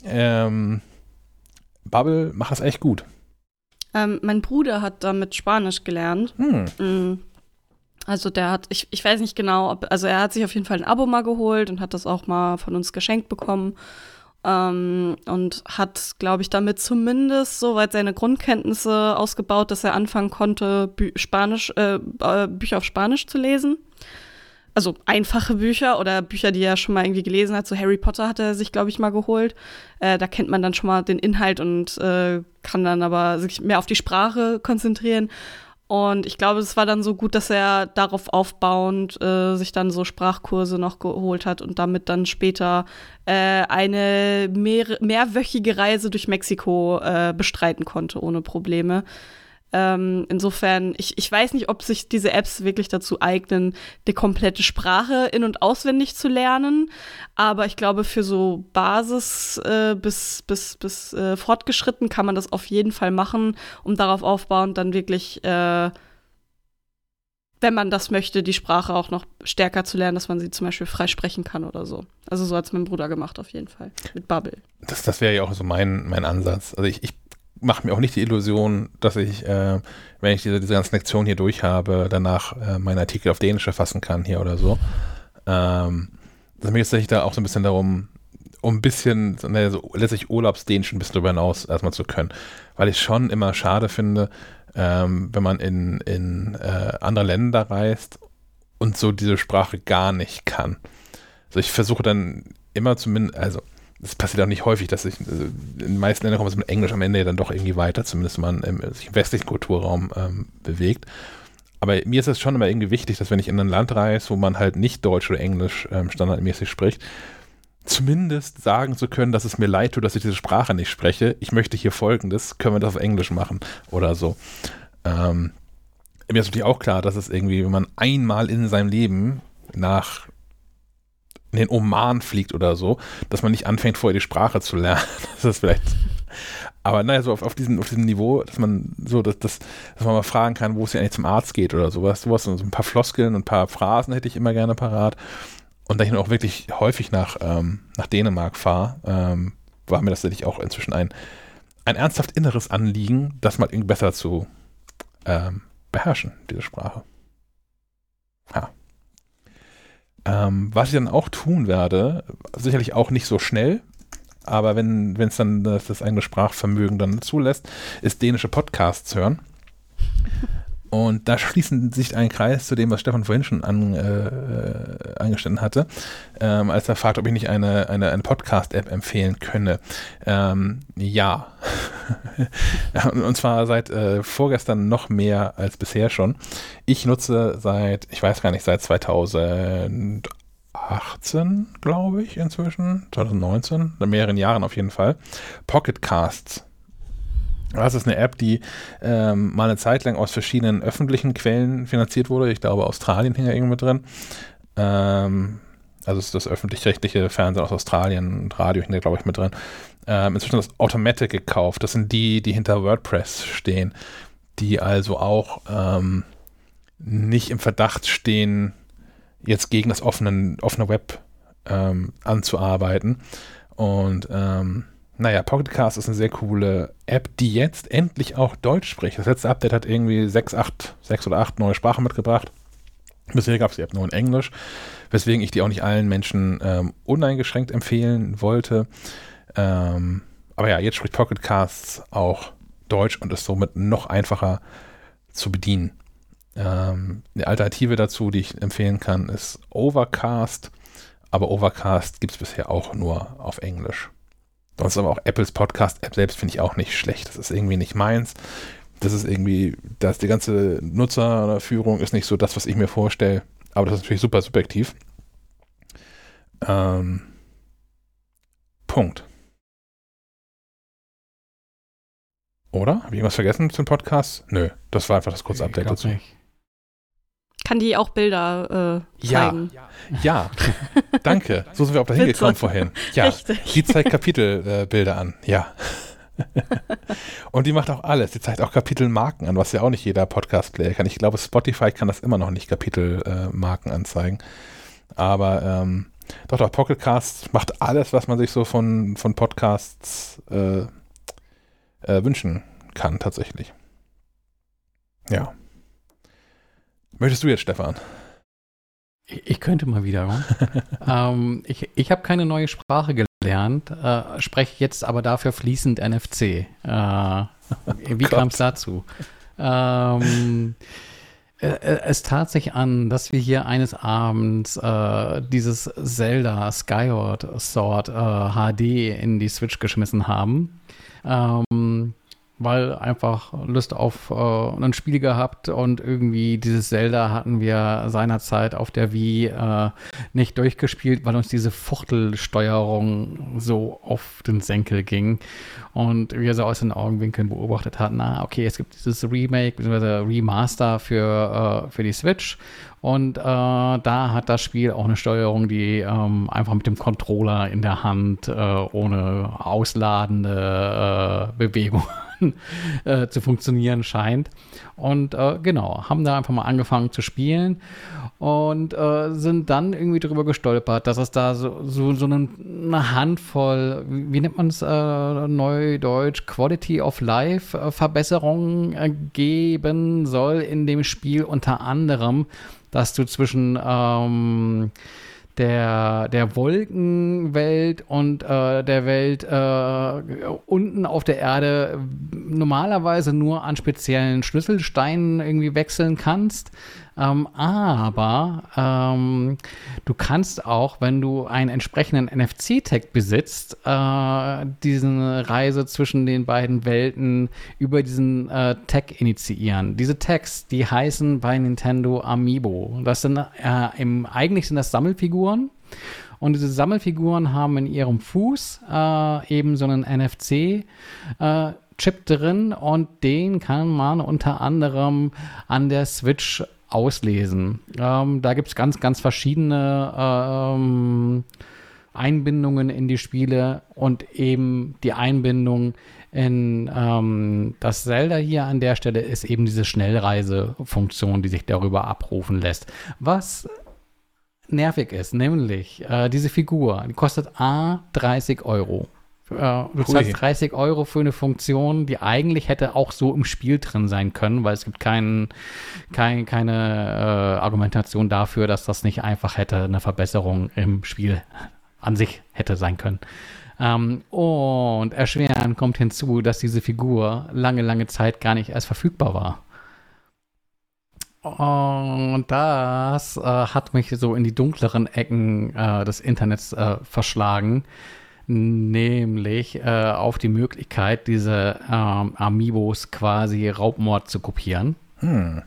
Ähm, Bubble macht das echt gut. Ähm, mein Bruder hat damit Spanisch gelernt. Hm. Mm. Also der hat, ich, ich weiß nicht genau, ob, also er hat sich auf jeden Fall ein Abo mal geholt und hat das auch mal von uns geschenkt bekommen. Ähm, und hat, glaube ich, damit zumindest soweit seine Grundkenntnisse ausgebaut, dass er anfangen konnte, Bü Spanisch, äh, äh, Bücher auf Spanisch zu lesen. Also einfache Bücher oder Bücher, die er schon mal irgendwie gelesen hat. So Harry Potter hat er sich, glaube ich, mal geholt. Äh, da kennt man dann schon mal den Inhalt und äh, kann dann aber sich mehr auf die Sprache konzentrieren. Und ich glaube, es war dann so gut, dass er darauf aufbauend äh, sich dann so Sprachkurse noch geholt hat und damit dann später äh, eine mehr, mehrwöchige Reise durch Mexiko äh, bestreiten konnte, ohne Probleme. Ähm, insofern, ich, ich weiß nicht, ob sich diese Apps wirklich dazu eignen, die komplette Sprache in- und auswendig zu lernen. Aber ich glaube, für so Basis äh, bis, bis, bis äh, fortgeschritten kann man das auf jeden Fall machen, um darauf aufbauend dann wirklich äh, wenn man das möchte, die Sprache auch noch stärker zu lernen, dass man sie zum Beispiel frei sprechen kann oder so. Also so hat es mein Bruder gemacht auf jeden Fall mit Bubble. Das, das wäre ja auch so mein, mein Ansatz. Also ich, ich mache mir auch nicht die Illusion, dass ich, äh, wenn ich diese, diese ganzen Lektionen hier durch habe, danach äh, meinen Artikel auf Dänisch erfassen kann hier oder so. Ähm, das mir geht es da auch so ein bisschen darum, um ein bisschen, ne, so letztlich Urlaubsdänisch ein bisschen darüber hinaus erstmal zu können. Weil ich schon immer schade finde, ähm, wenn man in, in äh, andere Länder reist und so diese Sprache gar nicht kann. Also ich versuche dann immer zumindest, also es passiert auch nicht häufig, dass ich also in den meisten Ländern kommt es mit Englisch am Ende ja dann doch irgendwie weiter, zumindest wenn man im, sich im westlichen Kulturraum ähm, bewegt. Aber mir ist es schon immer irgendwie wichtig, dass wenn ich in ein Land reise, wo man halt nicht Deutsch oder Englisch ähm, standardmäßig spricht, zumindest sagen zu können, dass es mir leid tut, dass ich diese Sprache nicht spreche. Ich möchte hier folgendes, können wir das auf Englisch machen oder so. Ähm, mir ist natürlich auch klar, dass es irgendwie, wenn man einmal in seinem Leben nach in den Oman fliegt oder so, dass man nicht anfängt, vorher die Sprache zu lernen. Das ist vielleicht. Aber naja, so auf, auf, diesem, auf diesem Niveau, dass man so, dass, dass, dass man mal fragen kann, wo es ja eigentlich zum Arzt geht oder sowas. Sowas, so ein paar Floskeln und ein paar Phrasen hätte ich immer gerne parat. Und da ich auch wirklich häufig nach, ähm, nach Dänemark fahre, ähm, war mir das natürlich auch inzwischen ein, ein ernsthaft inneres Anliegen, das mal irgendwie besser zu ähm, beherrschen, diese Sprache. Ja. Ähm, was ich dann auch tun werde, sicherlich auch nicht so schnell, aber wenn es dann das, das eigene Sprachvermögen dann zulässt, ist dänische Podcasts hören. Und da schließen sich ein Kreis zu dem, was Stefan vorhin schon an, äh, angestanden hatte, ähm, als er fragt, ob ich nicht eine, eine, eine Podcast-App empfehlen könne. Ähm, ja. und zwar seit äh, vorgestern noch mehr als bisher schon. Ich nutze seit, ich weiß gar nicht, seit 2018, glaube ich, inzwischen, 2019, in mehreren Jahren auf jeden Fall, Pocket Casts. Das ist eine App, die ähm, mal eine Zeit lang aus verschiedenen öffentlichen Quellen finanziert wurde. Ich glaube, Australien hing ja irgendwo drin. Ähm, also ist das öffentlich-rechtliche Fernsehen aus Australien und Radio hing da, glaube ich, mit drin. Ähm, inzwischen das Automatic gekauft. Das sind die, die hinter WordPress stehen, die also auch ähm, nicht im Verdacht stehen, jetzt gegen das offene, offene Web ähm, anzuarbeiten. Und ähm, naja, Pocketcast ist eine sehr coole App, die jetzt endlich auch Deutsch spricht. Das letzte Update hat irgendwie sechs, acht, sechs oder acht neue Sprachen mitgebracht. Bisher gab es die App nur in Englisch, weswegen ich die auch nicht allen Menschen ähm, uneingeschränkt empfehlen wollte. Ähm, aber ja, jetzt spricht Pocketcasts auch Deutsch und ist somit noch einfacher zu bedienen. Ähm, eine Alternative dazu, die ich empfehlen kann, ist Overcast. Aber Overcast gibt es bisher auch nur auf Englisch. Sonst aber auch Apples Podcast-App selbst finde ich auch nicht schlecht. Das ist irgendwie nicht meins. Das ist irgendwie, dass die ganze Nutzerführung ist nicht so das, was ich mir vorstelle. Aber das ist natürlich super subjektiv. Ähm, Punkt. Oder? Habe ich irgendwas vergessen zum Podcast? Nö, das war einfach das kurze Update dazu. Nicht. Kann die auch Bilder äh, zeigen? Ja, ja. danke. So sind wir auch dahin gekommen vorhin. Ja, Richtig. die zeigt Kapitelbilder äh, an. Ja. und die macht auch alles. Die zeigt auch Kapitelmarken an, was ja auch nicht jeder Podcast-Player kann. Ich glaube, Spotify kann das immer noch nicht Kapitelmarken äh, anzeigen. Aber ähm, doch, doch, Pocketcast macht alles, was man sich so von, von Podcasts äh, äh, wünschen kann, tatsächlich. Ja. Möchtest du jetzt, Stefan? Ich könnte mal wieder. ähm, ich ich habe keine neue Sprache gelernt, äh, spreche jetzt aber dafür fließend NFC. Äh, wie oh kam es dazu? Ähm, äh, äh, es tat sich an, dass wir hier eines Abends äh, dieses Zelda Skyward Sword HD in die Switch geschmissen haben. Ähm, weil einfach Lust auf äh, ein Spiel gehabt und irgendwie dieses Zelda hatten wir seinerzeit auf der Wii äh, nicht durchgespielt, weil uns diese Fuchtelsteuerung so auf den Senkel ging und wir so aus den Augenwinkeln beobachtet hatten, na okay, es gibt dieses Remake bzw. Remaster für, äh, für die Switch und äh, da hat das Spiel auch eine Steuerung, die ähm, einfach mit dem Controller in der Hand äh, ohne ausladende äh, Bewegung äh, zu funktionieren scheint. Und äh, genau, haben da einfach mal angefangen zu spielen und äh, sind dann irgendwie darüber gestolpert, dass es da so, so, so eine, Handvoll, wie, wie nennt man es äh, neudeutsch, Quality of Life äh, Verbesserungen äh, geben soll in dem Spiel, unter anderem, dass du zwischen ähm, der, der Wolkenwelt und äh, der Welt äh, unten auf der Erde normalerweise nur an speziellen Schlüsselsteinen irgendwie wechseln kannst. Ähm, aber ähm, du kannst auch, wenn du einen entsprechenden NFC-Tag besitzt, äh, diese Reise zwischen den beiden Welten über diesen äh, Tag initiieren. Diese Tags, die heißen bei Nintendo Amiibo. Das sind äh, im, eigentlich sind das Sammelfiguren. Und diese Sammelfiguren haben in ihrem Fuß äh, eben so einen NFC. Äh, Chip drin und den kann man unter anderem an der Switch auslesen. Ähm, da gibt es ganz, ganz verschiedene ähm, Einbindungen in die Spiele und eben die Einbindung in ähm, das Zelda hier an der Stelle ist eben diese Schnellreisefunktion, die sich darüber abrufen lässt. Was nervig ist, nämlich äh, diese Figur, die kostet A 30 Euro. Äh, du zahlst 30 Euro für eine Funktion, die eigentlich hätte auch so im Spiel drin sein können, weil es gibt kein, kein, keine äh, Argumentation dafür, dass das nicht einfach hätte eine Verbesserung im Spiel an sich hätte sein können. Ähm, und erschwerend kommt hinzu, dass diese Figur lange, lange Zeit gar nicht erst verfügbar war. Und das äh, hat mich so in die dunkleren Ecken äh, des Internets äh, verschlagen nämlich äh, auf die Möglichkeit, diese ähm, Amiibos quasi Raubmord zu kopieren. Hm.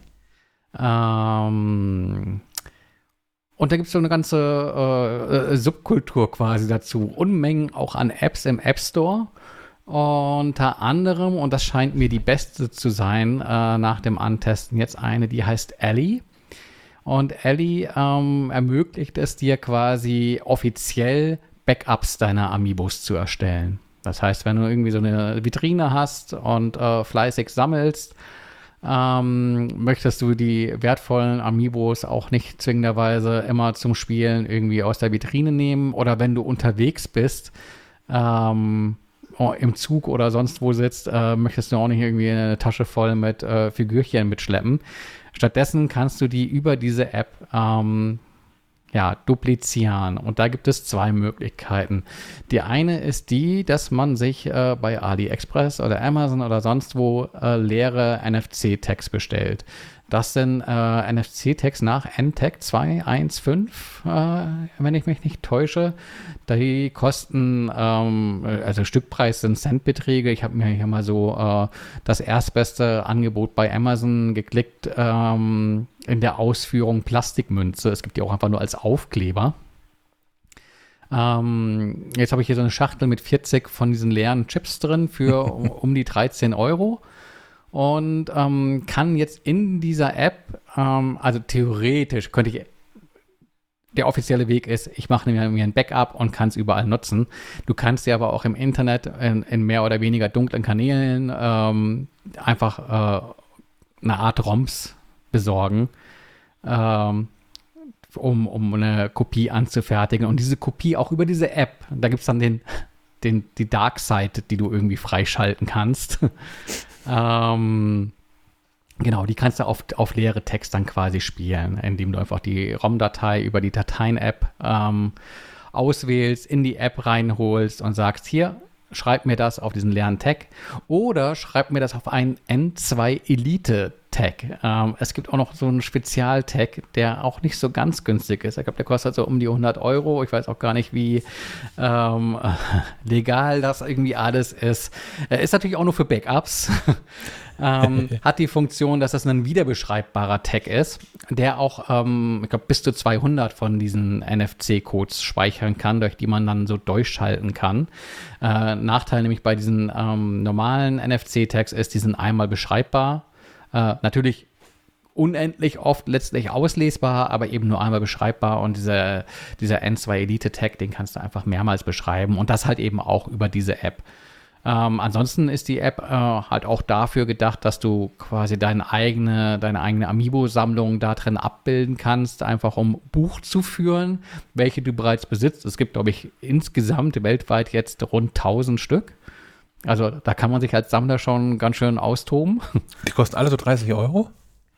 Ähm, und da gibt es so eine ganze äh, Subkultur quasi dazu. Unmengen auch an Apps im App Store. Unter anderem, und das scheint mir die beste zu sein äh, nach dem Antesten, jetzt eine, die heißt Ellie. Und Ellie ähm, ermöglicht es dir quasi offiziell Backups deiner Amiibos zu erstellen. Das heißt, wenn du irgendwie so eine Vitrine hast und äh, fleißig sammelst, ähm, möchtest du die wertvollen Amiibos auch nicht zwingenderweise immer zum Spielen irgendwie aus der Vitrine nehmen oder wenn du unterwegs bist, ähm, oh, im Zug oder sonst wo sitzt, äh, möchtest du auch nicht irgendwie eine Tasche voll mit äh, Figürchen mitschleppen. Stattdessen kannst du die über diese App ähm, ja, duplizieren. Und da gibt es zwei Möglichkeiten. Die eine ist die, dass man sich äh, bei AliExpress oder Amazon oder sonst wo äh, leere NFC-Tags bestellt. Das sind äh, NFC-Tags nach NTAG 215, äh, wenn ich mich nicht täusche. Die kosten, ähm, also Stückpreis sind Centbeträge. Ich habe mir hier mal so äh, das erstbeste Angebot bei Amazon geklickt ähm, in der Ausführung Plastikmünze. Es gibt die auch einfach nur als Aufkleber. Ähm, jetzt habe ich hier so eine Schachtel mit 40 von diesen leeren Chips drin für um, um die 13 Euro und ähm, kann jetzt in dieser App, ähm, also theoretisch könnte ich, der offizielle Weg ist, ich mache mir, ein Backup und kann es überall nutzen. Du kannst dir aber auch im Internet in, in mehr oder weniger dunklen Kanälen ähm, einfach äh, eine Art ROMs besorgen, ähm, um, um eine Kopie anzufertigen. Und diese Kopie auch über diese App, da gibt es dann den, den, die Dark Side, die du irgendwie freischalten kannst. Ähm, genau, die kannst du auf, auf leere Text dann quasi spielen, indem du einfach die ROM-Datei über die Dateien-App ähm, auswählst, in die App reinholst und sagst, hier, schreib mir das auf diesen leeren Tag oder schreib mir das auf einen N2 Elite Tag. Ähm, es gibt auch noch so einen Spezial-Tag, der auch nicht so ganz günstig ist. Ich glaube, der kostet so um die 100 Euro. Ich weiß auch gar nicht, wie ähm, legal das irgendwie alles ist. Er ist natürlich auch nur für Backups. ähm, hat die Funktion, dass das ein wiederbeschreibbarer Tag ist, der auch, ähm, ich glaube, bis zu 200 von diesen NFC-Codes speichern kann, durch die man dann so durchschalten kann. Äh, Nachteil nämlich bei diesen ähm, normalen NFC-Tags ist, die sind einmal beschreibbar. Äh, natürlich unendlich oft letztlich auslesbar, aber eben nur einmal beschreibbar. Und dieser, dieser N2 Elite Tag, den kannst du einfach mehrmals beschreiben und das halt eben auch über diese App. Ähm, ansonsten ist die App äh, halt auch dafür gedacht, dass du quasi deine eigene, deine eigene Amiibo-Sammlung da drin abbilden kannst, einfach um Buch zu führen, welche du bereits besitzt. Es gibt, glaube ich, insgesamt weltweit jetzt rund 1000 Stück. Also da kann man sich als Sammler schon ganz schön austoben. Die kosten alle so 30 Euro?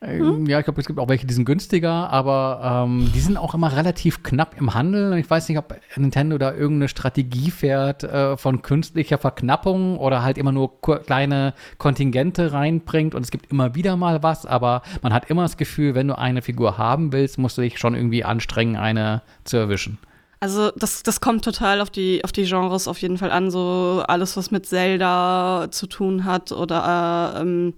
Hm? Ja, ich glaube, es gibt auch welche, die sind günstiger, aber ähm, die sind auch immer relativ knapp im Handel. Ich weiß nicht, ob Nintendo da irgendeine Strategie fährt äh, von künstlicher Verknappung oder halt immer nur kleine Kontingente reinbringt und es gibt immer wieder mal was, aber man hat immer das Gefühl, wenn du eine Figur haben willst, musst du dich schon irgendwie anstrengen, eine zu erwischen. Also das, das kommt total auf die, auf die Genres auf jeden Fall an. So alles, was mit Zelda zu tun hat oder äh, ähm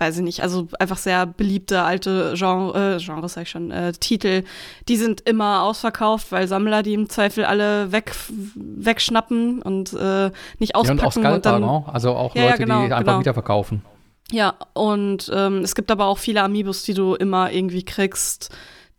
weiß ich nicht, also einfach sehr beliebte alte Genre, äh, Genres sag ich schon, äh, Titel, die sind immer ausverkauft, weil Sammler die im Zweifel alle weg, wegschnappen und äh, nicht auspacken. Ja, und auch Scalper, und dann, no? also auch ja, Leute, ja, genau, die einfach genau. wieder verkaufen. Ja, und ähm, es gibt aber auch viele Amiibos, die du immer irgendwie kriegst,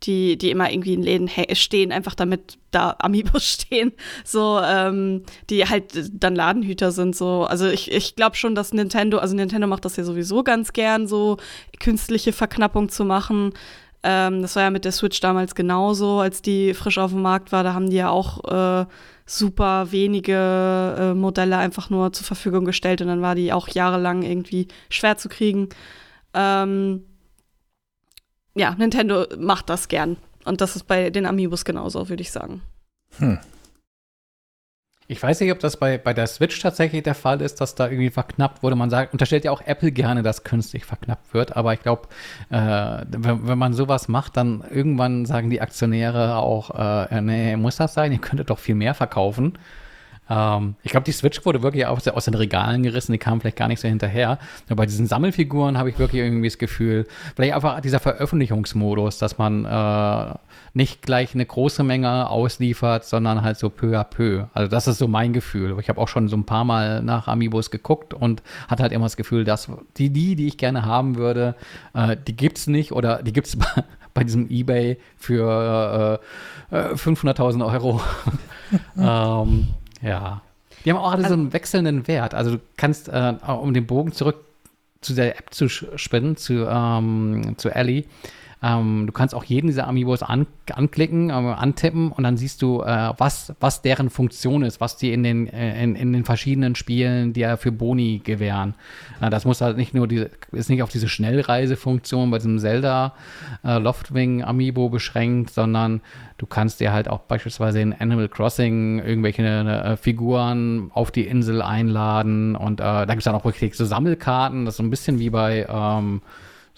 die, die immer irgendwie in Läden stehen, einfach damit da Amiibos stehen, so, ähm, die halt dann Ladenhüter sind, so. Also ich, ich glaube schon, dass Nintendo, also Nintendo macht das ja sowieso ganz gern, so künstliche Verknappung zu machen. Ähm, das war ja mit der Switch damals genauso, als die frisch auf dem Markt war. Da haben die ja auch äh, super wenige äh, Modelle einfach nur zur Verfügung gestellt und dann war die auch jahrelang irgendwie schwer zu kriegen. Ähm, ja, Nintendo macht das gern. Und das ist bei den Amiibos genauso, würde ich sagen. Hm. Ich weiß nicht, ob das bei, bei der Switch tatsächlich der Fall ist, dass da irgendwie verknappt wurde. Man sagt, unterstellt ja auch Apple gerne, dass künstlich verknappt wird. Aber ich glaube, äh, wenn, wenn, man sowas macht, dann irgendwann sagen die Aktionäre auch, äh, nee, muss das sein? Ihr könntet doch viel mehr verkaufen. Ähm, ich glaube, die Switch wurde wirklich aus, aus, den Regalen gerissen, die kamen vielleicht gar nicht so hinterher. Aber bei diesen Sammelfiguren habe ich wirklich irgendwie das Gefühl, vielleicht einfach dieser Veröffentlichungsmodus, dass man äh, nicht gleich eine große Menge ausliefert, sondern halt so peu à peu. Also das ist so mein Gefühl. Ich habe auch schon so ein paar Mal nach Amiibos geguckt und hatte halt immer das Gefühl, dass die, die, die ich gerne haben würde, äh, die gibt es nicht oder die gibt es bei, bei diesem Ebay für äh, 500.000 äh, Euro. ähm, ja. Die haben auch alle also, so einen wechselnden Wert. Also du kannst, äh, um den Bogen zurück zu der App zu spinnen, zu, ähm, zu Ellie, ähm, du kannst auch jeden dieser Amiibos an, anklicken, äh, antippen und dann siehst du, äh, was, was deren Funktion ist, was die in den, äh, in, in den verschiedenen Spielen dir für Boni gewähren. Äh, das muss halt nicht nur diese, ist nicht auf diese Schnellreisefunktion bei diesem Zelda äh, Loftwing Amiibo beschränkt, sondern du kannst dir halt auch beispielsweise in Animal Crossing irgendwelche äh, Figuren auf die Insel einladen und da gibt es dann auch wirklich so Sammelkarten, das ist so ein bisschen wie bei ähm,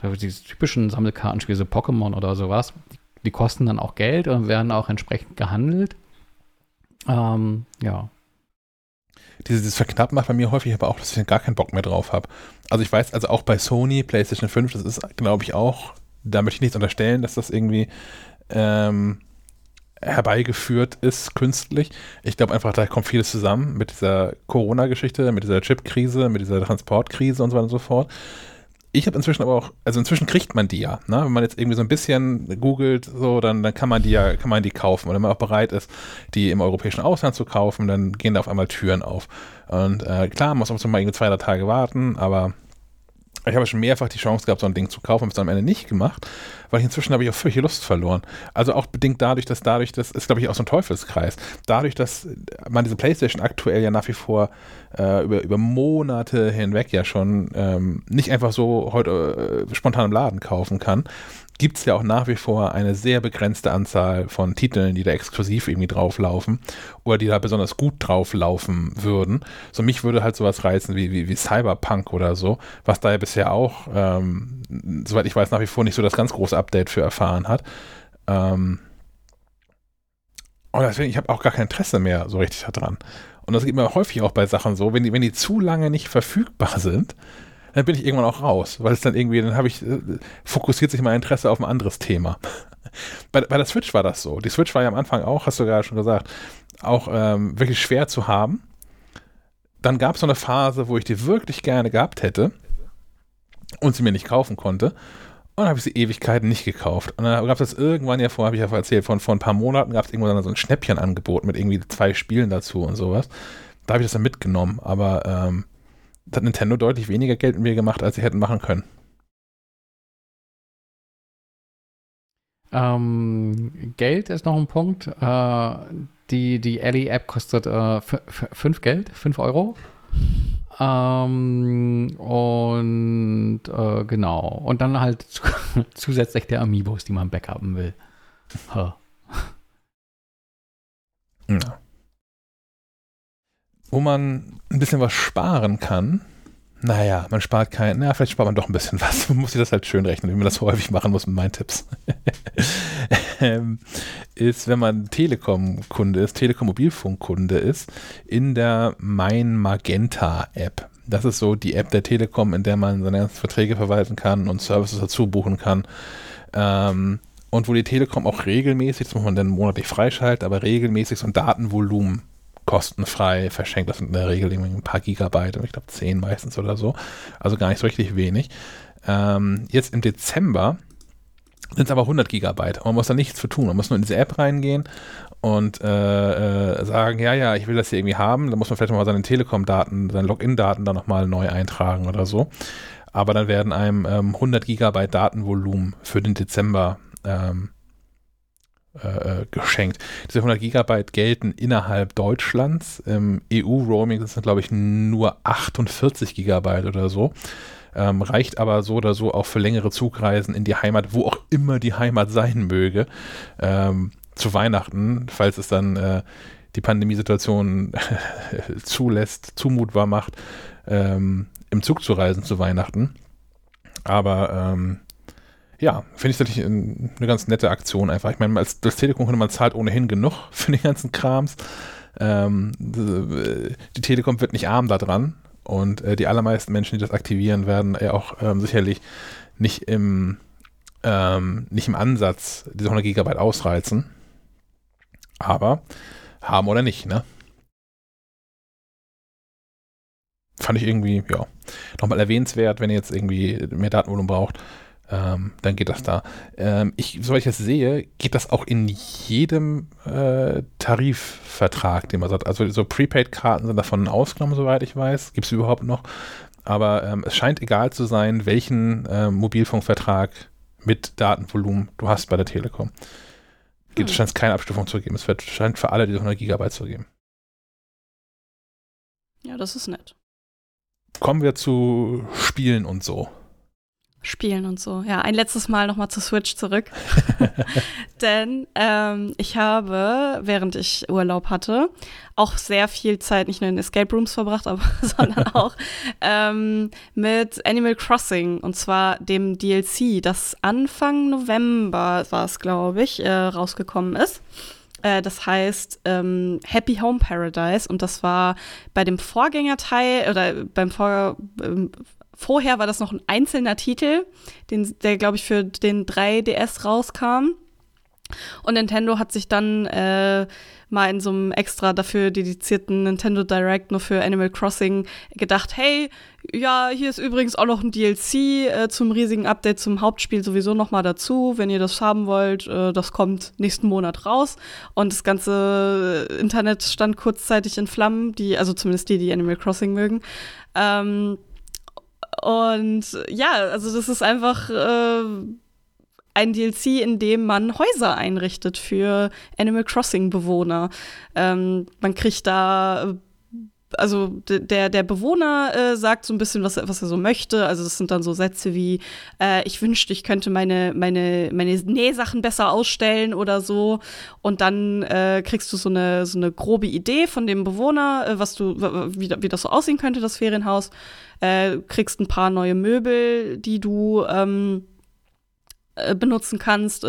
diese typischen Sammelkartenspiele, so Pokémon oder sowas, die, die, kosten dann auch Geld und werden auch entsprechend gehandelt. Ähm, ja. Dieses Verknappen macht bei mir häufig aber auch, dass ich gar keinen Bock mehr drauf habe. Also ich weiß, also auch bei Sony, PlayStation 5, das ist, glaube ich, auch, da möchte ich nichts unterstellen, dass das irgendwie ähm, herbeigeführt ist künstlich. Ich glaube einfach, da kommt vieles zusammen mit dieser Corona-Geschichte, mit dieser Chip-Krise, mit dieser Transportkrise und so weiter und so fort ich habe inzwischen aber auch, also inzwischen kriegt man die ja, ne? Wenn man jetzt irgendwie so ein bisschen googelt, so, dann, dann kann man die ja, kann man die kaufen. Und wenn man auch bereit ist, die im europäischen Ausland zu kaufen, dann gehen da auf einmal Türen auf. Und äh, klar, man muss auch so mal irgendwie zwei, drei Tage warten, aber ich habe schon mehrfach die Chance gehabt, so ein Ding zu kaufen, habe es am Ende nicht gemacht, weil inzwischen habe ich auch völlig Lust verloren. Also auch bedingt dadurch, dass dadurch, das ist glaube ich auch so ein Teufelskreis, dadurch, dass man diese Playstation aktuell ja nach wie vor äh, über, über Monate hinweg ja schon ähm, nicht einfach so heute äh, spontan im Laden kaufen kann, gibt es ja auch nach wie vor eine sehr begrenzte Anzahl von Titeln, die da exklusiv irgendwie drauflaufen oder die da besonders gut drauflaufen würden. So mich würde halt sowas reizen wie, wie, wie Cyberpunk oder so, was da ja bisher auch, ähm, soweit ich weiß, nach wie vor nicht so das ganz große Update für erfahren hat. Ähm, und deswegen, ich habe auch gar kein Interesse mehr so richtig daran. Und das geht mir häufig auch bei Sachen so, wenn die, wenn die zu lange nicht verfügbar sind, dann bin ich irgendwann auch raus, weil es dann irgendwie, dann habe ich, äh, fokussiert sich mein Interesse auf ein anderes Thema. bei, bei der Switch war das so. Die Switch war ja am Anfang auch, hast du gerade schon gesagt, auch ähm, wirklich schwer zu haben. Dann gab es so eine Phase, wo ich die wirklich gerne gehabt hätte und sie mir nicht kaufen konnte. Und dann habe ich sie Ewigkeiten nicht gekauft. Und dann gab es das irgendwann ja vor, habe ich ja erzählt, von vor ein paar Monaten gab es irgendwann so ein Schnäppchenangebot mit irgendwie zwei Spielen dazu und sowas. Da habe ich das dann mitgenommen. Aber ähm, hat Nintendo deutlich weniger Geld mit mir gemacht, als sie hätten machen können. Ähm, Geld ist noch ein Punkt. Äh, die die Ellie-App kostet 5 äh, Geld, 5 Euro. Ähm, und äh, genau. Und dann halt zusätzlich der Amiibos, die man backuppen will. Ja wo man ein bisschen was sparen kann. Naja, man spart kein, naja, vielleicht spart man doch ein bisschen was. Man muss sich das halt schön rechnen, wie man das häufig machen muss mit meinen Tipps. ähm, ist, wenn man Telekom-Kunde ist, Telekom-Mobilfunk-Kunde ist, in der Mein Magenta App. Das ist so die App der Telekom, in der man seine ganzen Verträge verwalten kann und Services dazu buchen kann. Ähm, und wo die Telekom auch regelmäßig, das muss man dann monatlich freischalten, aber regelmäßig so ein Datenvolumen kostenfrei verschenkt. Das sind in der Regel ein paar Gigabyte, ich glaube zehn meistens oder so. Also gar nicht so richtig wenig. Ähm, jetzt im Dezember sind es aber 100 Gigabyte. Man muss da nichts für tun. Man muss nur in diese App reingehen und äh, äh, sagen, ja, ja, ich will das hier irgendwie haben. Dann muss man vielleicht mal seine Telekom-Daten, seine Login-Daten da nochmal neu eintragen oder so. Aber dann werden einem ähm, 100 Gigabyte Datenvolumen für den Dezember ähm, äh, äh, geschenkt. Diese 100 Gigabyte gelten innerhalb Deutschlands. Im EU-Roaming sind, glaube ich, nur 48 Gigabyte oder so. Ähm, reicht aber so oder so auch für längere Zugreisen in die Heimat, wo auch immer die Heimat sein möge, ähm, zu Weihnachten, falls es dann äh, die Pandemiesituation zulässt, zumutbar macht, ähm, im Zug zu reisen zu Weihnachten. Aber ähm, ja, finde ich natürlich eine ganz nette Aktion einfach. Ich meine, als, als Telekom-Kunde, man zahlt ohnehin genug für den ganzen Krams. Ähm, die Telekom wird nicht arm daran und äh, die allermeisten Menschen, die das aktivieren, werden ja auch ähm, sicherlich nicht im, ähm, nicht im Ansatz diese 100 Gigabyte ausreizen. Aber haben oder nicht, ne? Fand ich irgendwie, ja, nochmal erwähnenswert, wenn ihr jetzt irgendwie mehr Datenvolumen braucht ähm, dann geht das da. Ähm, ich, soweit ich das sehe, geht das auch in jedem äh, Tarifvertrag, den man sagt. Also so Prepaid-Karten sind davon ausgenommen, soweit ich weiß. Gibt es überhaupt noch? Aber ähm, es scheint egal zu sein, welchen äh, Mobilfunkvertrag mit Datenvolumen du hast bei der Telekom. Gibt, hm. scheint es keine Abstufung zu geben. Es wird, scheint für alle diese 100 Gigabyte zu geben. Ja, das ist nett. Kommen wir zu Spielen und so. Spielen und so. Ja, ein letztes Mal nochmal zu Switch zurück. Denn ähm, ich habe, während ich Urlaub hatte, auch sehr viel Zeit nicht nur in Escape Rooms verbracht, aber sondern auch ähm, mit Animal Crossing und zwar dem DLC, das Anfang November war es, glaube ich, äh, rausgekommen ist. Äh, das heißt ähm, Happy Home Paradise und das war bei dem Vorgängerteil oder beim Vor ähm, Vorher war das noch ein einzelner Titel, den, der, glaube ich, für den 3DS rauskam. Und Nintendo hat sich dann äh, mal in so einem extra dafür dedizierten Nintendo Direct nur für Animal Crossing gedacht, hey, ja, hier ist übrigens auch noch ein DLC äh, zum riesigen Update zum Hauptspiel sowieso noch mal dazu, wenn ihr das haben wollt. Äh, das kommt nächsten Monat raus und das ganze Internet stand kurzzeitig in Flammen, die also zumindest die, die Animal Crossing mögen. Ähm, und ja, also das ist einfach äh, ein DLC, in dem man Häuser einrichtet für Animal Crossing-Bewohner. Ähm, man kriegt da also der, der Bewohner äh, sagt so ein bisschen, was, was er so möchte. Also das sind dann so Sätze wie, äh, ich wünschte, ich könnte meine, meine, meine Nähsachen besser ausstellen oder so. Und dann äh, kriegst du so eine, so eine grobe Idee von dem Bewohner, äh, was du, wie, wie das so aussehen könnte, das Ferienhaus. Äh, kriegst ein paar neue Möbel, die du ähm, äh, benutzen kannst. Äh,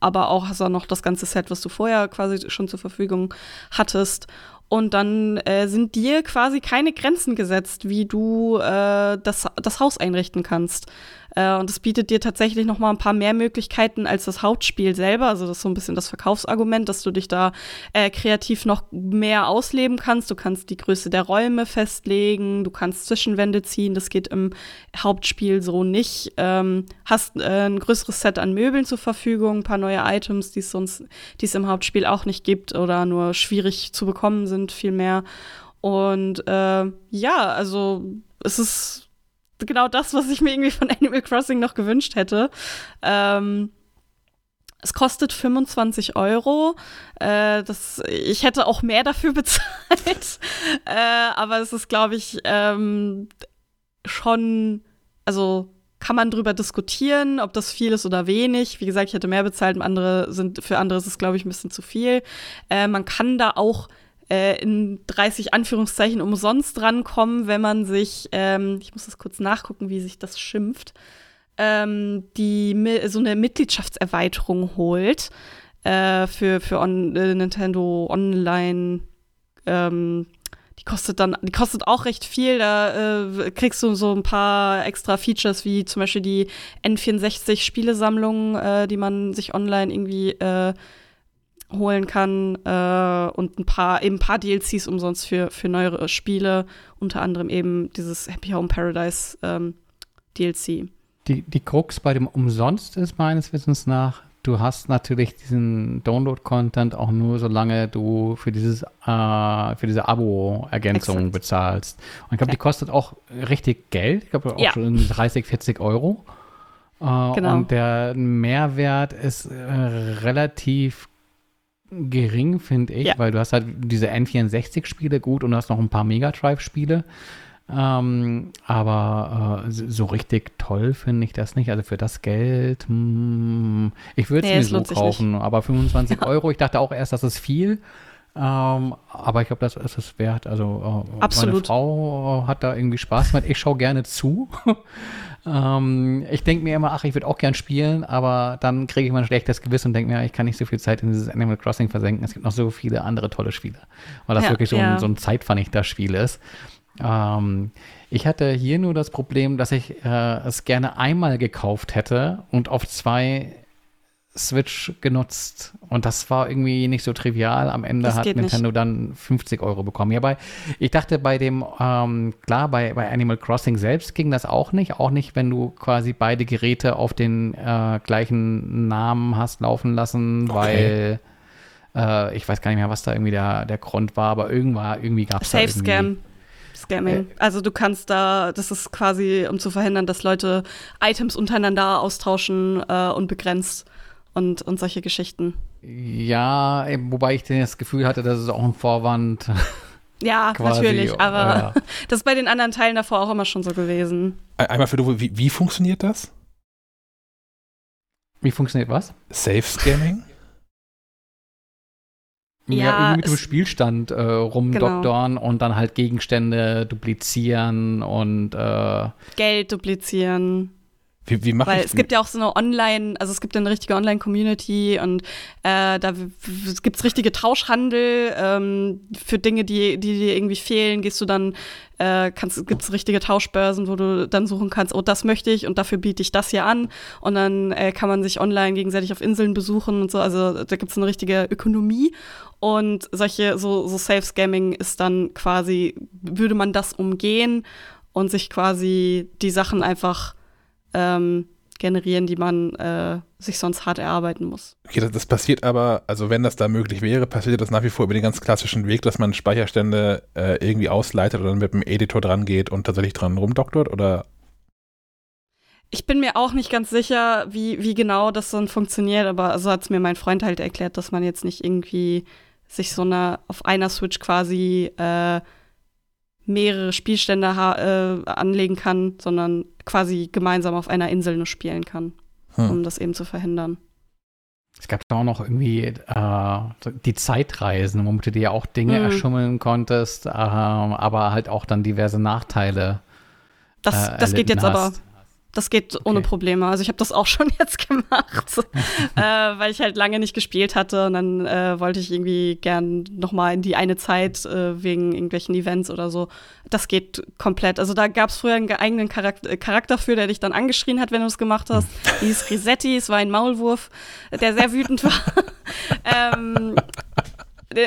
aber auch hast du noch das ganze Set, was du vorher quasi schon zur Verfügung hattest. Und dann äh, sind dir quasi keine Grenzen gesetzt, wie du äh, das, das Haus einrichten kannst. Äh, und es bietet dir tatsächlich noch mal ein paar mehr Möglichkeiten als das Hauptspiel selber. Also das ist so ein bisschen das Verkaufsargument, dass du dich da äh, kreativ noch mehr ausleben kannst. Du kannst die Größe der Räume festlegen, du kannst Zwischenwände ziehen. Das geht im Hauptspiel so nicht. Ähm, hast äh, ein größeres Set an Möbeln zur Verfügung, ein paar neue Items, die es sonst, die es im Hauptspiel auch nicht gibt oder nur schwierig zu bekommen sind, viel mehr. Und äh, ja, also es ist genau das, was ich mir irgendwie von Animal Crossing noch gewünscht hätte. Ähm, es kostet 25 Euro. Äh, das, ich hätte auch mehr dafür bezahlt. äh, aber es ist, glaube ich, ähm, schon, also kann man drüber diskutieren, ob das viel ist oder wenig. Wie gesagt, ich hätte mehr bezahlt, andere sind, für andere ist es, glaube ich, ein bisschen zu viel. Äh, man kann da auch äh, in 30 Anführungszeichen umsonst rankommen, wenn man sich, ähm, ich muss das kurz nachgucken, wie sich das schimpft, ähm, die so eine Mitgliedschaftserweiterung holt äh, für, für on, äh, Nintendo Online. Ähm, die kostet dann, die kostet auch recht viel. Da äh, kriegst du so ein paar extra Features, wie zum Beispiel die N64-Spielesammlung, äh, die man sich online irgendwie äh, holen kann äh, und ein paar eben ein paar DLCs umsonst für für neuere Spiele, unter anderem eben dieses Happy Home Paradise ähm, DLC. Die die Krux bei dem umsonst ist meines Wissens nach, du hast natürlich diesen Download-Content auch nur, solange du für dieses äh, für diese Abo-Ergänzung bezahlst. Und ich glaube, ja. die kostet auch richtig Geld. Ich glaube auch ja. schon 30, 40 Euro. Äh, genau. Und der Mehrwert ist äh, relativ gering, finde ich, ja. weil du hast halt diese N64-Spiele gut und du hast noch ein paar Mega Drive-Spiele. Ähm, aber äh, so richtig toll finde ich das nicht. Also für das Geld, mh, hm, ich würde es nee, mir so kaufen, aber 25 ja. Euro, ich dachte auch erst, das ist viel. Ähm, aber ich glaube, das ist es wert. Also äh, Absolut. meine Frau hat da irgendwie Spaß mit. Ich schaue gerne zu. ähm, ich denke mir immer, ach, ich würde auch gern spielen, aber dann kriege ich mal ein schlechtes Gewissen und denke mir, ich kann nicht so viel Zeit in dieses Animal Crossing versenken. Es gibt noch so viele andere tolle Spiele. Weil das ja, wirklich so, ja. ein, so ein zeitvernichter Spiel ist. Ähm, ich hatte hier nur das Problem, dass ich äh, es gerne einmal gekauft hätte und auf zwei Switch genutzt und das war irgendwie nicht so trivial. Am Ende das hat Nintendo nicht. dann 50 Euro bekommen. Ja, bei, ich dachte bei dem, ähm, klar, bei, bei Animal Crossing selbst ging das auch nicht. Auch nicht, wenn du quasi beide Geräte auf den äh, gleichen Namen hast laufen lassen, okay. weil äh, ich weiß gar nicht mehr, was da irgendwie der, der Grund war, aber irgendwann, irgendwie gab es Safe Scam. Scamming. Äh, also du kannst da, das ist quasi, um zu verhindern, dass Leute Items untereinander austauschen äh, und begrenzt und, und solche Geschichten. Ja, wobei ich das Gefühl hatte, das ist auch ein Vorwand. Ja, quasi, natürlich, aber ja. das ist bei den anderen Teilen davor auch immer schon so gewesen. Einmal für du, wie, wie funktioniert das? Wie funktioniert was? Safe Scamming? Ja, ja irgendwie mit dem Spielstand äh, rumdoktoren genau. und dann halt Gegenstände duplizieren und äh, Geld duplizieren. Wie, wie Weil es gibt ja auch so eine Online, also es gibt eine richtige Online-Community und äh, da gibt es richtige Tauschhandel ähm, für Dinge, die, die dir irgendwie fehlen. Gehst du dann, äh, gibt es richtige Tauschbörsen, wo du dann suchen kannst, oh, das möchte ich und dafür biete ich das hier an. Und dann äh, kann man sich online gegenseitig auf Inseln besuchen und so. Also da gibt es eine richtige Ökonomie. Und solche, so, so Safe-Scamming ist dann quasi, würde man das umgehen und sich quasi die Sachen einfach ähm, generieren, die man äh, sich sonst hart erarbeiten muss. Okay, das, das, passiert aber, also wenn das da möglich wäre, passiert das nach wie vor über den ganz klassischen Weg, dass man Speicherstände äh, irgendwie ausleitet oder dann mit dem Editor dran geht und tatsächlich dran rumdoktort oder? Ich bin mir auch nicht ganz sicher, wie, wie genau das dann funktioniert, aber so hat es mir mein Freund halt erklärt, dass man jetzt nicht irgendwie sich so eine auf einer Switch quasi äh, mehrere Spielstände äh, anlegen kann, sondern quasi gemeinsam auf einer Insel nur spielen kann, hm. um das eben zu verhindern. Es gab da auch noch irgendwie äh, die Zeitreisen, womit du dir auch Dinge mhm. erschummeln konntest, äh, aber halt auch dann diverse Nachteile. Das, äh, das geht jetzt hast. aber das geht okay. ohne Probleme. Also ich habe das auch schon jetzt gemacht, äh, weil ich halt lange nicht gespielt hatte und dann äh, wollte ich irgendwie gern noch mal in die eine Zeit äh, wegen irgendwelchen Events oder so. Das geht komplett. Also da gab es früher einen eigenen Charakter, Charakter für, der dich dann angeschrien hat, wenn du es gemacht hast. Die hieß Risetti, es war ein Maulwurf, der sehr wütend war. ähm,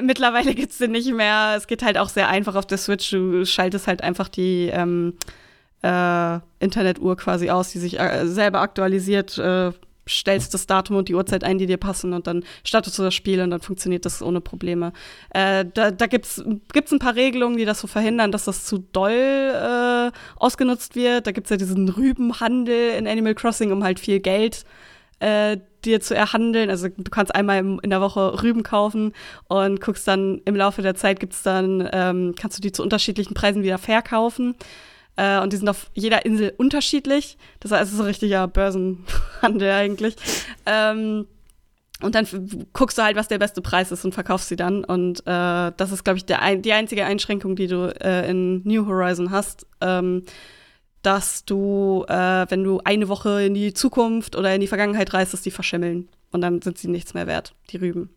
mittlerweile gibt es den nicht mehr. Es geht halt auch sehr einfach auf der Switch. Du schaltest halt einfach die ähm, äh, Internetuhr quasi aus, die sich äh, selber aktualisiert, äh, stellst das Datum und die Uhrzeit ein, die dir passen und dann startest du das Spiel und dann funktioniert das ohne Probleme. Äh, da da gibt es ein paar Regelungen, die das so verhindern, dass das zu doll äh, ausgenutzt wird. Da gibt es ja diesen Rübenhandel in Animal Crossing, um halt viel Geld äh, dir zu erhandeln. Also du kannst einmal in der Woche Rüben kaufen und guckst dann im Laufe der Zeit gibt's dann, ähm, kannst du die zu unterschiedlichen Preisen wieder verkaufen. Äh, und die sind auf jeder Insel unterschiedlich. Das heißt, es ist ein richtiger Börsenhandel eigentlich. Ähm, und dann guckst du halt, was der beste Preis ist und verkaufst sie dann. Und äh, das ist, glaube ich, der, die einzige Einschränkung, die du äh, in New Horizon hast. Ähm, dass du, äh, wenn du eine Woche in die Zukunft oder in die Vergangenheit reist, dass die verschimmeln. Und dann sind sie nichts mehr wert, die Rüben.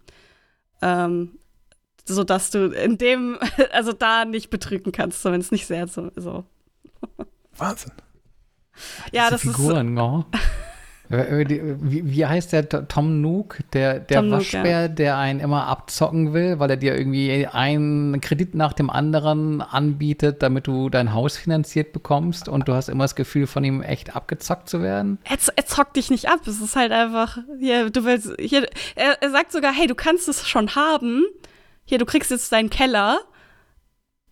Ähm, so dass du in dem, also da nicht betrügen kannst, zumindest nicht sehr so. Wahnsinn. Ja, das Figuren, ist. Oh. wie, wie, heißt der Tom Nook, der, der Tom Waschbär, Nook, ja. der einen immer abzocken will, weil er dir irgendwie einen Kredit nach dem anderen anbietet, damit du dein Haus finanziert bekommst und du hast immer das Gefühl, von ihm echt abgezockt zu werden? Er, er zockt dich nicht ab. Es ist halt einfach, hier, du willst, hier, er, er sagt sogar, hey, du kannst es schon haben. Hier, du kriegst jetzt deinen Keller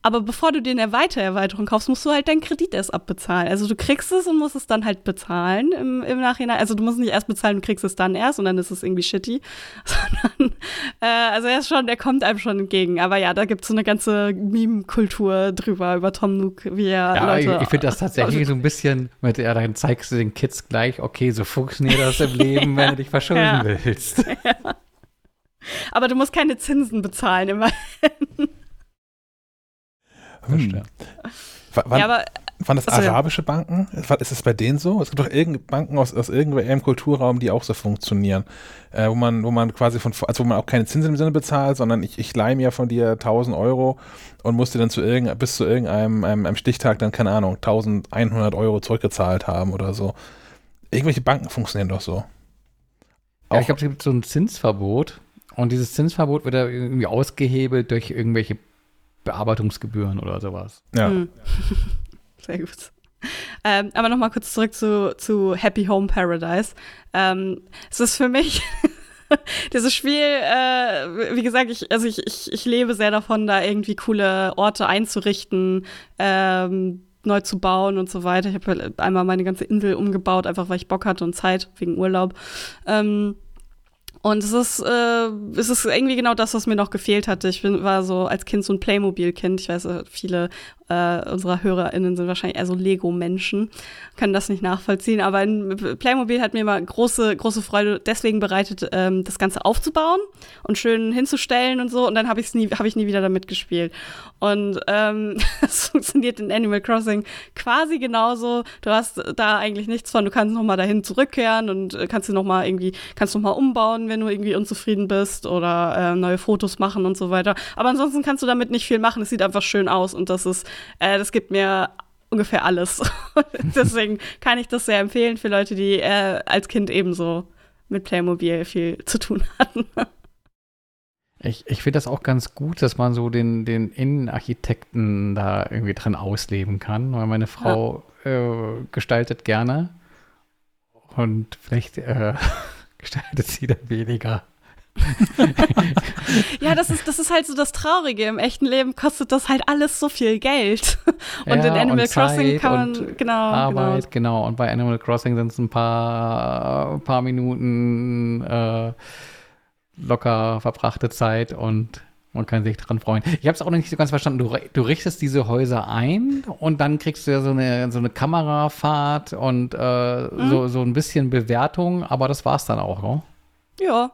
aber bevor du dir eine Weitererweiterung kaufst, musst du halt deinen Kredit erst abbezahlen. Also du kriegst es und musst es dann halt bezahlen im, im Nachhinein. Also du musst nicht erst bezahlen, du kriegst es dann erst und dann ist es irgendwie shitty. Sondern, äh, also er ist schon, der kommt einem schon entgegen. Aber ja, da gibt es so eine ganze Meme-Kultur drüber, über Tom Nook, wie er ja, Leute. Ich, ich finde das tatsächlich so ein bisschen, mit ja, dann zeigst du den Kids gleich, okay, so funktioniert das im Leben, wenn du dich verschulden ja. willst. Ja. Aber du musst keine Zinsen bezahlen, immerhin. Hm. Wann, ja, aber, waren das also, arabische Banken? Ist es bei denen so? Es gibt doch irgend Banken aus, aus irgendeinem Kulturraum, die auch so funktionieren, äh, wo man, wo man quasi von, also wo man auch keine Zinsen im Sinne bezahlt, sondern ich, ich leihe mir von dir 1000 Euro und musste dann zu irgend, bis zu irgendeinem einem, einem Stichtag dann, keine Ahnung, 1100 Euro zurückgezahlt haben oder so. Irgendwelche Banken funktionieren doch so. Ja, ich glaube, es gibt so ein Zinsverbot und dieses Zinsverbot wird ja irgendwie ausgehebelt durch irgendwelche Bearbeitungsgebühren oder sowas. Ja. Hm. Sehr gut. Ähm, aber nochmal kurz zurück zu, zu Happy Home Paradise. Ähm, es ist für mich dieses Spiel, äh, wie gesagt, ich, also ich, ich, ich lebe sehr davon, da irgendwie coole Orte einzurichten, ähm, neu zu bauen und so weiter. Ich habe einmal meine ganze Insel umgebaut, einfach weil ich Bock hatte und Zeit wegen Urlaub. Ähm, und es ist, äh, es ist irgendwie genau das, was mir noch gefehlt hatte. Ich bin, war so als Kind so ein Playmobil-Kind. Ich weiß, äh, viele äh, unserer HörerInnen sind wahrscheinlich eher so Lego-Menschen, können das nicht nachvollziehen. Aber in Playmobil hat mir immer große, große Freude deswegen bereitet, ähm, das Ganze aufzubauen und schön hinzustellen und so. Und dann habe ich nie, habe ich nie wieder damit gespielt. Und ähm, es funktioniert in Animal Crossing quasi genauso. Du hast da eigentlich nichts von. Du kannst noch mal dahin zurückkehren und äh, kannst noch mal irgendwie, kannst noch umbauen, wenn du irgendwie unzufrieden bist oder äh, neue Fotos machen und so weiter. Aber ansonsten kannst du damit nicht viel machen. Es sieht einfach schön aus und das ist äh, das gibt mir ungefähr alles. Deswegen kann ich das sehr empfehlen für Leute, die äh, als Kind ebenso mit Playmobil viel zu tun hatten. Ich, ich finde das auch ganz gut, dass man so den, den Innenarchitekten da irgendwie drin ausleben kann, weil meine Frau ja. äh, gestaltet gerne und vielleicht äh, gestaltet sie dann weniger. ja, das ist, das ist halt so das Traurige. Im echten Leben kostet das halt alles so viel Geld. Und ja, in Animal Crossing kann man, genau. Arbeit, genau. genau. Und bei Animal Crossing sind es ein paar, paar Minuten äh, locker verbrachte Zeit und Man kann sich dran freuen. Ich habe es auch noch nicht so ganz verstanden. Du, du, richtest diese Häuser ein und dann kriegst du ja so eine, so eine Kamerafahrt und äh, mhm. so, so ein bisschen Bewertung, aber das war's dann auch, ne? Ja.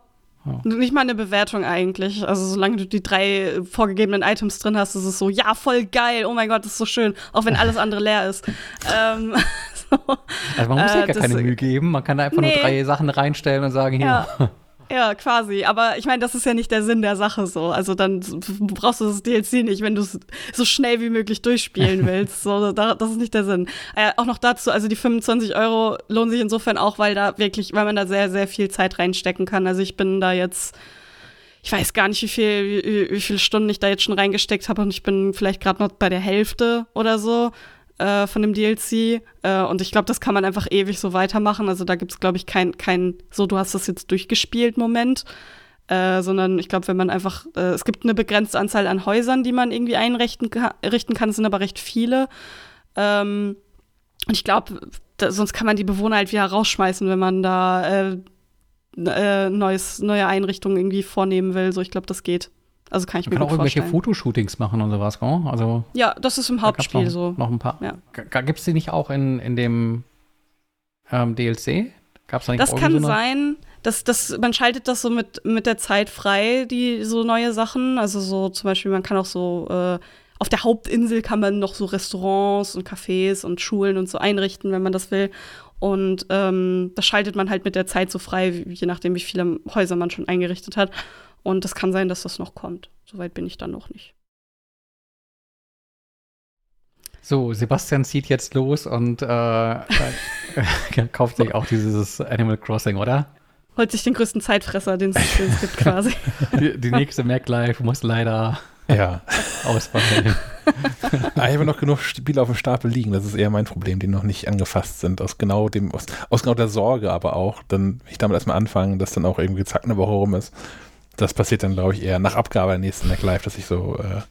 Ja. Nicht mal eine Bewertung eigentlich. Also solange du die drei vorgegebenen Items drin hast, ist es so, ja, voll geil, oh mein Gott, das ist so schön, auch wenn alles andere leer ist. ähm, so. Also man muss äh, ja gar keine Mühe geben, man kann da einfach nee. nur drei Sachen reinstellen und sagen, hier. Ja. Ja, quasi. Aber ich meine, das ist ja nicht der Sinn der Sache so. Also dann brauchst du das DLC nicht, wenn du es so schnell wie möglich durchspielen willst. So, das ist nicht der Sinn. Äh, auch noch dazu, also die 25 Euro lohnen sich insofern auch, weil da wirklich, weil man da sehr, sehr viel Zeit reinstecken kann. Also ich bin da jetzt ich weiß gar nicht, wie viel, wie, wie viele Stunden ich da jetzt schon reingesteckt habe und ich bin vielleicht gerade noch bei der Hälfte oder so äh, von dem DLC. Äh, und ich glaube, das kann man einfach ewig so weitermachen. Also da gibt es, glaube ich, kein, kein, so du hast das jetzt durchgespielt Moment. Äh, sondern ich glaube, wenn man einfach, äh, es gibt eine begrenzte Anzahl an Häusern, die man irgendwie einrichten ka richten kann, es sind aber recht viele. Ähm, und ich glaube, sonst kann man die Bewohner halt wieder rausschmeißen, wenn man da äh, äh, neues, neue Einrichtungen irgendwie vornehmen will. So, ich glaube, das geht. Also kann ich Man mir kann auch irgendwelche Fotoshootings machen und sowas, gell? Also ja, das ist im Hauptspiel noch, so. Noch ein paar. Ja. Gibt es die nicht auch in, in dem ähm, DLC? Gab's da nicht das kann so sein. dass das, man schaltet das so mit, mit der Zeit frei, die so neue Sachen. Also so zum Beispiel, man kann auch so äh, auf der Hauptinsel kann man noch so Restaurants und Cafés und Schulen und so einrichten, wenn man das will. Und ähm, das schaltet man halt mit der Zeit so frei, je nachdem, wie viele Häuser man schon eingerichtet hat. Und es kann sein, dass das noch kommt. Soweit bin ich dann noch nicht. So, Sebastian zieht jetzt los und äh, kauft sich auch dieses Animal Crossing, oder? Holt sich den größten Zeitfresser, den es gibt quasi. Die, die nächste MacLife muss leider ja. ausfallen. Ah, ich habe noch genug Spiele auf dem Stapel liegen. Das ist eher mein Problem, die noch nicht angefasst sind. Aus genau dem, aus, aus genau der Sorge aber auch. Dann, ich damit erstmal anfangen, dass dann auch irgendwie zack eine Woche rum ist das passiert dann, glaube ich, eher nach Abgabe der nächsten Mac Live, dass ich so äh,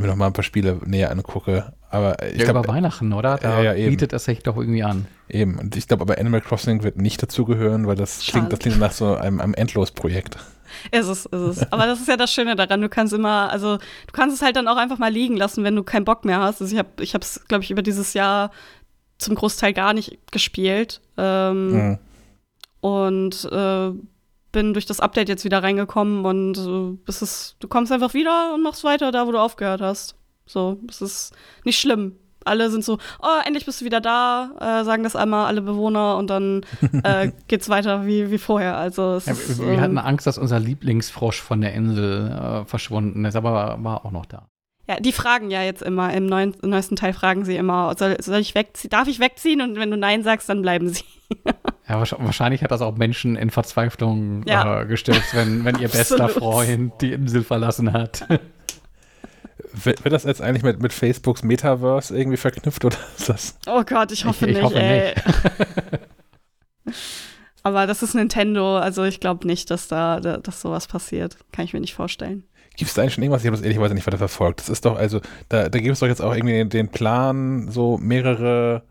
mir noch mal ein paar Spiele näher angucke. Aber ich ja, glaube, über Weihnachten, oder? Da ja, ja, bietet es sich doch irgendwie an. Eben. Und ich glaube, aber Animal Crossing wird nicht dazugehören, weil das klingt, das klingt nach so einem, einem Endlosprojekt. Ist es, ist es. Aber das ist ja das Schöne daran. Du kannst immer, also du kannst es halt dann auch einfach mal liegen lassen, wenn du keinen Bock mehr hast. Also ich habe, ich habe es, glaube ich, über dieses Jahr zum Großteil gar nicht gespielt. Ähm, mhm. Und äh, bin durch das Update jetzt wieder reingekommen und äh, es ist, du kommst einfach wieder und machst weiter da, wo du aufgehört hast. So, es ist nicht schlimm. Alle sind so, oh, endlich bist du wieder da, äh, sagen das einmal alle Bewohner und dann äh, geht's weiter wie, wie vorher. Also ja, ist, wir, wir ähm, hatten Angst, dass unser Lieblingsfrosch von der Insel äh, verschwunden ist, aber war auch noch da. Ja, die fragen ja jetzt immer, im neuen, neuesten Teil fragen sie immer, soll, soll ich wegziehen, darf ich wegziehen? Und wenn du Nein sagst, dann bleiben sie. ja, wahrscheinlich hat das auch Menschen in Verzweiflung ja. äh, gestürzt, wenn, wenn ihr bester Freund die Insel verlassen hat. Wird, wird das jetzt eigentlich mit, mit Facebooks Metaverse irgendwie verknüpft oder ist das? Oh Gott, ich hoffe ich, ich nicht, hoffe ey. Nicht. Aber das ist Nintendo, also ich glaube nicht, dass da dass sowas passiert. Kann ich mir nicht vorstellen. Gibt es da eigentlich schon irgendwas? Ich habe das ehrlicherweise nicht weiter verfolgt. Das ist doch, also, da, da gibt es doch jetzt auch irgendwie den, den Plan, so mehrere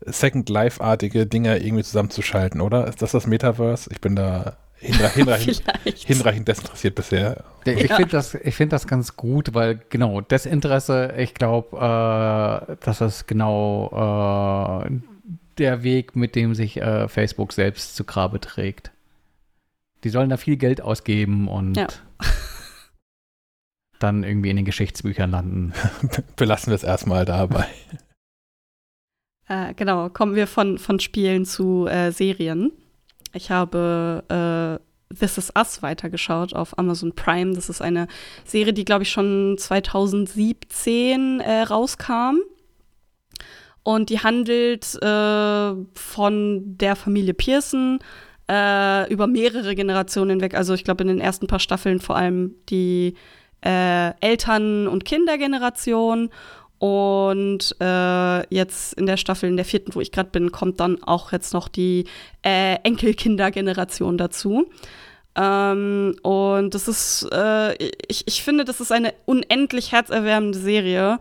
Second Life-artige Dinge irgendwie zusammenzuschalten, oder? Ist das das Metaverse? Ich bin da hinre hinreichend, hinreichend desinteressiert bisher. Ich ja. finde das, find das ganz gut, weil genau, Desinteresse, ich glaube, äh, das ist genau äh, der Weg, mit dem sich äh, Facebook selbst zu Grabe trägt. Die sollen da viel Geld ausgeben und ja dann irgendwie in den Geschichtsbüchern landen. Belassen wir es erstmal dabei. Äh, genau, kommen wir von, von Spielen zu äh, Serien. Ich habe äh, This Is Us weitergeschaut auf Amazon Prime. Das ist eine Serie, die, glaube ich, schon 2017 äh, rauskam. Und die handelt äh, von der Familie Pearson äh, über mehrere Generationen hinweg. Also ich glaube, in den ersten paar Staffeln vor allem die äh, Eltern- und Kindergeneration. Und äh, jetzt in der Staffel, in der vierten, wo ich gerade bin, kommt dann auch jetzt noch die äh, Enkelkindergeneration dazu. Ähm, und das ist, äh, ich, ich finde, das ist eine unendlich herzerwärmende Serie.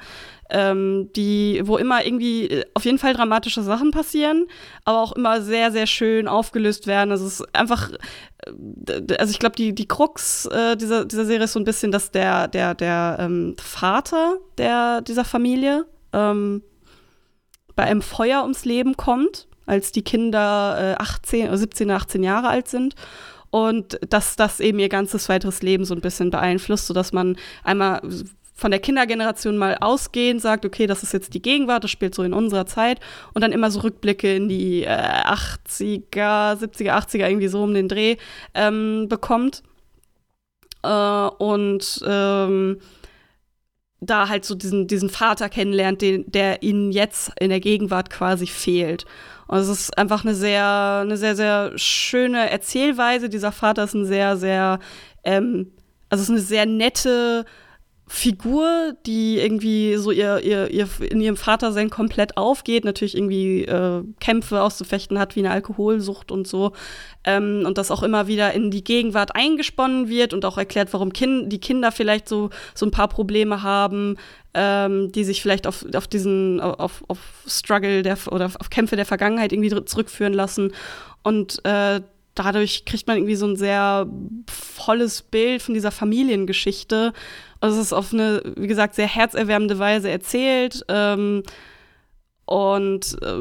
Ähm, die, wo immer irgendwie äh, auf jeden Fall dramatische Sachen passieren, aber auch immer sehr, sehr schön aufgelöst werden. Also es ist einfach, äh, also ich glaube, die, die Krux äh, dieser, dieser Serie ist so ein bisschen, dass der, der, der ähm, Vater der, dieser Familie ähm, bei einem Feuer ums Leben kommt, als die Kinder äh, 18, 17, 18 Jahre alt sind und dass das eben ihr ganzes weiteres Leben so ein bisschen beeinflusst, sodass man einmal von der Kindergeneration mal ausgehend sagt, okay, das ist jetzt die Gegenwart, das spielt so in unserer Zeit und dann immer so Rückblicke in die äh, 80er, 70er, 80er, irgendwie so um den Dreh ähm, bekommt. Äh, und ähm, da halt so diesen, diesen Vater kennenlernt, den, der ihnen jetzt in der Gegenwart quasi fehlt. Und es ist einfach eine sehr, eine sehr, sehr schöne Erzählweise. Dieser Vater ist ein sehr, sehr, ähm, also es ist eine sehr nette, Figur, die irgendwie so ihr, ihr, ihr in ihrem Vatersein komplett aufgeht, natürlich irgendwie äh, Kämpfe auszufechten hat wie eine Alkoholsucht und so. Ähm, und das auch immer wieder in die Gegenwart eingesponnen wird und auch erklärt, warum kind, die Kinder vielleicht so, so ein paar Probleme haben, ähm, die sich vielleicht auf, auf diesen, auf, auf Struggle der, oder auf Kämpfe der Vergangenheit irgendwie zurückführen lassen. Und äh, dadurch kriegt man irgendwie so ein sehr volles Bild von dieser Familiengeschichte also es ist auf eine, wie gesagt, sehr herzerwärmende Weise erzählt. Ähm, und äh,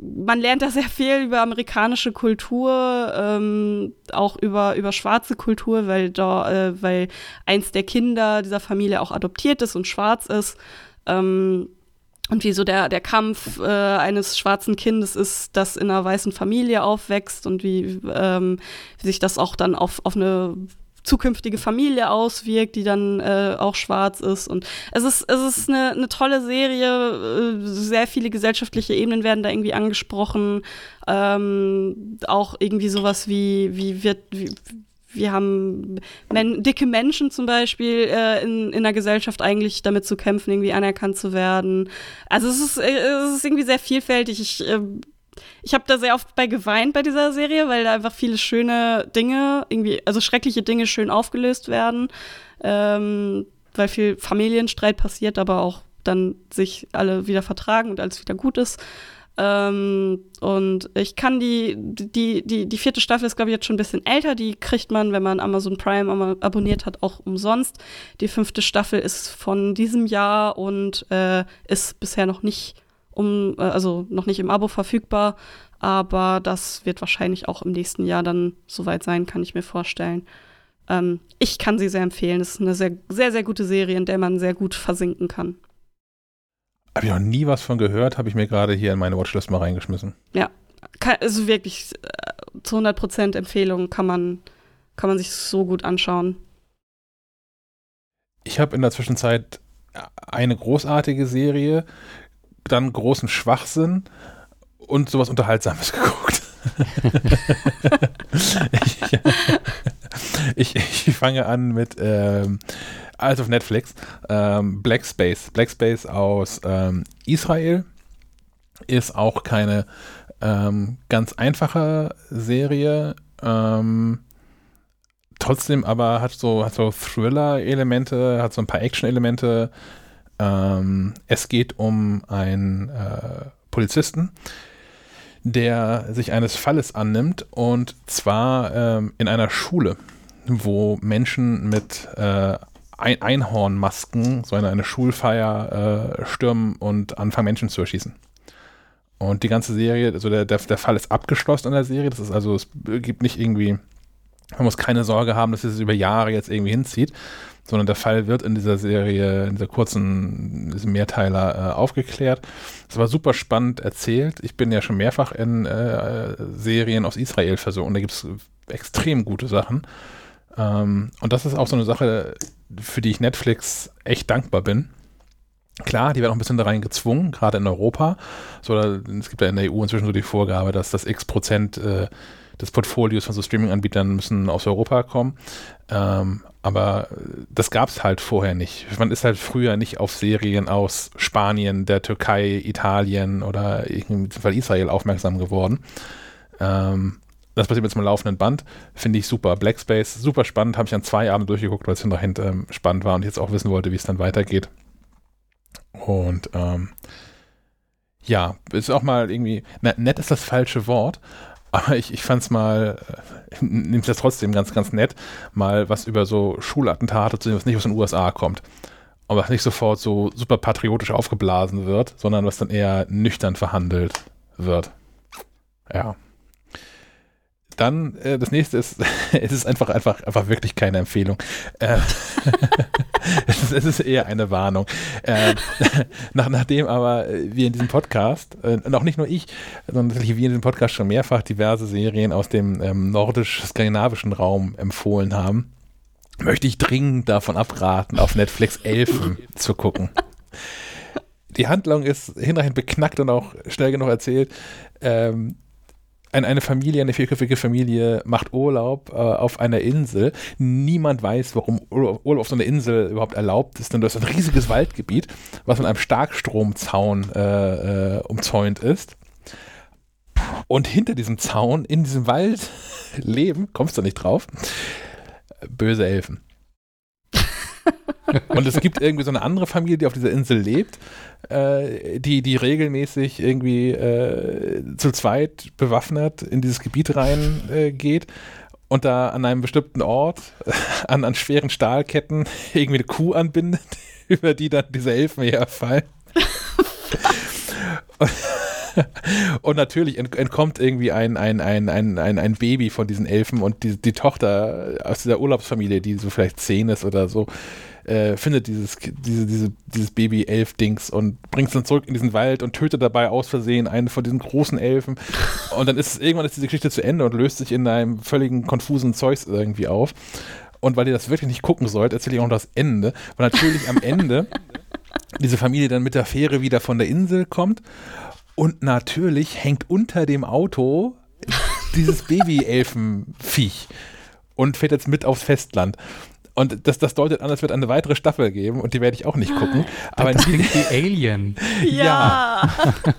man lernt da sehr viel über amerikanische Kultur, ähm, auch über, über schwarze Kultur, weil, da, äh, weil eins der Kinder dieser Familie auch adoptiert ist und schwarz ist. Ähm, und wie so der, der Kampf äh, eines schwarzen Kindes ist, das in einer weißen Familie aufwächst und wie, ähm, wie sich das auch dann auf, auf eine zukünftige Familie auswirkt, die dann äh, auch schwarz ist. Und es ist, es ist eine, eine tolle Serie. Äh, sehr viele gesellschaftliche Ebenen werden da irgendwie angesprochen. Ähm, auch irgendwie sowas wie, wie wird, wie, wir haben men dicke Menschen zum Beispiel äh, in, in der Gesellschaft eigentlich damit zu kämpfen, irgendwie anerkannt zu werden. Also es ist, äh, es ist irgendwie sehr vielfältig. Ich äh, ich habe da sehr oft bei geweint bei dieser Serie, weil da einfach viele schöne Dinge, irgendwie, also schreckliche Dinge schön aufgelöst werden, ähm, weil viel Familienstreit passiert, aber auch dann sich alle wieder vertragen und alles wieder gut ist. Ähm, und ich kann die, die, die, die vierte Staffel ist, glaube ich, jetzt schon ein bisschen älter. Die kriegt man, wenn man Amazon Prime abonniert hat, auch umsonst. Die fünfte Staffel ist von diesem Jahr und äh, ist bisher noch nicht um, äh, also noch nicht im Abo verfügbar, aber das wird wahrscheinlich auch im nächsten Jahr dann soweit sein, kann ich mir vorstellen. Ähm, ich kann sie sehr empfehlen. Es ist eine sehr, sehr, sehr gute Serie, in der man sehr gut versinken kann. Habe ich noch nie was von gehört, habe ich mir gerade hier in meine Watchlist mal reingeschmissen. Ja, kann, also wirklich äh, zu 100% Empfehlung kann man, kann man sich so gut anschauen. Ich habe in der Zwischenzeit eine großartige Serie dann großen Schwachsinn und sowas Unterhaltsames geguckt. ich, ich, ich, fange an mit ähm, also auf Netflix ähm, Black Space. Black Space aus ähm, Israel ist auch keine ähm, ganz einfache Serie. Ähm, trotzdem aber hat so, hat so Thriller-Elemente, hat so ein paar Action-Elemente, ähm, es geht um einen äh, Polizisten, der sich eines Falles annimmt und zwar ähm, in einer Schule, wo Menschen mit äh, ein Einhornmasken so eine, eine Schulfeier äh, stürmen und anfangen Menschen zu erschießen. Und die ganze Serie, also der, der, der Fall ist abgeschlossen in der Serie. Das ist also, es gibt nicht irgendwie, man muss keine Sorge haben, dass es über Jahre jetzt irgendwie hinzieht, sondern der Fall wird in dieser Serie, in dieser kurzen diesem Mehrteiler äh, aufgeklärt. Es war super spannend erzählt. Ich bin ja schon mehrfach in äh, Serien aus Israel versucht und da gibt es extrem gute Sachen. Ähm, und das ist auch so eine Sache, für die ich Netflix echt dankbar bin. Klar, die werden auch ein bisschen da rein gezwungen, gerade in Europa. So, es gibt ja in der EU inzwischen so die Vorgabe, dass das x Prozent äh, des Portfolios von so Streaming-Anbietern müssen aus Europa kommen. Ähm, aber das gab es halt vorher nicht. Man ist halt früher nicht auf Serien aus Spanien, der Türkei, Italien oder in Fall Israel aufmerksam geworden. Ähm, das passiert jetzt mal laufenden Band. Finde ich super. Black Space, super spannend. Habe ich an zwei Abenden durchgeguckt, weil es hinterher ähm, spannend war und jetzt auch wissen wollte, wie es dann weitergeht. Und ähm, ja, ist auch mal irgendwie, na, nett ist das falsche Wort, aber ich, ich fand es mal, äh, es das trotzdem ganz, ganz nett, mal was über so Schulattentate zu sehen, was nicht aus den USA kommt. Und was nicht sofort so super patriotisch aufgeblasen wird, sondern was dann eher nüchtern verhandelt wird. Ja. Dann äh, das nächste ist, es ist einfach, einfach, einfach wirklich keine Empfehlung. Äh, es, ist, es, ist, eher eine Warnung. Äh, nach, nachdem aber wir in diesem Podcast, äh, und auch nicht nur ich, sondern tatsächlich wir in diesem Podcast schon mehrfach diverse Serien aus dem ähm, nordisch-skandinavischen Raum empfohlen haben, möchte ich dringend davon abraten, auf Netflix Elfen zu gucken. Die Handlung ist hinreichend beknackt und auch schnell genug erzählt. Ähm, eine Familie, eine vierköpfige Familie macht Urlaub äh, auf einer Insel. Niemand weiß, warum Urlaub auf so einer Insel überhaupt erlaubt ist, denn das ist ein riesiges Waldgebiet, was mit einem Starkstromzaun äh, äh, umzäunt ist. Und hinter diesem Zaun, in diesem Wald leben, kommst du nicht drauf, böse Elfen. Und es gibt irgendwie so eine andere Familie, die auf dieser Insel lebt äh, die, die regelmäßig irgendwie äh, zu zweit bewaffnet in dieses Gebiet reingeht äh, und da an einem bestimmten Ort an, an schweren Stahlketten irgendwie eine Kuh anbindet, über die dann diese Elfen herfallen. und natürlich entkommt irgendwie ein, ein, ein, ein, ein, ein Baby von diesen Elfen und die, die Tochter aus dieser Urlaubsfamilie, die so vielleicht zehn ist oder so, äh, findet dieses, diese, diese, dieses Baby-Elf-Dings und bringt es dann zurück in diesen Wald und tötet dabei aus Versehen einen von diesen großen Elfen. Und dann ist irgendwann ist diese Geschichte zu Ende und löst sich in einem völligen konfusen Zeugs irgendwie auf. Und weil ihr das wirklich nicht gucken sollt, erzähle ich auch noch das Ende. Weil natürlich am Ende diese Familie dann mit der Fähre wieder von der Insel kommt. Und natürlich hängt unter dem Auto dieses Baby-Elfen-Viech und fährt jetzt mit aufs Festland. Und das, das deutet an, es wird eine weitere Staffel geben und die werde ich auch nicht gucken. Aber das klingt wie Alien. Ja.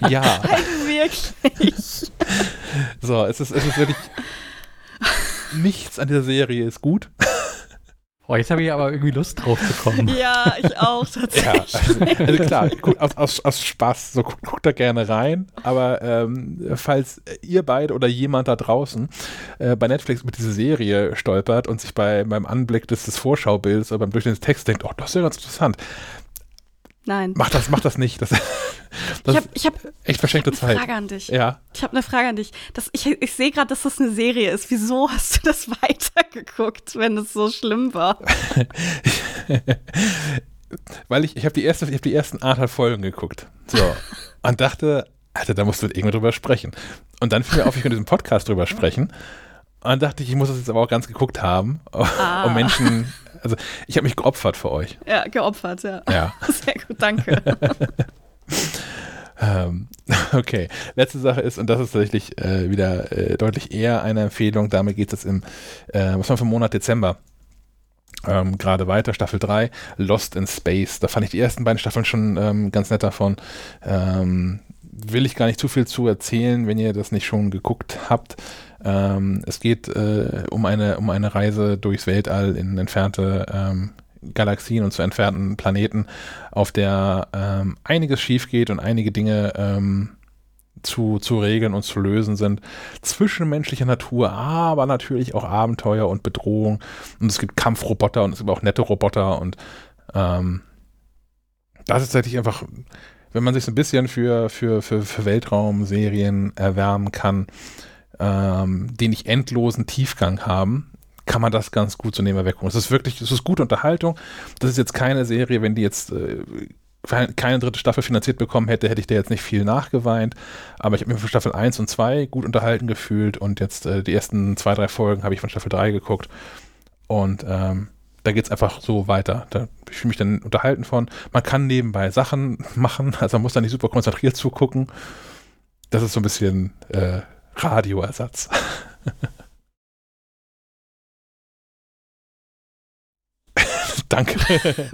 Ja. ja. Wirklich. So, es ist, es ist wirklich. Nichts an dieser Serie ist gut. Oh, jetzt habe ich aber irgendwie Lust drauf zu kommen. Ja, ich auch tatsächlich. Ja, also, klar, aus, aus, aus, Spaß, so guckt, guckt da gerne rein. Aber ähm, falls ihr beide oder jemand da draußen äh, bei Netflix mit dieser Serie stolpert und sich bei beim Anblick des, des Vorschaubilds oder beim Durchlesen des Texts denkt, oh, das ist ja ganz interessant, Nein. Mach das, mach das nicht. Das, das ich habe ich hab, echt verschenkte ich hab eine Frage an dich. Ja. Ich habe eine Frage an dich. Das, ich ich sehe gerade, dass das eine Serie ist. Wieso hast du das weitergeguckt, wenn es so schlimm war? Weil ich, ich habe die, erste, ich hab die ersten anderthalb Folgen geguckt. So. und dachte, Alter, da musst du mit irgendwann drüber sprechen. Und dann fiel mir auf, ich könnte diesen Podcast drüber sprechen. Und dachte ich, ich muss das jetzt aber auch ganz geguckt haben, ah. um Menschen also ich habe mich geopfert für euch. Ja, geopfert, ja. Ja. Sehr gut, danke. ähm, okay, letzte Sache ist, und das ist tatsächlich äh, wieder äh, deutlich eher eine Empfehlung, damit geht es im, äh, was war für Monat Dezember. Ähm, gerade weiter, Staffel 3, Lost in Space. Da fand ich die ersten beiden Staffeln schon ähm, ganz nett davon. Ähm, will ich gar nicht zu viel zu erzählen, wenn ihr das nicht schon geguckt habt. Ähm, es geht äh, um, eine, um eine Reise durchs Weltall in entfernte ähm, Galaxien und zu entfernten Planeten, auf der ähm, einiges schief geht und einige Dinge ähm, zu, zu regeln und zu lösen sind. Zwischenmenschlicher Natur, aber natürlich auch Abenteuer und Bedrohung. Und es gibt Kampfroboter und es gibt auch nette Roboter und ähm, das ist tatsächlich einfach, wenn man sich so ein bisschen für, für, für, für Weltraumserien erwärmen kann, ähm, die nicht endlosen Tiefgang haben, kann man das ganz gut so nebenbei weggucken. Es ist wirklich, es ist gute Unterhaltung. Das ist jetzt keine Serie, wenn die jetzt äh, keine dritte Staffel finanziert bekommen hätte, hätte ich da jetzt nicht viel nachgeweint. Aber ich habe mich von Staffel 1 und 2 gut unterhalten gefühlt und jetzt äh, die ersten zwei, drei Folgen habe ich von Staffel 3 geguckt. Und ähm, da geht es einfach so weiter. Da ich fühle mich dann unterhalten von. Man kann nebenbei Sachen machen, also man muss da nicht super konzentriert zugucken. Das ist so ein bisschen äh, Radioersatz. Danke.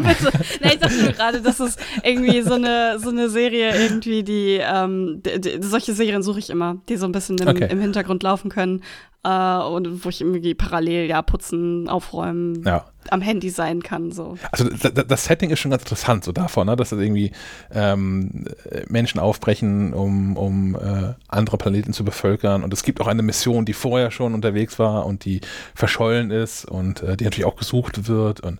also, na, ich dachte gerade, das ist irgendwie so eine, so eine Serie, irgendwie, die, ähm, die, die solche Serien suche ich immer, die so ein bisschen im, okay. im Hintergrund laufen können. äh, und wo ich irgendwie parallel ja putzen, aufräumen, Ja. Am Handy sein kann. So. Also da- da- das Setting ist schon ganz interessant so davon, ne? dass das irgendwie ähm, Menschen aufbrechen, um, um äh, andere Planeten zu bevölkern. Und es gibt auch eine Mission, die vorher schon unterwegs war und die verschollen ist und äh, die natürlich auch gesucht wird. Und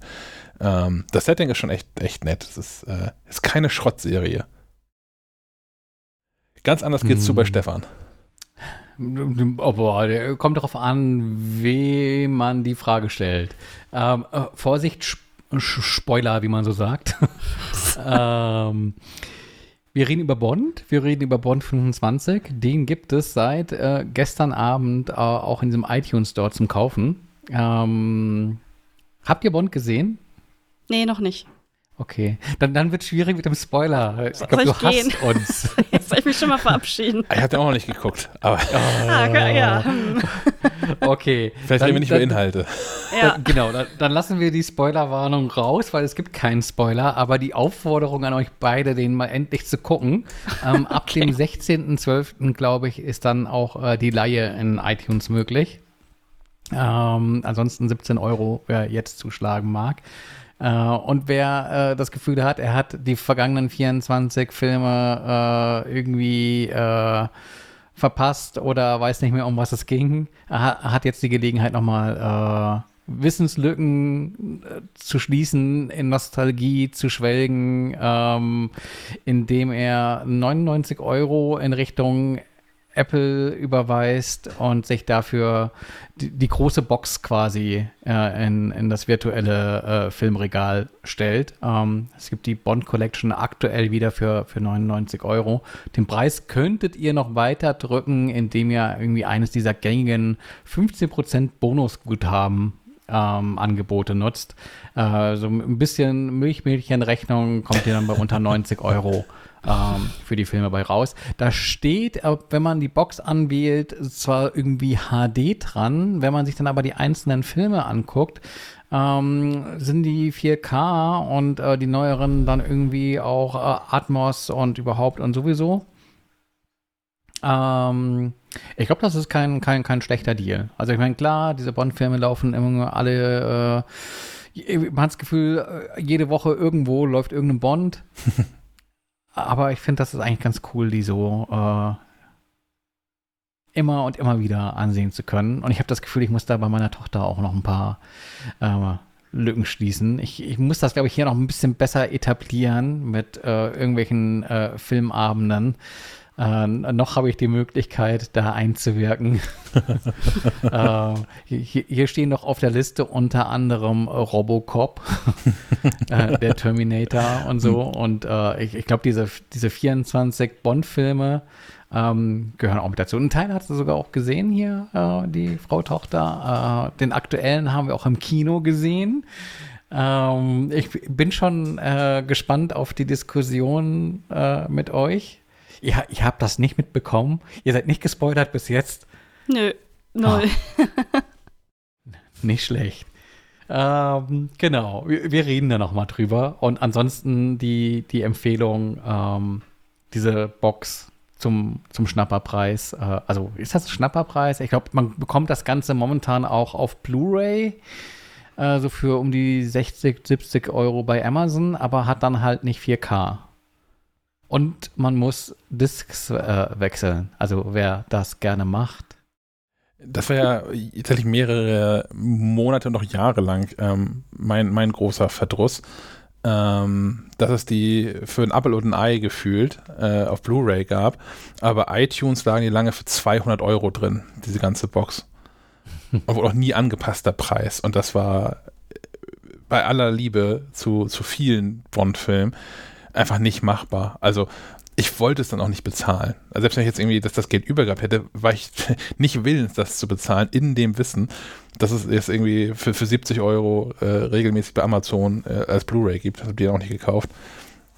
ähm, das Setting ist schon echt, echt nett. Es ist, äh, ist keine Schrottserie. Ganz anders geht's zu bei Hm. Stefan. Aber der kommt darauf an, wem man die Frage stellt. Ähm, äh, Vorsicht, Sp Spoiler, wie man so sagt. ähm, wir reden über Bond. Wir reden über Bond 25. Den gibt es seit äh, gestern Abend äh, auch in diesem iTunes Store zum Kaufen. Ähm, habt ihr Bond gesehen? Nee, noch nicht. Okay, dann, dann wird es schwierig mit dem Spoiler. Ich glaube, du ich gehen? hasst uns. Jetzt soll ich mich schon mal verabschieden. Ich habe den auch noch nicht geguckt, aber Ah, okay, ja. Okay. vielleicht dann- reden wir nicht über dann- Inhalte. ja. Dann, genau, dann, dann lassen wir die Spoilerwarnung raus, weil es gibt keinen Spoiler, aber die Aufforderung an euch beide, den mal endlich zu gucken. Ähm, ab dem 16.12., glaube ich, ist dann auch äh, die Laie in iTunes möglich. Ähm, ansonsten 17 Euro, wer jetzt zuschlagen mag. Äh, und wer äh, das Gefühl hat, er hat die vergangenen 24 Filme äh, irgendwie verpasst oder weiß nicht mehr, um was es ging, hat, jetzt die Gelegenheit nochmal äh, Wissenslücken zu schließen, in Nostalgie zu schwelgen, ähm, indem er 99 Euro in Richtung Apple überweist und sich dafür die, die große Box quasi äh, in, in das virtuelle äh, Filmregal stellt. Ähm, es gibt die Bond Collection aktuell wieder für, für 99 Euro. Den Preis könntet ihr noch weiter drücken, indem ihr irgendwie eines dieser gängigen 15% Bonusguthaben ähm, Angebote nutzt. Äh, so ein bisschen Milchmädchenrechnung kommt ihr dann bei unter 90 Euro ähm, für die Filme bei raus. Da steht, äh, wenn man die Box anwählt, zwar irgendwie HD dran, wenn man sich dann aber die einzelnen Filme anguckt, ähm, sind die 4K und äh, die neueren dann irgendwie auch äh, Atmos und überhaupt und sowieso. Ähm, ich glaube, das ist kein, kein, kein schlechter Deal. Also ich meine, klar, diese Bond-Filme laufen immer alle, äh, man hat das Gefühl, äh, jede Woche irgendwo läuft irgendein Bond. Aber ich finde, das ist eigentlich ganz cool, die so äh, immer und immer wieder ansehen zu können. Und ich habe das Gefühl, ich muss da bei meiner Tochter auch noch ein paar äh, Lücken schließen. Ich, ich muss das, glaube ich, hier noch ein bisschen besser etablieren mit äh, irgendwelchen äh, Filmabenden. Äh, noch habe ich die Möglichkeit, da einzuwirken. äh, hier, hier stehen noch auf der Liste unter anderem Robocop, äh, der Terminator und so. Und äh, ich, ich glaube, diese, diese 24 Bond-Filme ähm, gehören auch mit dazu. Ein Teil hat sie sogar auch gesehen hier, äh, die Frau Tochter. Äh, den aktuellen haben wir auch im Kino gesehen. Ähm, ich bin schon gespannt auf die Diskussion mit euch. Ihr, ihr habt das nicht mitbekommen. Ihr seid nicht gespoilert bis jetzt. Nö, null. Nicht schlecht. Ähm, genau, wir, wir reden da nochmal drüber. Und ansonsten die, die Empfehlung, ähm, diese Box zum, zum Schnapperpreis. Äh, also ist das ein Schnapperpreis? Ich glaube, man bekommt das Ganze momentan auch auf Blu-ray. äh, So für um die 60, 70 Euro bei Amazon, aber hat dann halt nicht 4K. Und man muss Discs äh, wechseln. Also wer das gerne macht. Das war ja tatsächlich mehrere Monate und auch Jahre lang ähm, mein, mein großer Verdruss, ähm, dass es die für ein Apple und ein Ei gefühlt äh, auf Blu-ray gab, aber iTunes lagen die lange für 200 Euro drin, diese ganze Box. Obwohl auch nie angepasster Preis. Und das war äh, bei aller Liebe zu, zu vielen Bond-Filmen einfach nicht machbar. Also ich wollte es dann auch nicht bezahlen. Also selbst wenn ich jetzt irgendwie dass das Geld übergab hätte, war ich nicht willens, das zu bezahlen, in dem Wissen, dass es jetzt irgendwie für, für 70 Euro äh, regelmäßig bei Amazon äh, als Blu-ray gibt. Habe die auch nicht gekauft.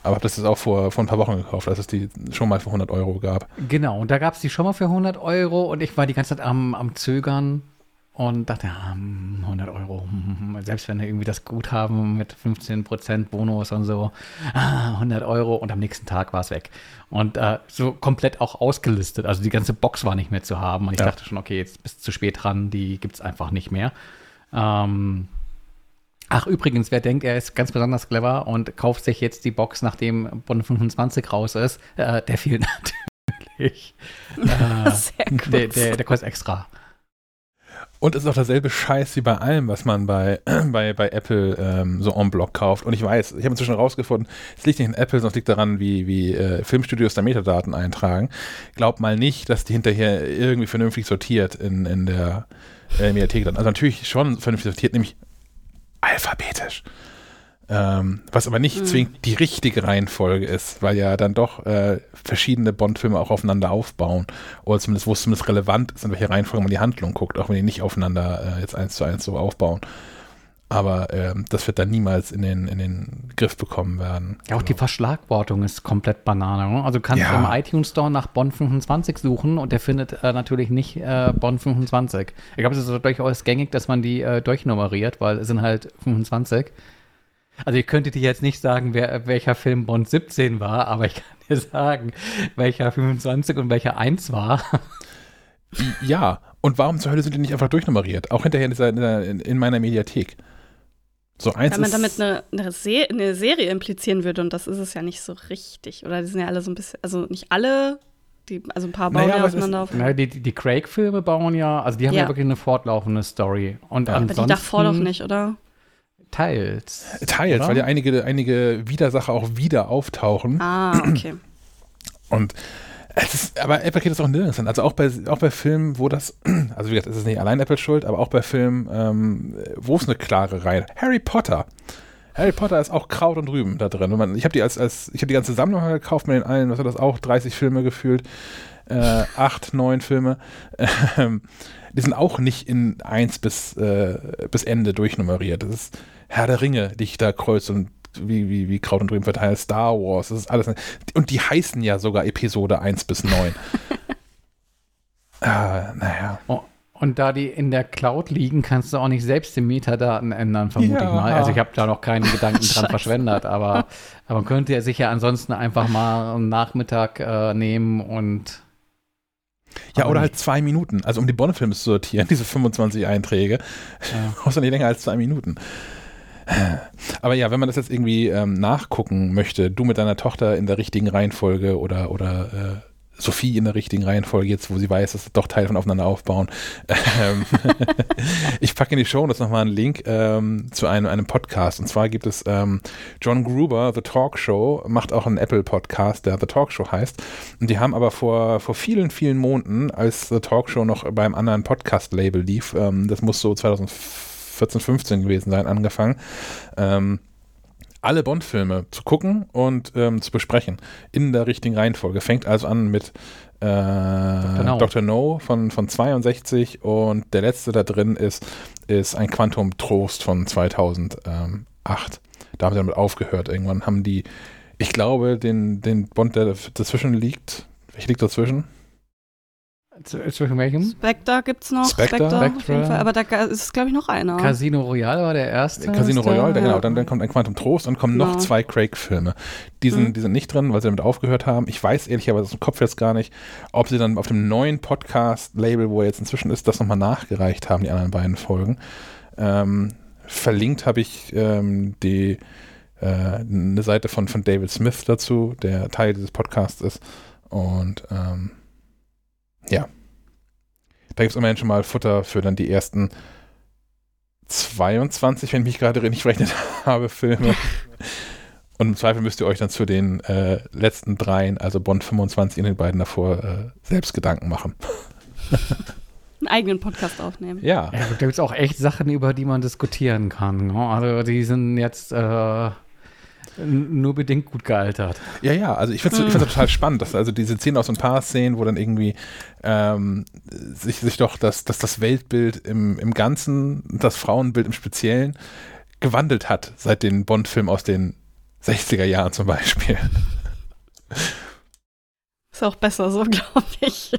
Aber habe das jetzt auch vor, vor ein paar Wochen gekauft, als es die schon mal für 100 Euro gab. Genau, und da gab es die schon mal für 100 Euro und ich war die ganze Zeit am, am Zögern und dachte, ja, 100 hm, Euro, hm, selbst wenn wir irgendwie das Guthaben mit 15% Bonus und so, 100 ah, Euro und am nächsten Tag war es weg. Und äh, so komplett auch ausgelistet, also die ganze Box war nicht mehr zu haben und ich ja. dachte schon, okay, jetzt bist du zu spät dran, die gibt es einfach nicht mehr. Ähm, ach, übrigens, wer denkt, er ist ganz besonders clever und kauft sich jetzt die Box, nachdem Bonn 25 raus ist, äh, der fehlt natürlich. äh, Sehr gut. Der, der, der kostet extra. Und es ist auch derselbe Scheiß wie bei allem, was man bei, bei, bei Apple ähm, so en bloc kauft. Und ich weiß, ich habe inzwischen rausgefunden, es liegt nicht in Apple, sondern es liegt daran, wie, wie äh, Filmstudios da Metadaten eintragen. Glaubt mal nicht, dass die hinterher irgendwie vernünftig sortiert in, in der äh, Mediathek dann. Also natürlich schon vernünftig sortiert, nämlich alphabetisch. Ähm, was aber nicht mhm. zwingend die richtige Reihenfolge ist, weil ja dann doch äh, verschiedene Bond-Filme auch aufeinander aufbauen. Oder zumindest, wo es zumindest relevant ist, in welche Reihenfolge man die Handlung guckt, auch wenn die nicht aufeinander äh, jetzt eins zu eins so aufbauen. Aber ähm, das wird dann niemals in den, in den Griff bekommen werden. Ja, auch die Verschlagwortung ist komplett Banane. Ne? Also du kannst ja. im iTunes Store nach Bond 25 suchen und der findet äh, natürlich nicht äh, Bond 25. Ich glaube, es ist durchaus gängig, dass man die äh, durchnummeriert, weil es sind halt 25. Also ich könnte dir jetzt nicht sagen, wer, welcher Film Bond 17 war, aber ich kann dir sagen, welcher 25 und welcher 1 war. Ja, und warum zur Hölle sind die nicht einfach durchnummeriert? Auch hinterher in, dieser, in, in meiner Mediathek. So eins Weil man damit eine, eine, Se eine, Serie implizieren würde und das ist es ja nicht so richtig. Oder die sind ja alle so ein bisschen, also nicht alle, die, also ein paar bauen naja, ja aufeinander auf. Naja, die, die Craig-Filme bauen ja, also die haben ja. ja, wirklich eine fortlaufende Story. Und ja. ansonsten, Aber die davor doch nicht, oder? Teils. Teils, oder? weil ja einige, einige Widersacher auch wieder auftauchen. Ah, okay. Und es ist, aber Apple geht das auch nirgends an. Also auch bei, auch bei Filmen, wo das, also wie gesagt, es ist nicht allein Apple schuld, aber auch bei Filmen, ähm, wo es eine klare Reihe. Harry Potter. Harry Potter ist auch Kraut und Rüben da drin. Man, ich habe die als, als ich habe die ganze Sammlung gekauft mit den allen, was hat das auch, 30 Filme gefühlt, äh, acht, neun Filme. Ähm, die sind auch nicht in eins bis, äh, bis Ende durchnummeriert. Das ist Herr der Ringe, die ich da kreuz und wie, wie, wie Kraut und Rüben verteilt, Star Wars, das ist alles. Und die heißen ja sogar Episode 1 bis 9. ah, naja. Oh, und da die in der Cloud liegen, kannst du auch nicht selbst die Metadaten ändern, vermute ja. ich mal. Also ich habe da noch keinen Gedanken dran verschwendet, aber, aber man könnte ja sicher ansonsten einfach mal einen Nachmittag äh, nehmen und ja, oder halt zwei Minuten. Also um die Bonn-Filme zu sortieren, diese 25 Einträge, ja. brauchst du nicht länger als zwei Minuten. Aber ja, wenn man das jetzt irgendwie ähm, nachgucken möchte, du mit deiner Tochter in der richtigen Reihenfolge oder, oder äh, Sophie in der richtigen Reihenfolge, jetzt wo sie weiß, dass sie doch Teile von aufeinander aufbauen. Ähm, ich packe in die Show das nochmal einen Link ähm, zu einem, einem Podcast. Und zwar gibt es ähm, John Gruber, The Talk Show, macht auch einen Apple-Podcast, der The Talk Show heißt. Und die haben aber vor, vor vielen, vielen Monaten, als The Talk Show noch beim anderen Podcast-Label lief, ähm, das muss so 2004 14, 15 gewesen sein, angefangen, ähm, alle Bond-Filme zu gucken und ähm, zu besprechen. In der richtigen Reihenfolge. Fängt also an mit äh, Dr. No. Dr. no von, von 62 und der letzte da drin ist, ist ein Quantum Trost von 2008. Da haben sie damit aufgehört. Irgendwann haben die, ich glaube, den, den Bond, der dazwischen liegt, welcher liegt dazwischen? Zwischen welchem? Spectre gibt es noch. Spectre, Spectre auf jeden Fall. Aber da ist, glaube ich, noch einer. Casino Royale war der erste. Casino Royale, der, genau. Dann, dann, kommt ein Quantum Trost und kommen genau. noch zwei Craig-Filme. Die, sind, mhm. die sind nicht drin, weil sie damit aufgehört haben. Ich weiß ehrlicherweise aus dem Kopf jetzt gar nicht, ob sie dann auf dem neuen Podcast-Label, wo er jetzt inzwischen ist, das nochmal nachgereicht haben, die anderen beiden Folgen. Ähm, verlinkt habe ich ähm, die äh, eine Seite von, von David Smith dazu, der Teil dieses Podcasts ist. Und ähm, ja. Da gibt es immerhin schon mal Futter für dann die ersten 22, wenn ich mich gerade richtig verrechnet habe, Filme. Und im Zweifel müsst ihr euch dann zu den äh, letzten dreien, also Bond 25 und den beiden davor, äh, selbst Gedanken machen. Einen eigenen Podcast aufnehmen. Ja. ja da gibt es auch echt Sachen, über die man diskutieren kann. Ne? Also die sind jetzt äh, nur bedingt gut gealtert. Ja, ja, also ich finde es mhm. total spannend, dass also diese Szenen aus ein paar Szenen, wo dann irgendwie ähm, sich, sich doch das, dass das Weltbild im, im Ganzen, das Frauenbild im Speziellen gewandelt hat seit den Bond-Filmen aus den 60er Jahren zum Beispiel. Ist auch besser so, glaube ich.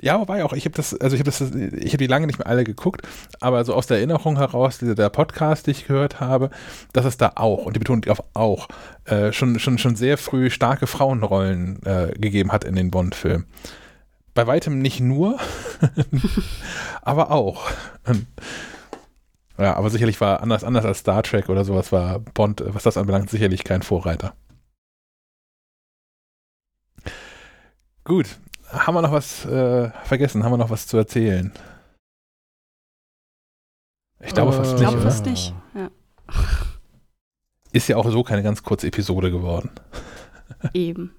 Ja, wobei auch, ich habe das, also ich habe das, ich habe die lange nicht mehr alle geguckt, aber so aus der Erinnerung heraus, dieser der Podcast, den ich gehört habe, dass es da auch, und die Betonung auf auch, äh, schon, schon, schon sehr früh starke Frauenrollen äh, gegeben hat in den Bond-Filmen. Bei weitem nicht nur, aber auch. Ja, aber sicherlich war anders, anders als Star Trek oder sowas war Bond, was das anbelangt, sicherlich kein Vorreiter. Gut, haben wir noch was äh, vergessen? Haben wir noch was zu erzählen? Ich glaube Äh, fast Ich nicht. glaube oder? fast nicht. Ja, Ist ja auch so keine ganz kurze Episode geworden. eben.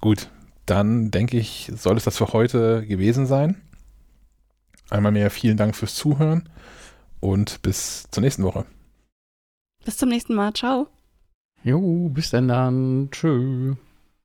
Gut, dann denke ich, soll es das für heute gewesen sein. Einmal mehr vielen Dank fürs Zuhören und bis zur nächsten Woche. Bis zum nächsten Mal. Ciao. Jo, bis dann dann. Tschö.